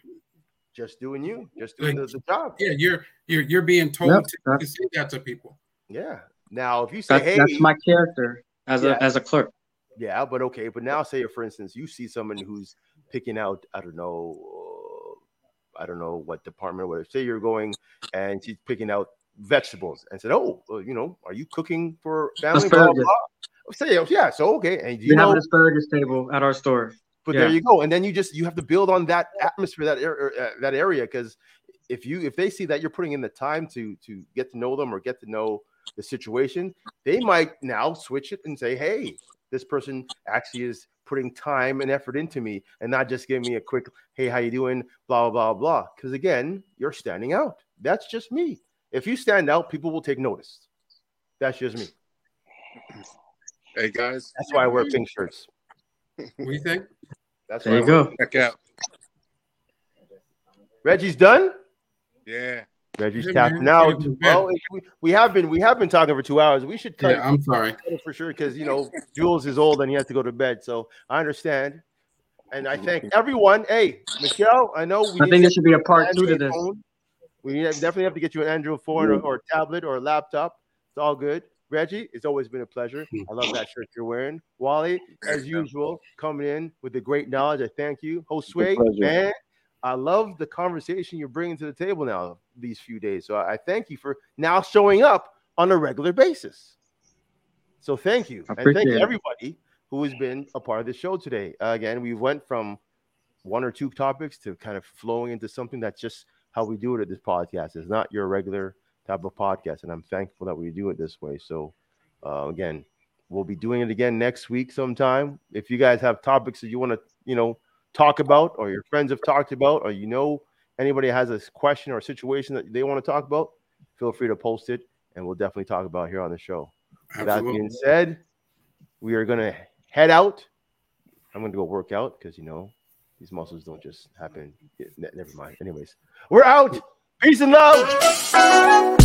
Just doing you. Just doing the, the job. yeah you're you're you're being told Yep, to, to say that to people. Yeah. Now, if you say, that's, "Hey," that's my character as Yeah. a as a clerk Yeah, but okay. But now, say for instance, you see someone who's picking out, I don't know, uh, I don't know what department, whatever. Say you're going and she's picking out vegetables and said, "Oh, well, you know, are you cooking for family?" Blah, blah, Asparagus. blah. Say, yeah, so okay. And we you have an asparagus table at our store but yeah. there you go. And then you just you have to build on that atmosphere, that area, uh, that area, because if you if they see that you're putting in the time to to get to know them or get to know the situation, they might now switch it and say, "Hey, this person actually is putting time and effort into me, and not just giving me a quick, hey, how you doing?" Blah blah blah blah. Because again, you're standing out. That's just me. If you stand out, people will take notice. That's just me. Hey guys, That's why I wear pink shirts. What do you think? That's there you I go check out. Reggie's done. Yeah. Reggie's Yeah, tapping man. out. Well, we, we have been we have been talking for two hours. We should cut Yeah, I'm sorry. for sure because you know Jules is old and he has to go to bed. So I understand, and I thank everyone. Hey, Michelle, I know we. i think to there should be a part two to this phone. We definitely have to get you an Android phone or, or tablet or laptop. It's all good. Reggie, it's always been a pleasure. I love that shirt you're wearing. Wally, as usual, coming in with the great knowledge. I thank you. Josue, man, I love the conversation you're bringing to the table now these few days. So I thank you for now showing up on a regular basis. So thank you. And thank everybody who has been a part of the show today. Uh, again, we went from one or two topics to kind of flowing into something that's just how we do it at this podcast. It's not your regular type of podcast, and I'm thankful that we do it this way. So, uh, again, we'll be doing it again next week sometime. If you guys have topics that you want to, you know, talk about, or your friends have talked about, or you know anybody has a question or a situation that they want to talk about, feel free to post it, and we'll definitely talk about it here on the show. That being said, we are gonna head out. I'm gonna go work out because you know these muscles don't just happen. Never mind. Anyways, we're out. Peace and love.